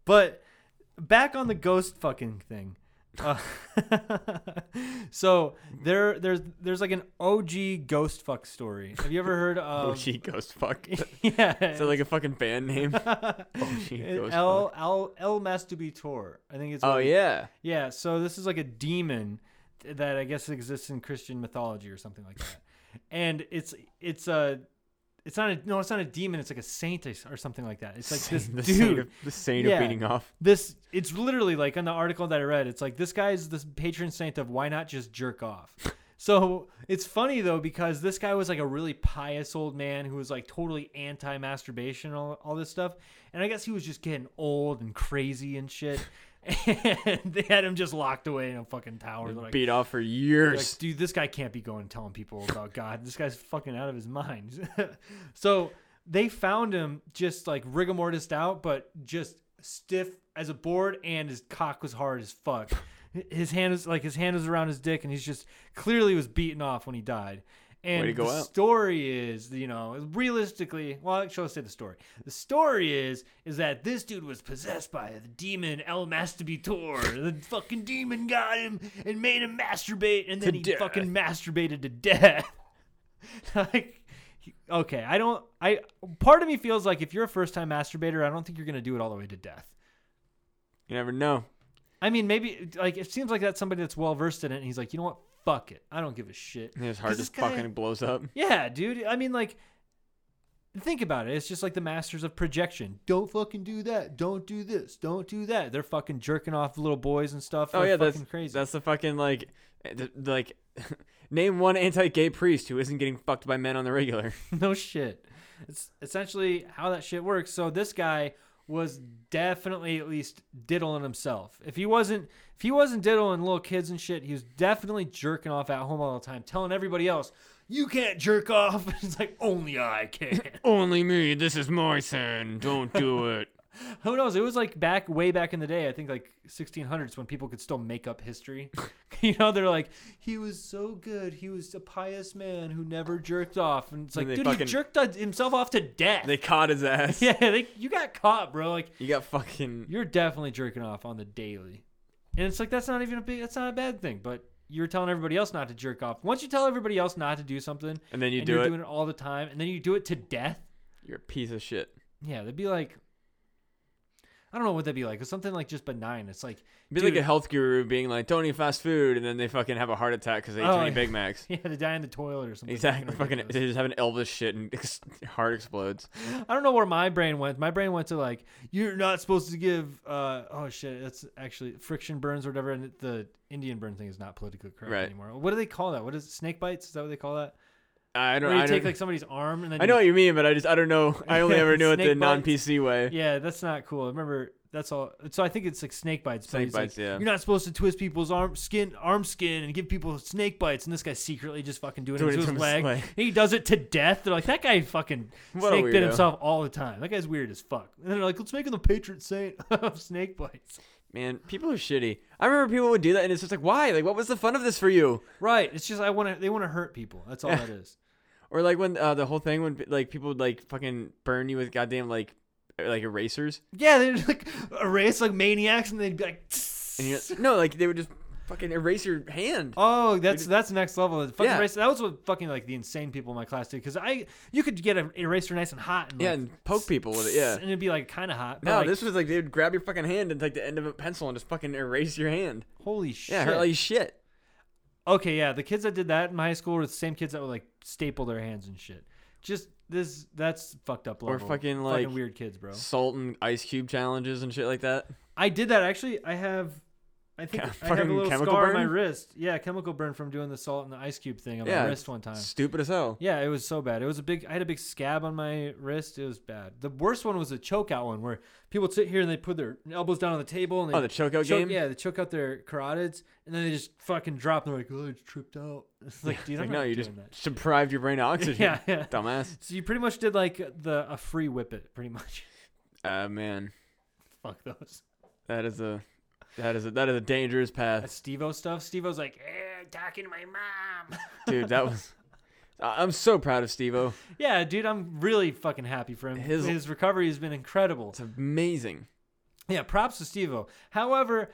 Speaker 2: but back on the ghost fucking thing. Uh, so there, there's there's like an OG ghost fuck story. Have you ever heard of?
Speaker 1: OG ghost fuck.
Speaker 2: yeah.
Speaker 1: Is that like a fucking band name? OG ghost
Speaker 2: El
Speaker 1: fuck.
Speaker 2: El El Masturbator. I think it's.
Speaker 1: Oh yeah.
Speaker 2: Yeah. So this is like a demon that I guess exists in Christian mythology or something like that, and it's it's a. It's not a no. It's not a demon. It's like a saint or something like that. It's like this
Speaker 1: the
Speaker 2: dude.
Speaker 1: Saint of, the saint
Speaker 2: Yeah.
Speaker 1: of beating off.
Speaker 2: this it's literally like on the article that I read, it's like this guy's the patron saint of why not just jerk off. So it's funny though because this guy was like a really pious old man who was like totally anti-masturbation and all, all this stuff, and I guess he was just getting old and crazy and shit. And they had him just locked away in a fucking tower. Like,
Speaker 1: Beat off for
Speaker 2: like,
Speaker 1: years.
Speaker 2: dude, this guy can't be going telling people about God. This guy's fucking out of his mind. so they found him just like rigor mortis out, but just stiff as a board, and his cock was hard as fuck. His hand was like his hand was around his dick, and he's just clearly was beaten off when he died. And
Speaker 1: Way to go
Speaker 2: the
Speaker 1: out.
Speaker 2: story is, you know, realistically, well, actually, I'll say the story. The story is, is that this dude was possessed by the demon El Masturbator. The fucking demon got him and made him masturbate, and then
Speaker 1: To
Speaker 2: he
Speaker 1: death.
Speaker 2: fucking masturbated to death. like, okay, I don't. I part of me feels like if you're a first time masturbator, I don't think you're gonna do it all the way to death.
Speaker 1: You never know.
Speaker 2: I mean, maybe like it seems like that's somebody that's well versed in it, and he's like, you know what, fuck it, I don't give a shit.
Speaker 1: His heart just
Speaker 2: guy-
Speaker 1: fucking blows up.
Speaker 2: Yeah, dude. I mean, like, think about it. It's just like the masters of projection. Don't fucking do that. Don't do this. Don't do that. They're fucking jerking off little boys and stuff.
Speaker 1: Oh
Speaker 2: like
Speaker 1: yeah, that's
Speaker 2: crazy.
Speaker 1: That's the fucking like, eh, th- like, name one anti-gay priest who isn't getting fucked by men on the regular.
Speaker 2: no shit. It's essentially how that shit works. So this guy was definitely at least diddling himself. If he wasn't, if he wasn't diddling little kids and shit, he was definitely jerking off at home all the time, telling everybody else, "You can't jerk off." it's like only I can.
Speaker 1: Only me. This is my sin. Don't do it.
Speaker 2: Who knows? It was like back way back in the day. I think like 1600s when people could still make up history. you know, they're like, he was so good. He was a pious man who never jerked off, and it's like,
Speaker 1: And they
Speaker 2: dude,
Speaker 1: fucking-
Speaker 2: he jerked himself off to death.
Speaker 1: They caught his ass.
Speaker 2: yeah, they, you got caught, bro. Like
Speaker 1: You got fucking.
Speaker 2: you're definitely jerking off on the daily, and it's like that's not even a big, that's not a bad thing. But you're telling everybody else not to jerk off. Once you tell everybody else not to do something,
Speaker 1: And then you
Speaker 2: and
Speaker 1: do
Speaker 2: you're
Speaker 1: it.
Speaker 2: doing it all the time, and then you do it to death.
Speaker 1: You're a piece of shit.
Speaker 2: Yeah, they'd be like, I don't know what that'd be like. It's something like just benign. It's like,
Speaker 1: Be
Speaker 2: Dude.
Speaker 1: like a health guru being like, "Don't eat fast food," and then they fucking have a heart attack because they ate
Speaker 2: Oh,
Speaker 1: too many
Speaker 2: yeah.
Speaker 1: Big Macs.
Speaker 2: yeah, to die in the toilet or something.
Speaker 1: Exactly. Fucking,
Speaker 2: ridiculous.
Speaker 1: they just have an Elvis shit and heart explodes.
Speaker 2: I don't know where my brain went. My brain went to like, you're not supposed to give. uh Oh shit, that's actually friction burns or whatever. And the Indian burn thing is not politically correct
Speaker 1: Right.
Speaker 2: anymore. What do they call that? What is it? Snake bites? Is that what they call that?
Speaker 1: I don't.
Speaker 2: Where you
Speaker 1: I
Speaker 2: take
Speaker 1: don't.
Speaker 2: like somebody's arm and then
Speaker 1: I
Speaker 2: you-
Speaker 1: know what you mean, but I just I don't know. I only ever knew it the non PC way.
Speaker 2: Yeah, that's not cool. I remember that's all. So I think it's like snake bites.
Speaker 1: Snake
Speaker 2: he's like,
Speaker 1: bites, yeah.
Speaker 2: You're not supposed to twist people's arm skin, arm skin, and give people snake bites. And this guy's secretly just fucking doing,
Speaker 1: Doing
Speaker 2: it to his
Speaker 1: his
Speaker 2: leg.
Speaker 1: leg.
Speaker 2: He does it to death. They're like, that guy fucking
Speaker 1: What
Speaker 2: snake bit himself all the time. That guy's weird as fuck. And they're like, let's make him the patron saint of snake bites.
Speaker 1: Man, people are shitty. I remember people would do that, and it's just like, why? Like, what was the fun of this for you?
Speaker 2: Right. It's just I want to. They want to hurt people. That's all that is.
Speaker 1: Or like when uh, the whole thing when like people would like fucking burn you with goddamn like like erasers,
Speaker 2: Yeah, they'd like erase like maniacs, and they'd be like.
Speaker 1: and you're no, like they would just fucking erase your hand.
Speaker 2: Oh, that's
Speaker 1: just-
Speaker 2: that's next level. Fucking
Speaker 1: Yeah.
Speaker 2: eraser- that was what fucking like the insane people in my class did. Because I, you could get an eraser nice and hot, and
Speaker 1: yeah,
Speaker 2: like,
Speaker 1: and poke people with it. Yeah.
Speaker 2: and it'd be like kind of hot.
Speaker 1: No,
Speaker 2: like,
Speaker 1: this was like they would grab your fucking hand and take the end of a pencil and just fucking erase your hand.
Speaker 2: holy shit.
Speaker 1: Yeah, hurt like shit.
Speaker 2: okay, yeah, the kids that did that in my high school were the same kids that would like staple their hands and shit. Just this, that's fucked up level.
Speaker 1: Or fucking, like,
Speaker 2: weird kids, bro.
Speaker 1: Salt and ice cube challenges and shit like that.
Speaker 2: I did that actually. I have I think
Speaker 1: Ca-
Speaker 2: I have a little
Speaker 1: chemical
Speaker 2: scar on my wrist. Yeah, chemical burn from doing the salt and the ice cube thing on
Speaker 1: Yeah,
Speaker 2: my wrist one time.
Speaker 1: Stupid as hell.
Speaker 2: Yeah, it was so bad. It was a big. I had a big scab on my wrist. It was bad. The worst one was the choke out one, where people sit here and they put their elbows down on the table and they
Speaker 1: Oh, the chokeout
Speaker 2: choke,
Speaker 1: game.
Speaker 2: Yeah, they choke out their carotids and then they just fucking drop. And they're like, "Oh, I just tripped out." It's like, dude,
Speaker 1: It's like, no, you just deprived your brain of oxygen.
Speaker 2: yeah, yeah.
Speaker 1: Dumbass.
Speaker 2: So you pretty much did like the a free whip it, pretty much.
Speaker 1: Uh, man,
Speaker 2: Fuck those.
Speaker 1: that is a that is a that is a dangerous path,
Speaker 2: That Steve-O stuff. Steve-O's like, eh, talking to my mom.
Speaker 1: dude. That was. I'm so proud of Steve-O.
Speaker 2: yeah, dude, I'm really fucking happy for him.
Speaker 1: His-
Speaker 2: His, recovery has been incredible.
Speaker 1: It's amazing.
Speaker 2: Yeah, props to Steve-O. However,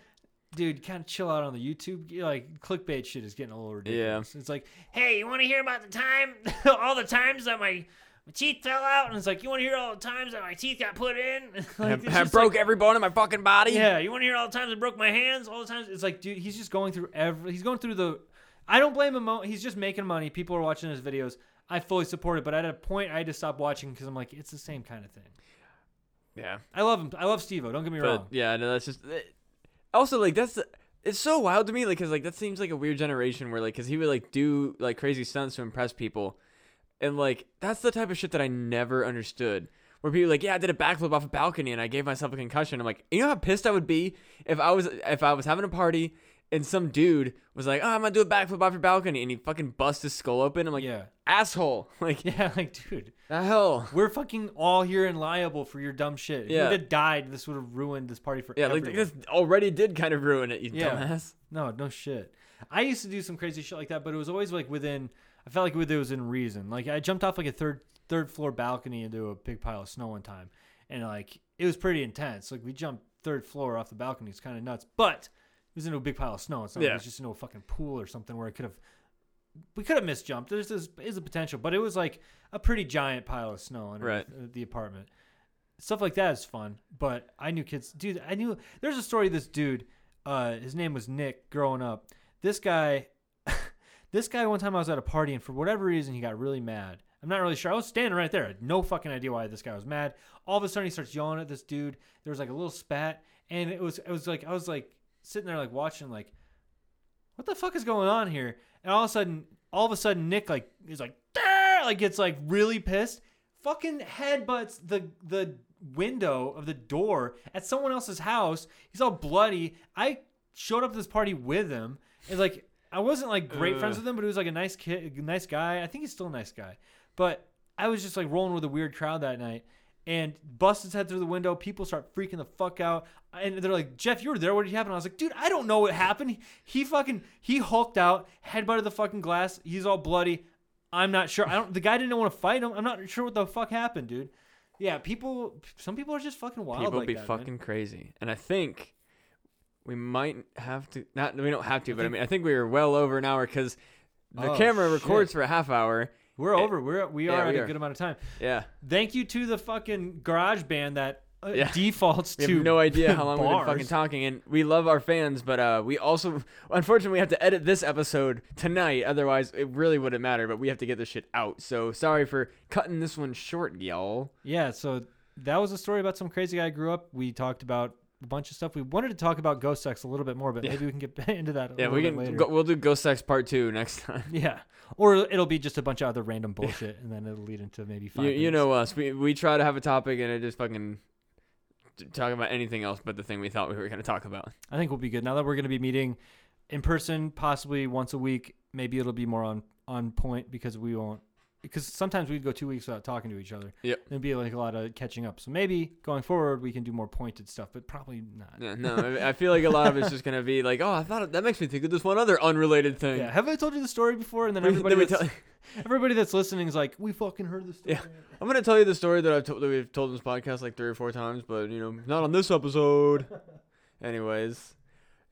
Speaker 2: dude, kind of chill out on the YouTube. Like clickbait shit is getting a little ridiculous. It's like, hey, you want to hear about the time, all the times that my, my teeth fell out, and it's like, you want to hear all the times that my teeth got put in? like,
Speaker 1: I, I broke
Speaker 2: like-
Speaker 1: every bone in my fucking body.
Speaker 2: Yeah, you want to hear all the times I broke my hands, all the times. It's like, dude, he's just going through every. He's going through the. I don't blame him. He's just making money. People are watching his videos. I fully support it, but at a point, I had to stop watching because I'm like, it's the same kind of thing.
Speaker 1: Yeah.
Speaker 2: I love him. I love Steve-O. Don't get me
Speaker 1: But
Speaker 2: wrong.
Speaker 1: yeah, no, that's just. it- also, like that's it's so wild to me, like, cause like that seems like a weird generation where like, cause he would like do like crazy stunts to impress people, and like that's the type of shit that I never understood. Where people are like, yeah, I did a backflip off a balcony and I gave myself a concussion. I'm like, you know how pissed I would be if I was if I was having a party and some dude was like, oh, I'm gonna do a backflip off your balcony and he fucking bust his skull open. I'm like,
Speaker 2: yeah.
Speaker 1: asshole, like
Speaker 2: Yeah, like, dude,
Speaker 1: the hell.
Speaker 2: we're fucking all here and liable for your dumb shit. If
Speaker 1: Yeah.
Speaker 2: you would have died, this would have ruined this party for
Speaker 1: Yeah, like this already did kind of ruin it, you
Speaker 2: Yeah.
Speaker 1: dumbass.
Speaker 2: No, no shit. I used to do some crazy shit like that, but it was always like within. I felt like it was in reason. Like I jumped off like a third third floor balcony into a big pile of snow one time, and like it was pretty intense. Like we jumped third floor off the balcony. It's kind of nuts, but it was into a big pile of snow. It's not like it was just into a fucking pool or something where it could have. We could have misjumped. There's this is a potential, but it was like a pretty giant pile of snow under
Speaker 1: Right.
Speaker 2: the, the apartment. Stuff like that is fun, but I knew kids, dude. I knew there's a story. Of this dude, uh, his name was Nick. Growing up, this guy, this guy. One time I was at a party, and for whatever reason, he got really mad. I'm not really sure. I was standing right there. I had no fucking idea why this guy was mad. All of a sudden, he starts yelling at this dude. There was like a little spat, and it was it was like I was like sitting there like watching like, what the fuck is going on here? And all of a sudden, all of a sudden, Nick like is like, "Darr!" like gets like really pissed. Fucking headbutts the the window of the door at someone else's house. He's all bloody. I showed up to this party with him. And like I wasn't like great friends with him, but he was like a nice kid, nice guy. I think he's still a nice guy. But I was just like rolling with a weird crowd that night and busts his head through the window. People start freaking the fuck out. And they're like, Jeff, you were there. What did happen? I was like, dude, I don't know what happened. He, he fucking, he hulked out, headbutted the fucking glass. He's all bloody. I'm not sure. I don't, the guy didn't want to fight him. I'm not sure what the fuck happened, dude. Yeah, people, some people are just fucking wild
Speaker 1: People
Speaker 2: like
Speaker 1: be
Speaker 2: that, man.
Speaker 1: fucking crazy, and I think we might have to. Not we don't have to,
Speaker 2: I
Speaker 1: but I mean I think we are well over an hour because the
Speaker 2: Oh,
Speaker 1: camera
Speaker 2: shit.
Speaker 1: records for a half hour.
Speaker 2: We're over. We're, we
Speaker 1: Yeah,
Speaker 2: are
Speaker 1: we
Speaker 2: at
Speaker 1: are.
Speaker 2: a good amount of time.
Speaker 1: Yeah,
Speaker 2: Thank you to the fucking GarageBand that uh,
Speaker 1: Yeah.
Speaker 2: defaults
Speaker 1: we
Speaker 2: to
Speaker 1: have no idea how long we've been fucking talking, and we love our fans, but uh, we also unfortunately we have to edit this episode tonight. Otherwise, it really wouldn't matter. But we have to get this shit out. So sorry for cutting this one short, y'all.
Speaker 2: Yeah, so that was a story about some crazy guy who grew up. We talked about a bunch of stuff. We wanted to talk about ghost sex a little bit more, but
Speaker 1: Yeah.
Speaker 2: maybe we can get into that. A
Speaker 1: Yeah,
Speaker 2: little
Speaker 1: we can. Go, we'll do Ghost Sex Part Two next time.
Speaker 2: Yeah, or it'll be just a bunch of other random bullshit, and then it'll lead into maybe five.
Speaker 1: You, you know us. We we try to have a topic and it just fucking talk about anything else but the thing we thought we were gonna talk about.
Speaker 2: I think we'll be good now that we're going to be meeting in person, possibly once a week. Maybe it'll be more on on point because we won't. Because sometimes we'd go two weeks without talking to each other.
Speaker 1: Yep.
Speaker 2: It'd be like a lot of catching up. So maybe going forward we can do more pointed stuff, but probably not.
Speaker 1: Yeah, no, I feel like a lot of it's just gonna be like, oh, I thought that makes me think of this one other unrelated thing.
Speaker 2: Yeah. Have I told you the story before? And then everybody
Speaker 1: then
Speaker 2: that's, everybody that's listening is like, we fucking heard this story.
Speaker 1: Yeah. I'm gonna tell you the story that I've told that we've told in this podcast like three or four times, but you know, not on this episode. Anyways,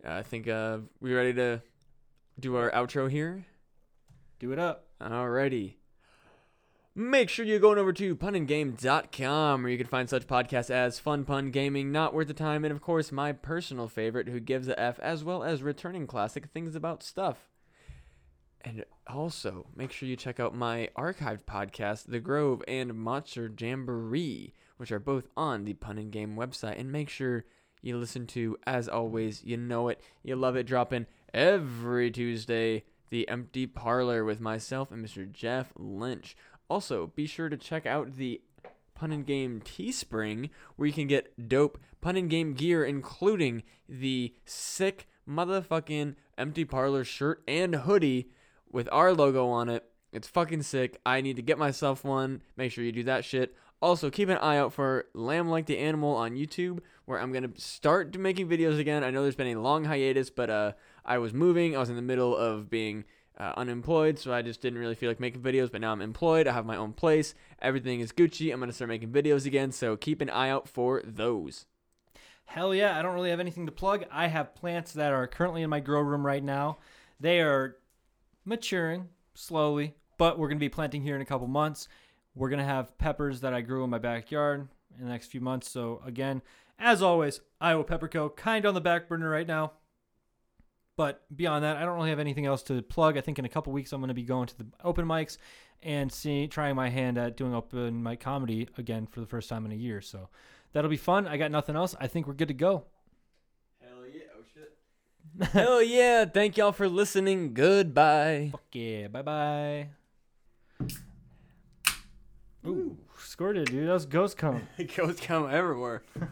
Speaker 1: I think uh, we ready to do our outro here.
Speaker 2: Do it up.
Speaker 1: Alrighty. Make sure you go on over to punandgame.com where you can find such podcasts as Fun Pun Gaming, Not Worth the Time, and of course my personal favorite, Who Gives a F, as well as returning classic Things About Stuff. And also, make sure you check out my archived podcast, The Grove and Monster Jamboree, which are both on the Pun and Game website. And make sure you listen to. As always, you know it, you love it. Dropping every Tuesday, the Empty Parlor with myself and Mr. Jeff Lynch. Also, be sure to check out the Pun and Game Teespring, where you can get dope Pun and Game gear, including the sick motherfucking Empty Parlor shirt and hoodie with our logo on it. It's fucking sick. I need to get myself one. Make sure you do that shit. Also, keep an eye out for Lamb Like the Animal on YouTube, where I'm gonna start making videos again. I know there's been a long hiatus, but uh, I was moving. I was in the middle of being uh, unemployed, so I just didn't really feel like making videos. But now I'm employed. I have my own place. Everything is Gucci. I'm gonna start making videos again. So keep an eye out for those.
Speaker 2: Hell yeah, I don't really have anything to plug. I have plants that are currently in my grow room right now. They are maturing slowly, but we're to be planting here in a couple months. We're to have peppers that I grew in my backyard in the next few months. So, again, as always, Iowa Pepper Co. kind of on the back burner right now. But beyond that, I don't really have anything else to plug. I think in a couple weeks I'm going to be going to the open mics and see trying my hand at doing open mic comedy again for the first time in a year. So that'll be fun. I got nothing else. I think we're good to go.
Speaker 1: Hell yeah! Oh shit. Hell yeah! Thank y'all for listening. Goodbye.
Speaker 2: Fuck yeah. Bye bye. Ooh, scored it, dude. That was ghost come.
Speaker 1: Ghosts come everywhere.